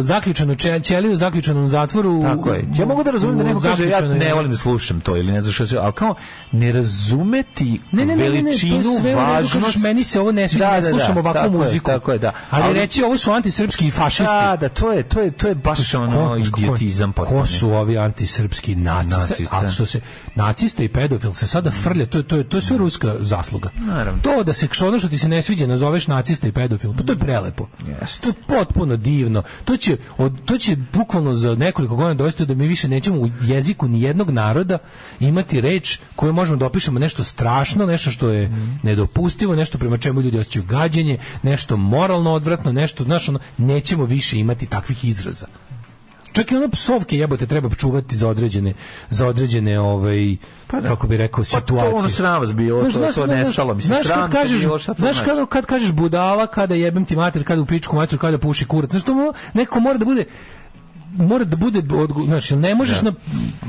zaključanu ćeliju zaključanom zatvoru. Tako je. Ja mogu da razumem da neko kaže ja ne volim da slušam to ili ne znam što se, ali kao ne razumeti Ne, ne, ne, ne, ne, veličinu, redu, važnost. meni se ovo ne sviđa, Da, ne da, da, slušam ovakvu muziku. tako je, da. Ali, reći, ovo su antisrpski i fašisti. Da, da, to je, to je, to je baš ono idiotizam ko, su ovi antisrpski? Naciste, a da. što se nacista i pedofil se sada frlja, to je to je to je sve ruska zasluga. Naravno. To da se ono što ti se ne sviđa nazoveš nacista i pedofil, pa to je prelepo. To je potpuno divno. To će od, to će bukvalno za nekoliko godina dovesti da mi više nećemo u jeziku ni jednog naroda imati reč koju možemo da opišemo nešto strašno, nešto što je nedopustivo, nešto prema čemu ljudi osjećaju gađenje, nešto moralno odvratno, nešto, znaš, ono, nećemo više imati takvih izraza. Čak i ono psovke jebote treba čuvati za određene za određene ovaj kako bi rekao situacije. Pa to ono sram vas bilo, Znaš, to, znaš, to nestalo, mislim, znaš, sram kad kažeš, bilo, šta znaš kad, kad kažeš budala, kada jebem ti mater, kada u pičku mater, kada puši kurac. Znaš, to neko mora da bude mora da bude odgo, znači ne možeš na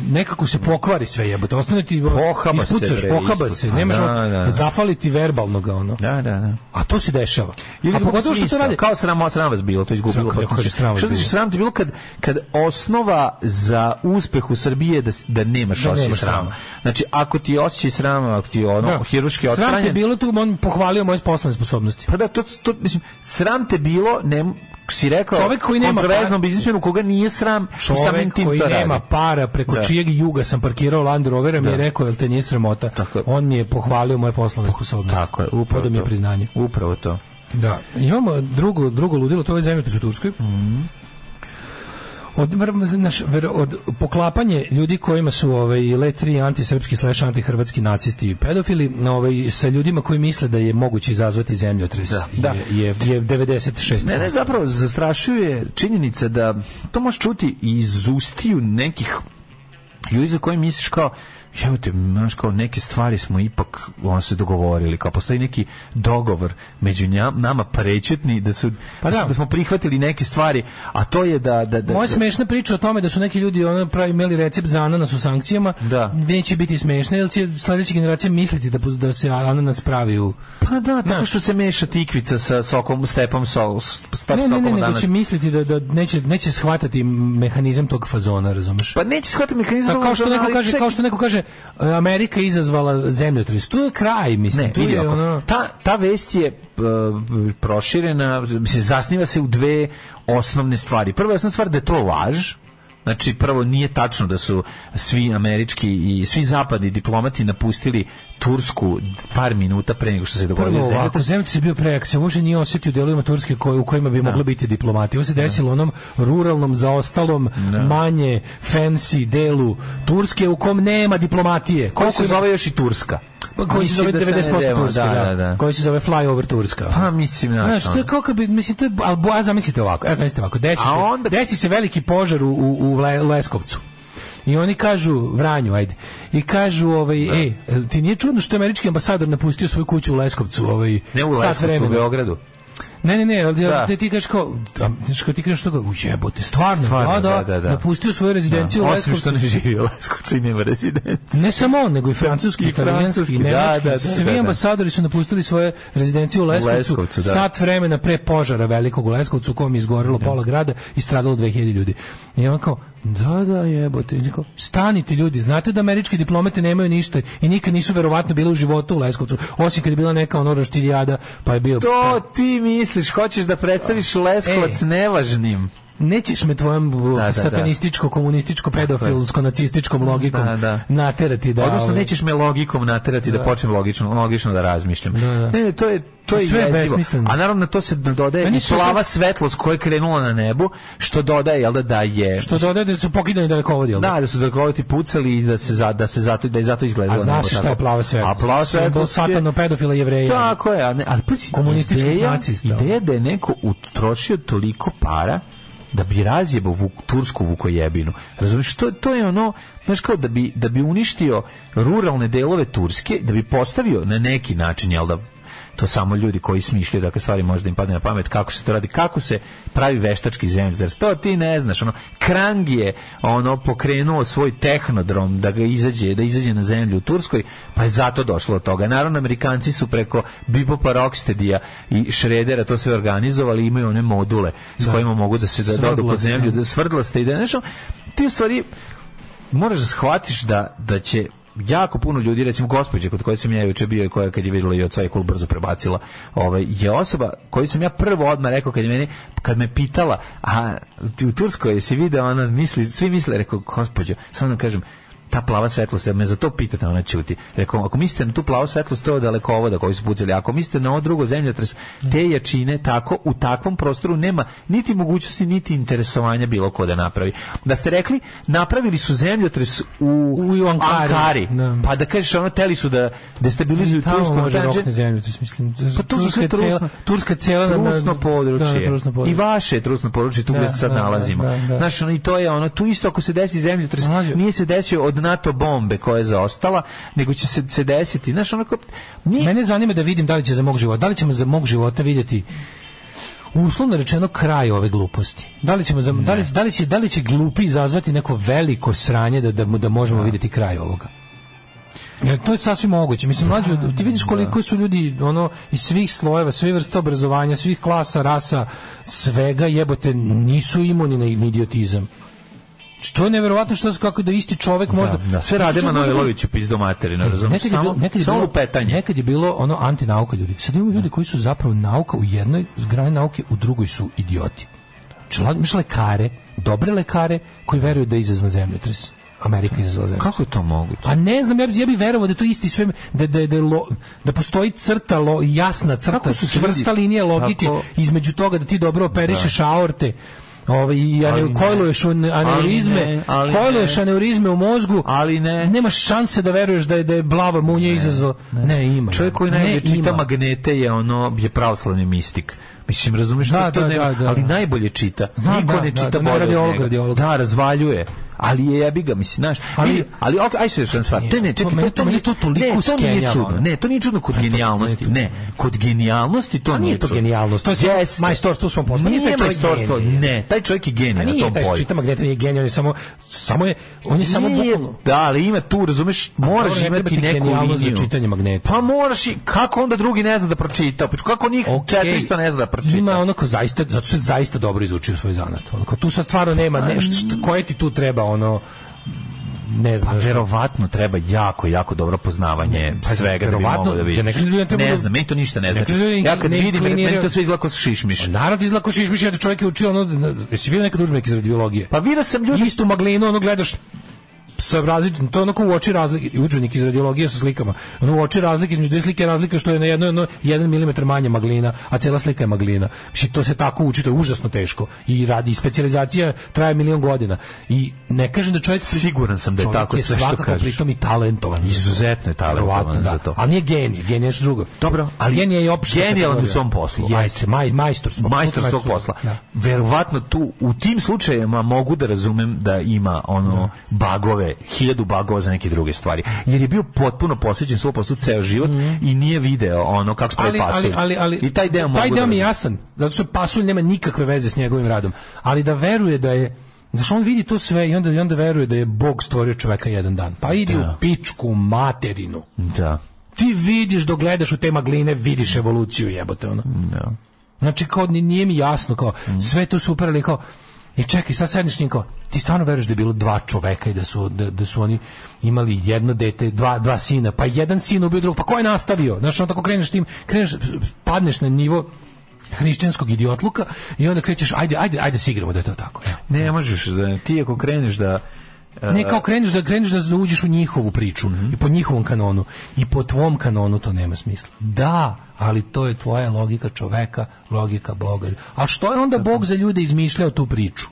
nekako se pokvari sve jebote ostane ti Pohaba se, ispucaš bre, pohaba se nemaš Da, da, da. zafaliti verbalno ga ono Da, da, da. a to se dešava Ili a pogotovo što to radi Kao sram, sram vas bilo, to izgubilo. Sram, kaže, sram Što znači sram ti bilo kad, kad osnova za uspeh u Srbiji je da, da nemaš Da osjećaj srama. Znači, ako ti je osjećaj srama, ako ti ono, Da. hiruški Sram te bilo tu on pohvalio moje poslovne sposobnosti Pa da, to, to, mislim, sram te bilo, ne, si rekao, Čovek koji nema kontroverznom biznismenu koga nije sram, čovek tim koji to radi. nema para preko Da. čijeg juga sam parkirao Land Rovera mi Da. je rekao jel te nije sramota Tako on mi je pohvalio moje poslovne sposobnosti Tako je, upravo Podao mi je to. priznanje Upravo to. Da, imamo drugo, drugo ludilo, to je zemljotres u Turskoj. Od, naš, od poklapanje ljudi kojima su ovaj, letri antisrpski slash antihrvatski nacisti i pedofili ovaj, sa ljudima koji misle da je moguće izazvati zemljotres Da, da. je, je, je 96. Ne, ne, zapravo zastrašuje činjenica da to možeš čuti iz ustiju nekih ljudi za koje misliš kao Evo te, znaš, kao neke stvari smo ipak ono se dogovorili, kao postoji neki dogovor među nja- nama prećetni da su, Pa da. da. da smo prihvatili neke stvari, a to je da... da, da Moja da- smešna priča o tome da su neki ljudi ono pravi imali recept za ananas u sankcijama, Da. neće biti smešna, jer će sledeća generacija misliti da, da se ananas pravi u... Pa da, tako Znaš. što se meša tikvica sa sokom, stepom sol, step Ne, ne, ne, nego danas. će misliti da, da neće, neće shvatati mehanizam tog fazona, razumeš? Pa neće shvatiti mehanizam. Pa kao što neko kaže, kao što neko kaže, Amerika je izazvala zemljotres. Tu je kraj, mislim. Ne, tu je ovako, ono... ta, ta vest je uh, proširena, mislim, zasniva se u dve osnovne stvari. Prva osnovna stvar da je to laž, Znači, prvo, nije tačno da su svi američki i svi zapadni diplomati napustili Tursku par minuta pre nego što se dogodio Prvo ovako, zemljotres je bio prejak, se može nije osjetio delovima Turske koji, u kojima bi moglo biti diplomati. Ovo se desilo u onom ruralnom, zaostalom, manje fancy delu Turske u kom nema diplomatije. Koji se zove još i Turska. Pa koji se zove Mislim da se 90% ne idemo, Turske, da, da, da. Koji se zove flyover Turska. Pa, mislim, znaš, Znaš, to je kad bi, mislim, to je, ali a zamislite ovako, a zamislite ovako, desi, A se, onda- desi se veliki požar u, u, u Le- Leskovcu. I oni kažu, Vranju, ajde, i kažu, ovaj, ej, jel ti nije čudno što je američki ambasador napustio svoju kuću u Leskovcu, ovaj, Ne u sat Leskovcu, u. Beogradu. Ne, ne, ne, Da. da. ti kažeš kao, a, znaš kao ti kažeš toga, ujebote, stvarno, Stvarno, da, da, da, da, da. napustio svoju rezidenciju u Osim Leskovcu. što ne živi u Leskovcu i nema rezidencije. Ne samo on, nego i francuski, I italijanski, i da, nemački. da, da, Svi da, da. ambasadori su napustili svoje rezidencije u Leskovcu, Leskovcu, da. sat vremena pre požara velikog u Leskovcu u kom je izgorelo pola grada i stradalo 2000 ljudi. I on kao, da, da, jebote. Kao, stanite ljudi, znate da američki diplomate nemaju ništa i nikad nisu verovatno bile u životu u Leskovcu, osim kad je bila neka ono roštiljada, pa je bio... To ti misliš, hoćeš da predstaviš Leskovac E. nevažnim. Nećeš me tvojom da, da. satanističko, komunističko, pedofilsko, nacističkom logikom Da, da. naterati da... Odnosno ovaj, nećeš me logikom naterati da, počnem logično, logično da razmišljam. Da, da. Ne, to je to je Sve besmisleno. A naravno na to se dodaje Meni su opet- svetlost koja je krenula na nebu, što dodaje jel da da je Što dodaje da su pokidani dalekovodi, jel da? Da, da su dalekovodi pucali i da se za, da se zato da je zato izgledalo A znaš šta je plava svetlost? A plava svetlost je- satano pedofila jevreja. Tako je, a ne, ali pazi, Komunističkih ideja, nacista. Ideja da je neko utrošio toliko para da bi razjebao vuk, tursku vukojebinu. Razumiješ, to, to je ono, znaš kao da bi, da bi uništio ruralne delove Turske, da bi postavio na neki način, jel da, to samo ljudi koji smišljaju takve stvari možda im padne na pamet kako se to radi, kako se pravi veštački zemljotres. To ti ne znaš, ono Krang je ono pokrenuo svoj tehnodrom da ga izađe, da izađe na zemlju u Turskoj, pa je zato došlo od toga. Naravno Amerikanci su preko Bibopa Rocksteadija i Šredera to sve organizovali, imaju one module s Da. kojima mogu da se da dodu pod zemlju, da. da svrdlaste i da nešto. Ti u stvari moraš da shvatiš da, da će jako puno ljudi, recimo gospođe kod koje sam ja juče bio i koja kad je vidjela i od svojeg kul brzo prebacila, ovaj, je osoba koju sam ja prvo odmah rekao kad je meni, kad me pitala, a ti u Turskoj jesi video, ona misli, svi misle, rekao, gospođo, samo da kažem, ta plava svetlost, me za to pitate, ona ćuti. Rekao, ako mislite na tu plavu svetlost, to je dalekovoda koji su pucali. Ako mislite na ovo drugo zemljotres, te jačine tako, u takvom prostoru nema niti mogućnosti, niti interesovanja bilo ko da napravi. Da ste rekli, napravili su zemljotres u, U Ankari. Ankari. Da. Pa da kažeš, ono, teli su da destabilizuju Tamo Tursku. može rokne zemljotres, mislim. Pa sve Turska cela, trusno, Turska na- trusno područje. Da, trusno područje. I vaše je trusno područje, tu Da, gde se sad da, da, nalazimo. da, da. Znaš, ono, i to je ono, tu isto ako se desi zemljotres, nije se desio od NATO bombe koja je zaostala, nego će se, se desiti. Znaš, ono, kao- nije, Mene zanima da vidim da li će za mog života, da li ćemo za mog života vidjeti uslovno rečeno kraj ove gluposti. Da li ćemo da li, da li će da li će glupi izazvati neko veliko sranje da da, da možemo vidjeti kraj ovoga. Jer to je sasvim moguće. Mislim, mlađo, ti vidiš koliko su ljudi ono, iz svih slojeva, sve vrste obrazovanja, svih klasa, rasa, svega jebote, nisu imuni na idiotizam. Što je neverovatno što kako da isti čovjek možda... da, sve rade Isti čovjek može Manojloviću pizdo materinu, E, razumiješ? Nekad Samo, nekad je samo bilo, lupetanje. nekad je bilo ono antinauka ljudi. Sad imamo ljudi koji su zapravo nauka u jednoj grani nauke, u drugoj su idioti. Čla- Imaš lekare, dobre lekare koji veruju da je izazvan zemljotres. Amerika izazvala zemljotres. Kako je to moguće? Pa ne znam, ja bi, ja bi verovao da to isti sve, da, da, da, lo- da postoji crta, lo, jasna crta, čvrsta linija logike Kako- između toga da ti dobro operišeš aorte, ovaj, i ane, ne. kojluješ aneurizme, kojluješ ne. aneurizme u mozgu, Ali ne. Nemaš šanse da veruješ da je, da je blava munje izazvao. Ne, ima. Čovjek koji najbolje čita magnete je ono je pravoslavni mistik. Mislim, razumeš Da, da, to da, nema, da, da. ali najbolje čita. Znam, Niko da, ne da, čita bolje. Da, razvaljuje. Ali je jebi ga, mislim, znaš. Ali- Ali, ok, aj se još stvar. Nije, To ne, to čekaj, to, to meni nije- to toliko ne, to nije skenjava, čudno. Ne, to nije čudno kod Ne, to- genijalnosti. ne, to- Ne, kod genijalnosti to nije nije to genijalnost, to je majstorstvo u svom poslu. Pa nije Nije majstorstvo, ne, taj čovjek je genij na nije tom polju. čita magnete nije genij, on je samo, samo je, on je samo Nije, bukvalno. Da, ali ima tu, razumeš, moraš ne imati ti neku genijalnost za liniju. čitanje magneta. Pa moraš i, kako onda drugi ne zna da pročita? Pa kako njih Okej, 400 ne zna da pročita? Ima ono ko zaista, zato što je zaista dobro izučio svoj zanat. Ono, ko tu sad stvarno nema, ne, što, što- koje ti tu treba, ono, ne znam. Pa verovatno treba jako, jako dobro poznavanje Pa, svega da bi mogao da vidiš. ja ne da ne ne znam, meni to ništa ne znači. da Ja kad ne vidim, inkliniraju- meni to sve izlako šišmiš. Narod izlako šišmiš, jer čovjek je učio ono, jesi vidio nekad udžbenik iz radiologije? Pa vidio sam ljudi... Istu maglinu, ono gledaš sa različitim, to je onako u oči razlike, udžbenik iz radiologije sa slikama. Ono u oči razlike između dve slike je razlika što je na jedno, jedno, jedan milimetar manje maglina, a cela slika je maglina. Mislim, to se tako uči, to je užasno teško. I radi, i specijalizacija traje milion godina. I ne kažem da čovjek... Siguran sam da je tako sve što kažeš. pritom i talentovan. Izuzetno je talentovan Verovatno, za da. to. Ali nije genij, genij je nešto drugo. Dobro, ali genij je opšta genijalan u svom poslu. Jeste, maj, majstor majstor svog posla. Da. Verovatno tu u tim slučajevima mogu da razumem da ima ono bagove, hiljadu bagova za neke druge stvari. Jer je bio potpuno posvećen svom poslu ceo život i nije video ono kako se ali, ali, pasulj. ali, ali, I taj deo taj da deo mi je jasan, zato što pasulj nema nikakve veze s njegovim radom. Ali da veruje da je Znaš, on vidi to sve i onda, i onda veruje da je Bog stvorio čoveka jedan dan. Pa idi Da. u pičku materinu. Da. Ti vidiš, dok gledaš u te magline, vidiš evoluciju jebote, ono. Da. Znači, kao, ni- nije mi jasno, kao, sve to super, ali kao, i čekaj, sad sedneš njim ti stvarno veruješ da je bilo dva čoveka i da su, da, da su oni imali jedno dete, dva, dva sina, pa jedan sin ubio drugog, pa ko je nastavio? Znaš, on tako kreneš tim, kreneš, padneš na nivo hrišćanskog idiotluka i onda krećeš, ajde, ajde, ajde se igramo da je to tako. Evo. Ne možeš da ti ako kreneš da Ne, kao kreneš da kreneš da uđeš u njihovu priču i po njihovom kanonu i po tvom kanonu to nema smisla. Da, ali to je tvoja logika čoveka, logika Boga. A što je onda Bog za ljude izmišljao tu priču?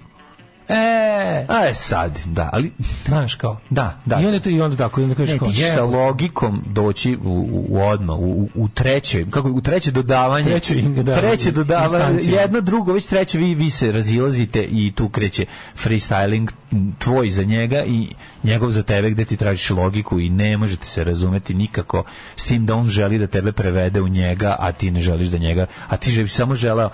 E, A je sad, da, ali znaš kao. Da, da. I onda to i onda tako, i onda kažeš kao, sa logikom doći u, u, odmah, u, u- treće, kako u treće dodavanje. Treće da, treće dodavanje, jedno drugo, već treće vi vi se razilazite i tu kreće freestyling tvoj za njega i njegov za tebe gde ti tražiš logiku i ne možete se razumeti nikako s tim da on želi da tebe prevede u njega, a ti ne želiš da njega, a ti bi samo želeo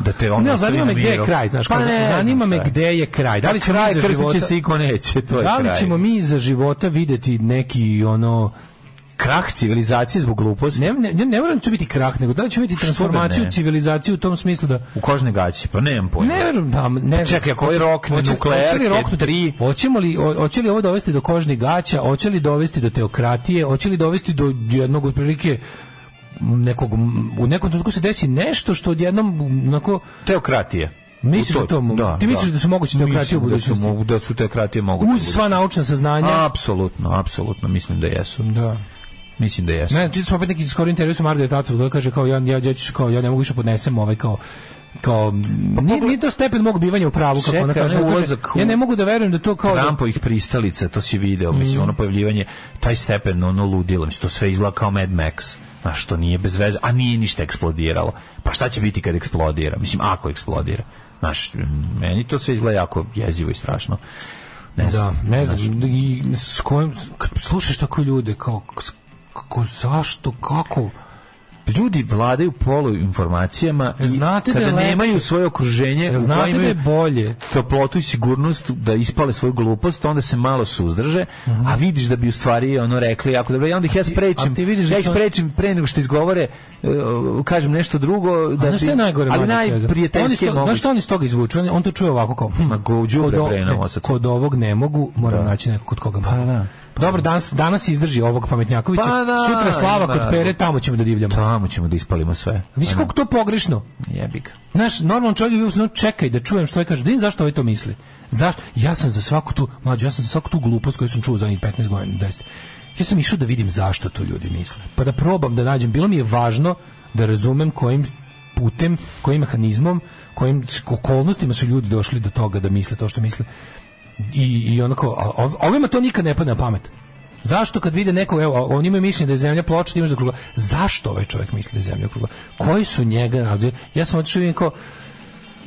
da te on Ne, zanima me gde je kraj, znaš, Pa ne zanima me šta je. je kraj. Da li Pa ćemo kraj mi za života, se i ko neće, to je da li kraj. ćemo mi za života videti neki ono krah civilizacije zbog gluposti? ne, ne, ne moram to biti krah, nego da li ćemo vidjeti Što da transformaciju ne? civilizacije u tom smislu da U kožne gaće, pa nemam pojma. Ne pa ne. znam. čekaj, ako ovaj Hoće- rokne hoće- nuklearke, roknuti- tri- Hoćemo li ho- hoće li ovo dovesti do kožnih gaća, hoće li dovesti do teokratije, hoće li dovesti do jednog otprilike nekog u nekom trenutku se desi nešto što odjednom onako Teokratije. Misliš U da to mo- ti misliš da su moguće teokratije u budućnosti? Da su, da su teokratije moguće. Uz sva naučna saznanja. Apsolutno, apsolutno, mislim da jesu. Da. Mislim da jesu. Ne, sam opet neki skoro intervju sa Margaret Atwood koja kaže kao ja ja ja ću kao ja ne mogu više podnesem ovaj kao kao nije, nije to stepen mog bivanja u pravu kako ona kaže, ulazak ja ne mogu da verujem da to kao da, Trumpovih pristalica, to si video, mislim, ono pojavljivanje, taj stepen, ono ludilo, mislim, to sve izgleda kao Mad Max, znaš, to nije bez veze, a nije ništa eksplodiralo. Pa šta će biti kad eksplodira? Mislim, ako eksplodira. Znaš, meni to sve izgleda jako jezivo i strašno. Ne da, znam. ne znam, i s kojim kad slušaš tako ljude kao kako zašto kako ljudi vladaju polu informacijama i Znate da kada je lepše. nemaju svoje okruženje Znate da je bolje. toplotu i sigurnost da ispale svoju glupost, onda se malo suzdrže, a vidiš da bi u stvari ono rekli jako dobro, i onda ih ja ti- sprečim, a ti vidiš da ja ih sprečim pre nego što izgovore, e, kažem nešto drugo, Da da je bi- najgore ali? Oni najprijateljski Znaš šta on iz toga izvuče? On, on to čuje ovako kao, hm, Ma go, kod, o- bre, mozak. kod ovog ne mogu, moram naći nekog kod koga mogu. Pa da. Dobro, danas, danas izdrži ovog pametnjakovića, Pa da, sutra Slava ima kod Pere, tamo ćemo da divljamo. Tamo ćemo da ispalimo sve. Viš kako to pogrešno? Jebi ga. Znaš, normalan čovjek bi bio čekaj da čujem što je kaže. Da vidim zašto ovaj to misli. Zašto? Ja sam za svaku tu, mlađe, ja sam za svaku tu glupost koju sam čuo za zadnjih 15 godina, 10. Ja sam išao da vidim zašto to ljudi misle. Pa da probam da nađem. Bilo mi je važno da razumem kojim putem, kojim mehanizmom, kojim okolnostima su ljudi došli do toga da misle to što misle. I, i onako, ovima to nikad ne pada na pamet. Zašto kad vide nekog, evo, oni imaju mišljenje da je zemlja ploča, imaš da je krugla. Zašto ovaj čovjek misli da je zemlja krugla? Koji su njega razlozi? Ja sam otišao i kao,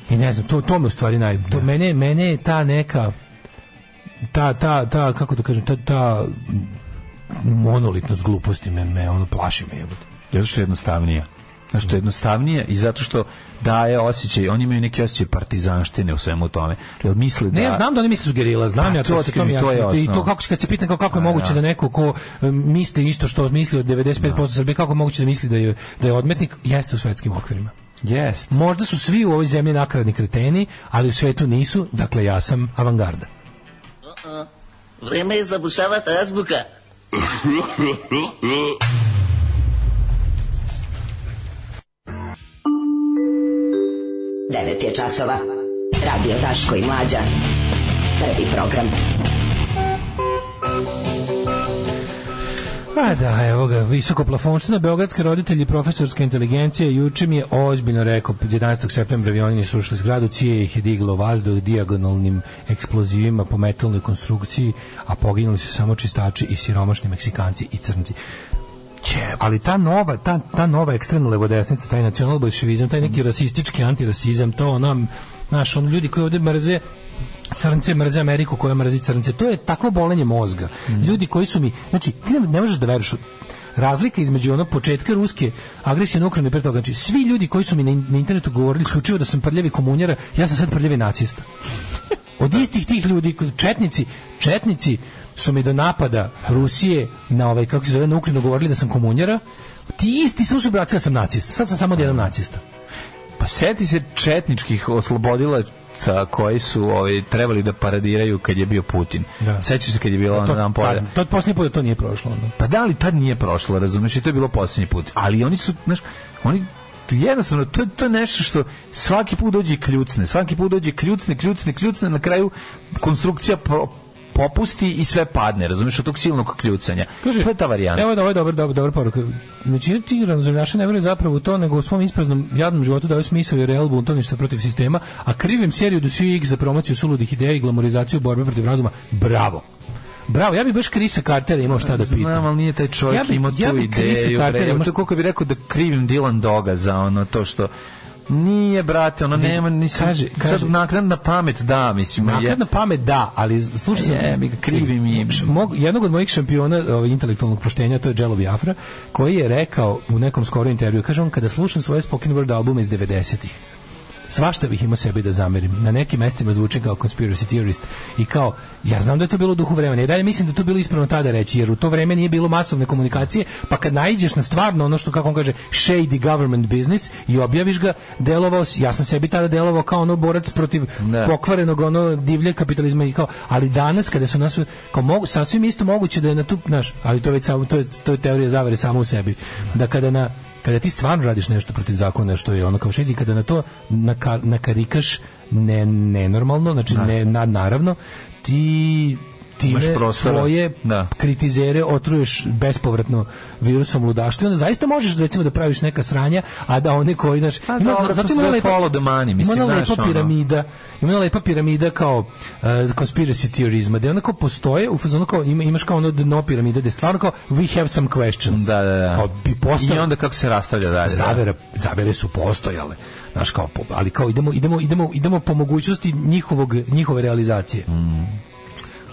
i ne znam, to, to me u stvari naj... To, mene, mene je ta neka ta, ta, ta, kako da kažem, ta, ta monolitnost gluposti me, me ono plaši me jebote. Što je jednostavnija. Zato što je jednostavnije i zato što daje osjećaj, oni imaju neki osjećaj partizanštine u svemu tome. Jel misle da... Ne, ja znam da oni misle su gerila, znam Pa, ja to, to to, mi to je. I to kako se kad se pitam kao kako je moguće da neko ko misli isto što misli od 95% Srbije, kako je moguće da misli da je da je odmetnik, jeste u svetskim okvirima. Jest. Možda su svi u ovoj zemlji nakaradni kreteni, ali u svetu nisu, dakle ja sam avangarda. Vreme je zabušavati azbuka. Devet je časova. Radio Daško i Mlađa. Prvi program. A da, evo ga, visoko plafonština, beogradske roditelji profesorske inteligencije, juče mi je ozbiljno rekao, 11. septembra avioni nisu ušli zgradu, cije ih je diglo vazduh dijagonalnim eksplozivima po metalnoj konstrukciji, a poginuli su samo čistači i siromašni Meksikanci i crnci. Ali ta nova, ta, ta nova ekstremna levodesnica, taj nacional bolševizam, taj neki rasistički antirasizam, to ono, znaš, on ljudi koji ovde mrze crnce mrze Ameriku koja mrzi crnce. To je takvo bolenje mozga. Ljudi koji su mi, znači, ti ne, ne možeš da veruješ razlika između ono početka ruske agresije na Ukrajinu i pre toga, znači svi ljudi koji su mi na, na internetu govorili isključivo da sam prljavi komunjara, ja sam sad prljavi nacista. Od istih tih ljudi, četnici, četnici su mi do napada Rusije na ovaj, kako se zove, na Ukrajinu govorili da sam komunjara, ti isti su su da sam nacista. Sad sam samo jedan nacista. Pa seti se četničkih oslobodilaca koji su ovaj, trebali da paradiraju kad je bio Putin. Da. Sećaš se kad je bilo ono dan to, pored. to, posljednji put da to nije prošlo. Onda. Pa da li tad nije prošlo, razumeš, i to je bilo posljednji put. Ali oni su, znaš, oni jednostavno, to, to je nešto što svaki put dođe kljucne, svaki put dođe kljucne, kljucne, kljucne, na kraju konstrukcija pro- popusti i sve padne, razumeš, od tog silnog kljucanja. to je ta varijanta. Evo da, ovo je dobar, dobar, dobar poruka. Većina tih razumljaša ne veruje zapravo u to, nego u svom ispraznom jadnom životu daju smisao i real buntovništva protiv sistema, a krivim seriju do svih za promociju suludih ideja i glamorizaciju borbe protiv razuma. Bravo! Bravo, ja bih baš Krisa Cartera imao šta da pitam. Znam, ali nije taj čovjek Ja bi- imao tu ja bi ideju. Cartera bre. imao- To koliko bi rekao da krivim Dylan Doga za ono to što nije, brate, ono nema, nisam, Kaže- kaže- sad naknadna pamet, da, mislim, je, Nakladna pamet da, ali slušaj sam Je, krivi mi. Š- mog, jednog od mojih šampiona ovaj, intelektualnog poštenja, to je Jello Biafra, koji je rekao u nekom skorom intervju, kaže on, kada slušam svoje spoken word albume iz 90-ih, svašta bih imao sebi da zamerim. Na nekim mestima zvuči kao conspiracy theorist i kao, ja znam da je to bilo u duhu vremena i dalje mislim da je to bilo ispravno tada reći, jer u to vreme nije bilo masovne komunikacije, pa kad naiđeš na stvarno ono što, kako on kaže, shady government business i objaviš ga, delovao si, ja sam sebi tada delovao kao ono borac protiv Da. pokvarenog ono divljeg kapitalizma i kao, ali danas kada su nas kao mogu sasvim isto moguće da je na tu, znaš, ali to je već samo to je to je teorija zavere samo u sebi. Da kada na kada ti stvarno radiš nešto protiv zakona što je ono kao šedi kada na to naka, nakarikaš ne, nenormalno, znači ne, nad, naravno, ti time svoje Da. kritizere otruješ bespovratno virusom ludaštva. Onda zaista možeš recimo da praviš neka sranja, a da one koji znaš, Pa ima, dobro, zato to ima lepa, follow the money, mislim, ima lepa ono. piramida, ima lepa piramida kao uh, conspiracy teorizma, gde onako postoje, u fazonu kao ima, imaš kao ono dno piramide, gde stvarno kao we have some questions. Da, da, da. Kao bi postao, I onda kako se rastavlja dalje. da. zavere, zavere su postojale. Znaš, kao, ali kao idemo, idemo, idemo, idemo po mogućnosti njihovog, njihove realizacije.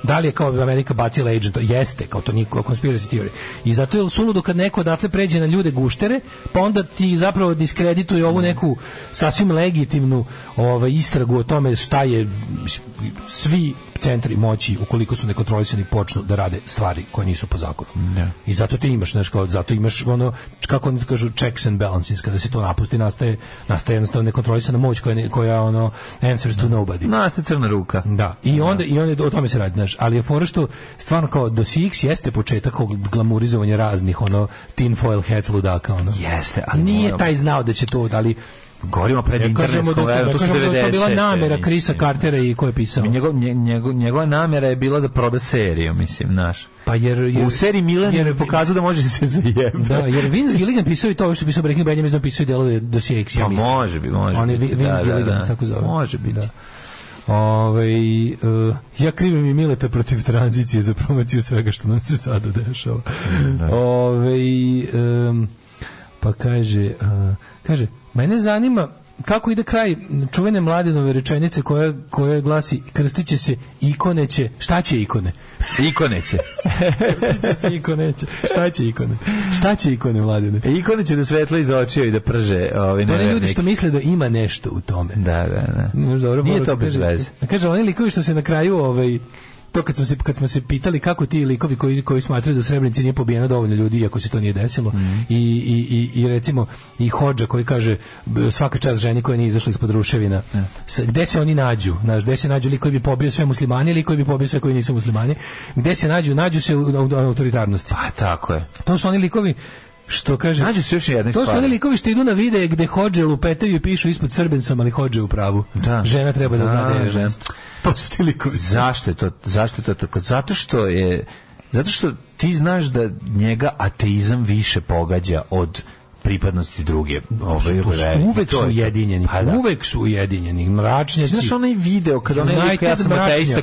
Da li je kao Amerika bacila agent? Jeste, kao to nije kao conspiracy theory. I zato je suludo kad neko odatle pređe na ljude guštere, pa onda ti zapravo diskredituje ovu neku sasvim legitimnu ovaj, istragu o tome šta je svi centri moći ukoliko su nekontrolisani počnu da rade stvari koje nisu po zakonu. I zato ti imaš, znaš, kao, zato imaš ono, kako oni kažu, checks and balances, kada se to napusti, nastaje, nastaje jednostavno nekontrolisana moć koja, ne- koja ono, answers to nobody. Naste crna ruka. Da, i onda i onda o tome se radi, znaš, ali je fora što stvarno kao do CX jeste početak glamurizovanja raznih ono tinfoil hat ludaka ono. Jeste, ali nije taj znao da će to, ali Govorimo pred da, internetskom je to, to su kažemo da je to bila 90-te, namera. Krisa Cartera i ko je pisao. Njegov, nje- njegov, njegova namjera je bila da proda seriju, mislim, naš. Pa jer, jer U seriji Milan je pokazao da može se zajebati. Da, jer Vince Gilligan pisao i to što je pisao Breaking Bad, ja mislim da je pisao i delove do CX, ja Pa mislim. može bi, može On je biti, Vi- Vince da, da, Gilligan, da. tako zove. Može biti. Da. Ovaj, uh, ja krivim i Mileta protiv tranzicije za promociju svega što nam se sada dešava. Ovaj, em, pa kaže, uh, kaže, mene zanima kako ide kraj čuvene mladinove rečenice koja, koja glasi krstiće se ikone će, šta će ikone? Ikone će. Krstiće se ikone će, šta će ikone? Šta će ikone mladine? E, Ikone će da svetlo iz očiju i da prže ovaj To ne ljudi što misle da ima nešto u tome. Da, da, da. Dobro Nije to bez kaže- veze. Kaže, oni likovi što se na kraju ovaj to kad smo se kad smo se pitali kako ti likovi koji koji smatraju da u Srebrenici nije pobijeno dovoljno ljudi iako se to nije desilo Mhm. i, i, i, i recimo i Hodža koji kaže svaka čast ženi koja nije izašla ispod ruševina. S- gde se oni nađu? Znaš gde se nađu likovi bi pobio sve muslimane ili koji bi pobio sve koji nisu muslimani? Gde se nađu? Nađu se u, u, u autoritarnosti. Pa tako je. to su oni likovi što kaže Nađu se još jedne to su oni likovi što idu na videe gde hođe lupetaju i pišu ispod srben sam ali hođe u pravu Da. žena treba da, zna Da, da je da. žena to su ti likovi Zašto je to zašto je to tako? Zato što je zato što ti znaš da njega ateizam više pogađa od pripadnosti druge. Ovaj, uvek su ujedinjeni Pa da. uvek su ujedinjeni mračnjaci Znaš onaj video kad onaj lik, ja sam ateista,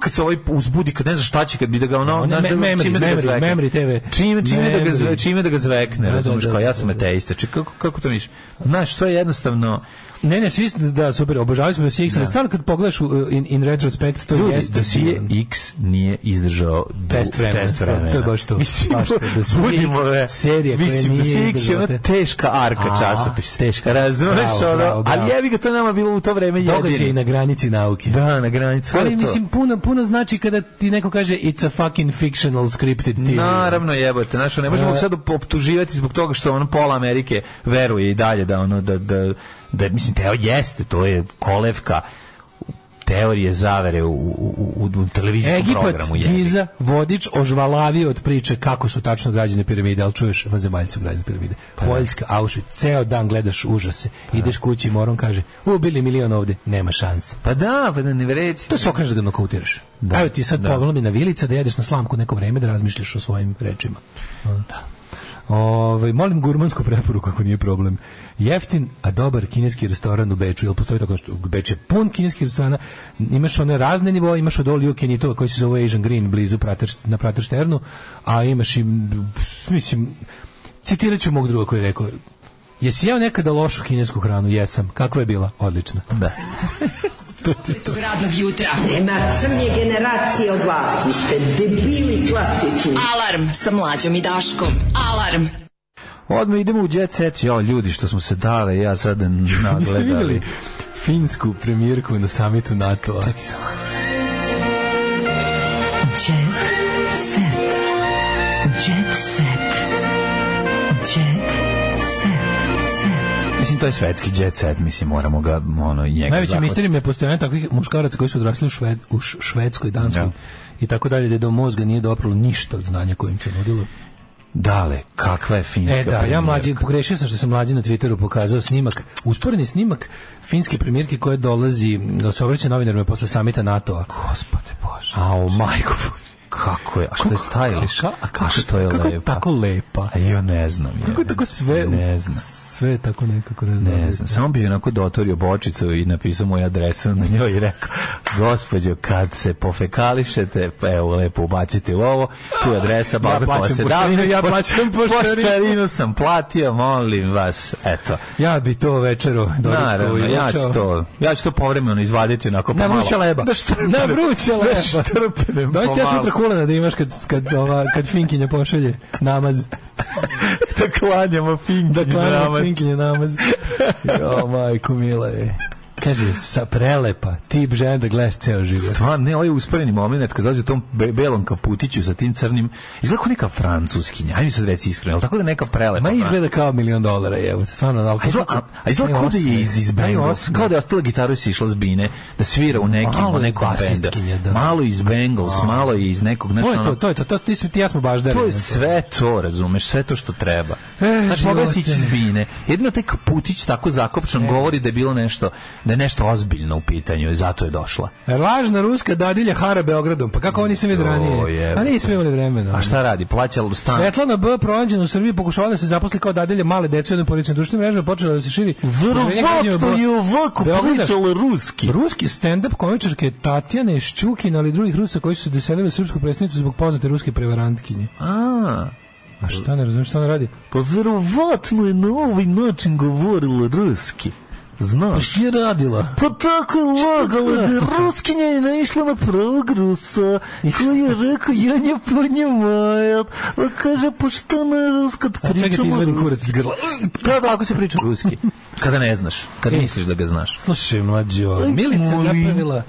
kad, se ovaj uzbudi, kad ne zna šta će, kad bi da ga ono, me- da, memory, da memory, TV. Čime, čime, da ga, čime da ga zvekne, Da, razumiješ, da, kao ja sam ateista. Či, kako, kako to misliš? Znaš, to je jednostavno, ne ne svi da super obožavali smo da ali stvarno kad pogledaš u- in, in retrospekt to Ljudi, jeste dosije divno. X nije izdržao Test vremena. test vremena. To je baš to. Mislim, Baš to. Dosije X, re- serija koja mislim, nije Dosije X je ona teška arka časopis. teška. Razumeš ono? Ali jebi ga to nama bilo u to vreme događaj jedino. na granici nauke Da, na granici. ali mislim puno puno znači kada ti neko kaže it's a fucking fictional scripted theory Naravno jebote, znaš, ne možemo E. sad optuživati zbog toga što ono pola Amerike veruje i dalje da ono da da da mislim teo jeste, to je kolevka teorije zavere u, u, u, u televizijskom Egipat, programu. ga. Giza, vodič ožvalavio od priče kako su tačno građene piramide, ali čuješ, vanzemaljci su građene piramide. Poljska, Auschwitz, ceo dan gledaš užase. Ideš kući i morom kaže, ubili milion ovde, nema šanse. Pa da, pa da ne vredi. To se okreće da ga nokautiraš. Evo ti sad da. da. na vilica da jedeš na slamku neko vreme da razmišljaš o svojim rečima. Da. Ovaj molim gurmansku preporuku ako nije problem. Jeftin, a dobar kineski restoran u Beču. Jel postoji tako što Beč je pun kineskih restorana. Imaš one razne nivoe, imaš od can eat koji se zove Asian Green blizu Prater, na Prateršternu, a imaš i mislim citirat ću mog druga koji je rekao Jesi jeo nekada lošu kinesku hranu? Jesam. Kakva je bila? Odlična. Da. Tog radnog jutra. Nema crnje generacije od vas. Vi ste debili klasični. Alarm sa mlađom i Daškom. Alarm. Odmah idemo u jet set. Jo, ljudi, što smo se dale, ja sad Niste nagledali. vidjeli finsku premijerku na samitu NATO-a? Čekaj samo. Jet Mislim, to je svetski jet set, mislim, moramo ga, ono, njega Najveći misterij je postojanje takvih muškaraca koji su odrasli u, Šved, u Švedskoj, Danskoj Da. i tako dalje, da do mozga nije dopralo ništa od znanja kojim se nudilo. Dale, kakva je finska E da, ja premijerka? mlađi, pogrešio sam što sam mlađi na Twitteru pokazao snimak, usporeni snimak finske premijerke koja dolazi, da se obraća novinarima posle samita NATO-a. Gospode Bože. A o majko. Kako je? A što je stylish? A, a kako, što je kako lepa? tako lepa? A ja ne znam. Kako je tako sve, Ne znam. Sve tako nekako, ne znam. Ne znam, samo bi onako dotorio bočicu i napisao moju adresu na njoj i rekao, gospođo, kad se pofekališete, pa evo, lepo ubacite u ovo, tu je adresa, baza koja plaćam se poštarinu, ja plaćam poštarinu. Poštarinu sam platio, molim vas, eto. Ja bi to večero Naravno, i ja ću to, ja ću to povremeno izvaditi onako Na pomalo. vruća leba. Da štrpnem. Na vruća leba. Da štrpnem Dođite ja pomalo. sutra kulena da imaš kad, kad, ova, kad Finkinja pošalje namaz. da klanjamo finki Da klanjamo namaz. Finkinja namaz. Jo, majko mila je. Kaže, sa prelepa, tip žena da gledaš ceo život. Stvarno, ne, ovaj usporeni moment kad dođe u tom be belom kaputiću sa tim crnim, izgleda kao neka francuskinja. Ajde mi sad reci iskreno, je li tako da je neka prelepa? Ma izgleda kao milion dolara, evo, stvarno, ali izgleda, a, a izgleda kao da je iz, iz Bengals, kao da je ostala gitaru i sišla s bine, da svira u nekim, Malo u je nekom da. Malo iz Bengals, malo i iz nekog, znaš, To je to, to je to, to ti, smo- ti ja smo baš To je sve to, razumeš, sve to što treba. E, Znači, mogla si ići iz bine. Jedino taj kaputić tako zakopčan govori da je bilo nešto, da je nešto ozbiljno u pitanju i zato je došla. Lažna ruska dadilja hara Beogradom, pa kako oni se vidi ranije? A nismo imali vremena. A šta radi? Plaća stan? Svetlana B. pronađena u Srbiji pokušavala da se zaposli kao dadilja male dece u porodičnoj društvenoj mreži, počela da se širi. Verovatno je ovako pričala ruski. Ruski stand-up komičarke Tatjane Šćukin, ali drugih Rusa koji su se doselili u srpsku predstavnicu zbog poznate ruske prevarantkinje. A, A šta ne razumiješ šta ona radi? pa verovatno je na ovaj način govorila ruski. Znaš? je radila? Pa tako lagala da ruskinja je naišla na pravog rusa koji je rekao ja nje ponjemajet a kaže pa šta na rusko A čekaj ti izvadim kurac iz grla. da, da, ako se priča ruski kada ne znaš, kad E. misliš da ga znaš Slušaj, mlađo, Aj, Milica napravila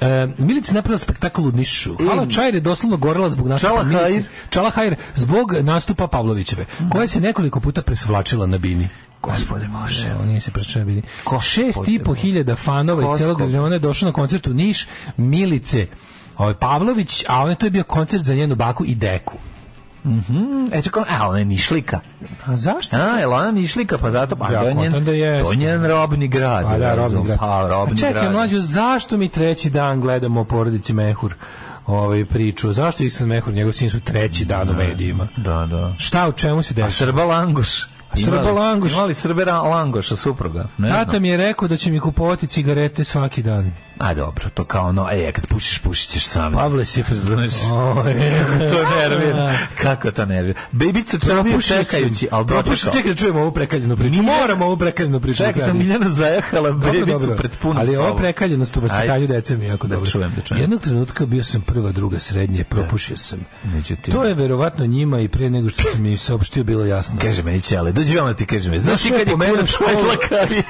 E, Milica napravila spektakl u Nišu. Hala Čajr je doslovno gorela zbog nastupa Čala Milice. Čala Hajr zbog nastupa Pavlovićeve, koja se nekoliko puta presvlačila na bini. Gospode Bože. Evo, nije se bini. Gospode Šest i po hiljada fanova iz celog regiona je došlo na koncert u Niš, Milice ovaj Pavlović, a on to je bio koncert za njenu baku i deku. e čekaj, a ona je nišlika A zašto? a, se- je li ona nišlika, pa zato pa Ja to je njen, kontam da jeste. to je njen robni grad Pa da, robni grad. pa robni A čekaj, grad mlađo, zašto mi treći dan gledamo o porodici Mehur ovaj, priču? Zašto Iksan Mehur, njegov sin su treći dan u medijima? da, da Šta, u čemu se a dešava? Srba Langoš Srba Langoš. imali Srbe Ra- Langoša supruga ne. Tata mi je rekao da će mi kupovati cigarete svaki dan. A dobro, to kao ono, e, kad pušiš, pušit ćeš sam. Pavle si Znaš, Oj. to nervira. Kako to nervira? Bebica čovjek čekajući, ali Propušio, dočekao. čekaj da čujemo ovu prekaljenu priču. Moramo ovu prekaljenu priču. Čekaj, do sam. Miljana zajahala Dobro, bebicu dobro. pred punom Ali ovo prekaljenost u vaspitanju dece mi je jako Da dobro. čujem, da čujem. Jednog trenutka bio sam prva, druga, srednje, propušio sam. Međutim- To je verovatno njima i pre nego što sam mi saopštio bilo jasno. Kaže meni Ćale, dođi vam da ti kažem. Znaš ti Došao je kad je po mene u kurac školu.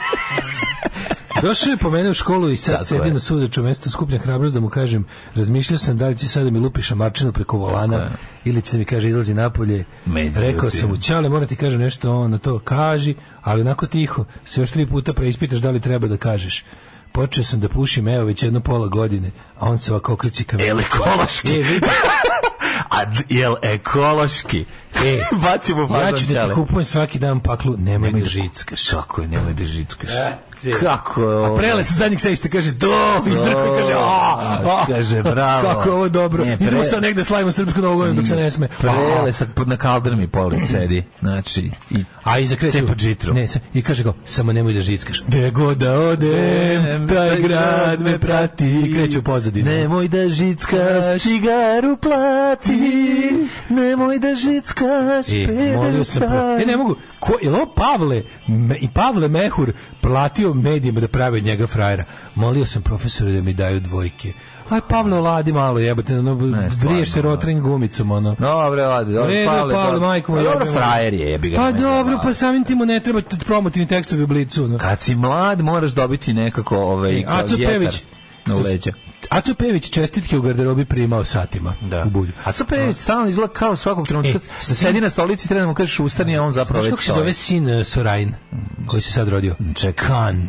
Došao je po mene u školu i sad Tako sedi je. na suzeću mesto, skuplja hrabrost da mu kažem, razmišljao sam da li će sada mi lupi šamarčinu preko volana ili će mi kaže izlazi napolje. Međutim. Rekao sam mu, čale, mora ti kažem nešto on na to, kaži, ali onako tiho, se još tri puta preispitaš da li treba da kažeš. Počeo sam da pušim evo već jedno pola godine, a on se ovako okreće ka meni. Ekološki? E, A jel ekološki? E, Bacimo ja ću da ti kupujem svaki dan paklu, nemoj da da- žickaš. Kako je, nemoj da žickaš. ti- Kako je ovo? A prele sa zadnjeg sedišta kaže to, izdrkuje kaže a, a, Kaže, bravo. Kako je ovo dobro. Ne, pre- Idemo sad negde slavimo srpsku novu godinu dok se ne sme. Prele sa na kaldrmi pored sedi. Znači, i A iza kreće Cepa džitru. Ne, i kaže go, samo nemoj da žickaš. Gde god da odem, taj grad me prati i kreće u pozadinu. Nemoj da žickaš, cigaru plati. Nemoj da žickaš, E, peder molio sam, e, ne mogu, ko, je ovo Pavle, me, i Pavle Mehur platio medijima da prave od njega frajera. Molio sam profesoru da mi daju dvojke. Aj, Pavle, oladi malo, jebote, no, briješ se stvarno, rotring gumicom, ono. Dobro, odi, dobro, Pavle, Pavle, majko moja, Pa Dobro, frajer je, jebi ga. Pa dobro, pa samim tim mu ne treba promotivni tekstovi u blicu. No. Kad si mlad, moraš dobiti nekako ovaj, E, Aco Pević. na leđa. Aco Pević čestitke u garderobi primao satima Da. u bulju. A co Pević stalno izgleda kao svakog trenutka. E, sedi na stolici, treba da mu kažeš ustani, a on zapravo već kako se zove sin uh, Sorajn, koji se sad rodio? Čekaj. Kan.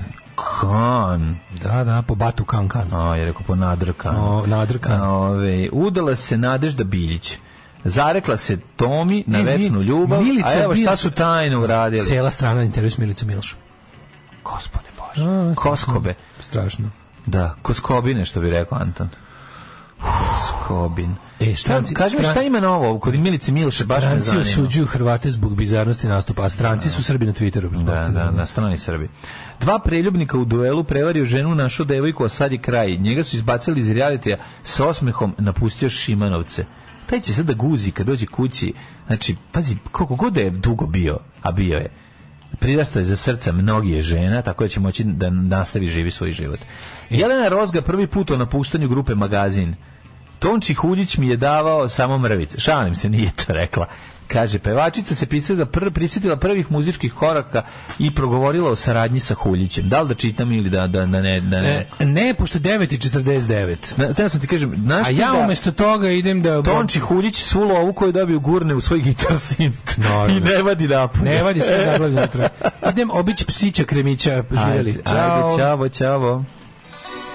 Kan. Da, da, po Batu Kan Kan. A, je rekao po nadrkan. O, nadrkan. Ove, udala se Nadežda Biljić. Zarekla se Tomi na E, večnu ljubav, Milica a evo šta su tajno uradili. Cela strana intervju s Milicom Milšom. Gospode Bože. Koskobe. Strašno. Da, koskobine, što bi rekao Anton. Koskobin. E, Šta, kaži mi šta ima novo kod Milice Milše, baš me Stranci zanima. osuđuju Hrvate zbog bizarnosti nastupa, a stranci su Srbi na Twitteru. Da, da, na strani Srbi. Dva preljubnika u duelu prevario ženu našu devojku, a sad je kraj. Njega su izbacili iz realitija sa osmehom napustio Šimanovce. Taj će sad da guzi kad dođe kući. Znači, pazi, koliko god da je dugo bio, a bio je, prirastao je za srca mnogije žena, tako da će moći da nastavi živi svoj život. Jelena Rozga prvi put o napuštanju grupe Magazin. Tonči Huljić mi je davao samo mrvice. Šalim se, nije to rekla. Kaže, pevačica se prisjetila, pr, prisjetila prvih muzičkih koraka i progovorila o saradnji sa Huljićem. Da li da čitam ili da, da, da ne... Da ne. E, ne, pošto 9.49. Na, htio sam ti kažem, A ja da umesto toga idem da... Tonči Huljić svu lovu koju dobiju gurne u svoj gitar sint i ne vadi napolje. Ne vadi sve zaglavlje. Idem obići psića kremića, živjeli. Ajde, ajde, čavo, čavo.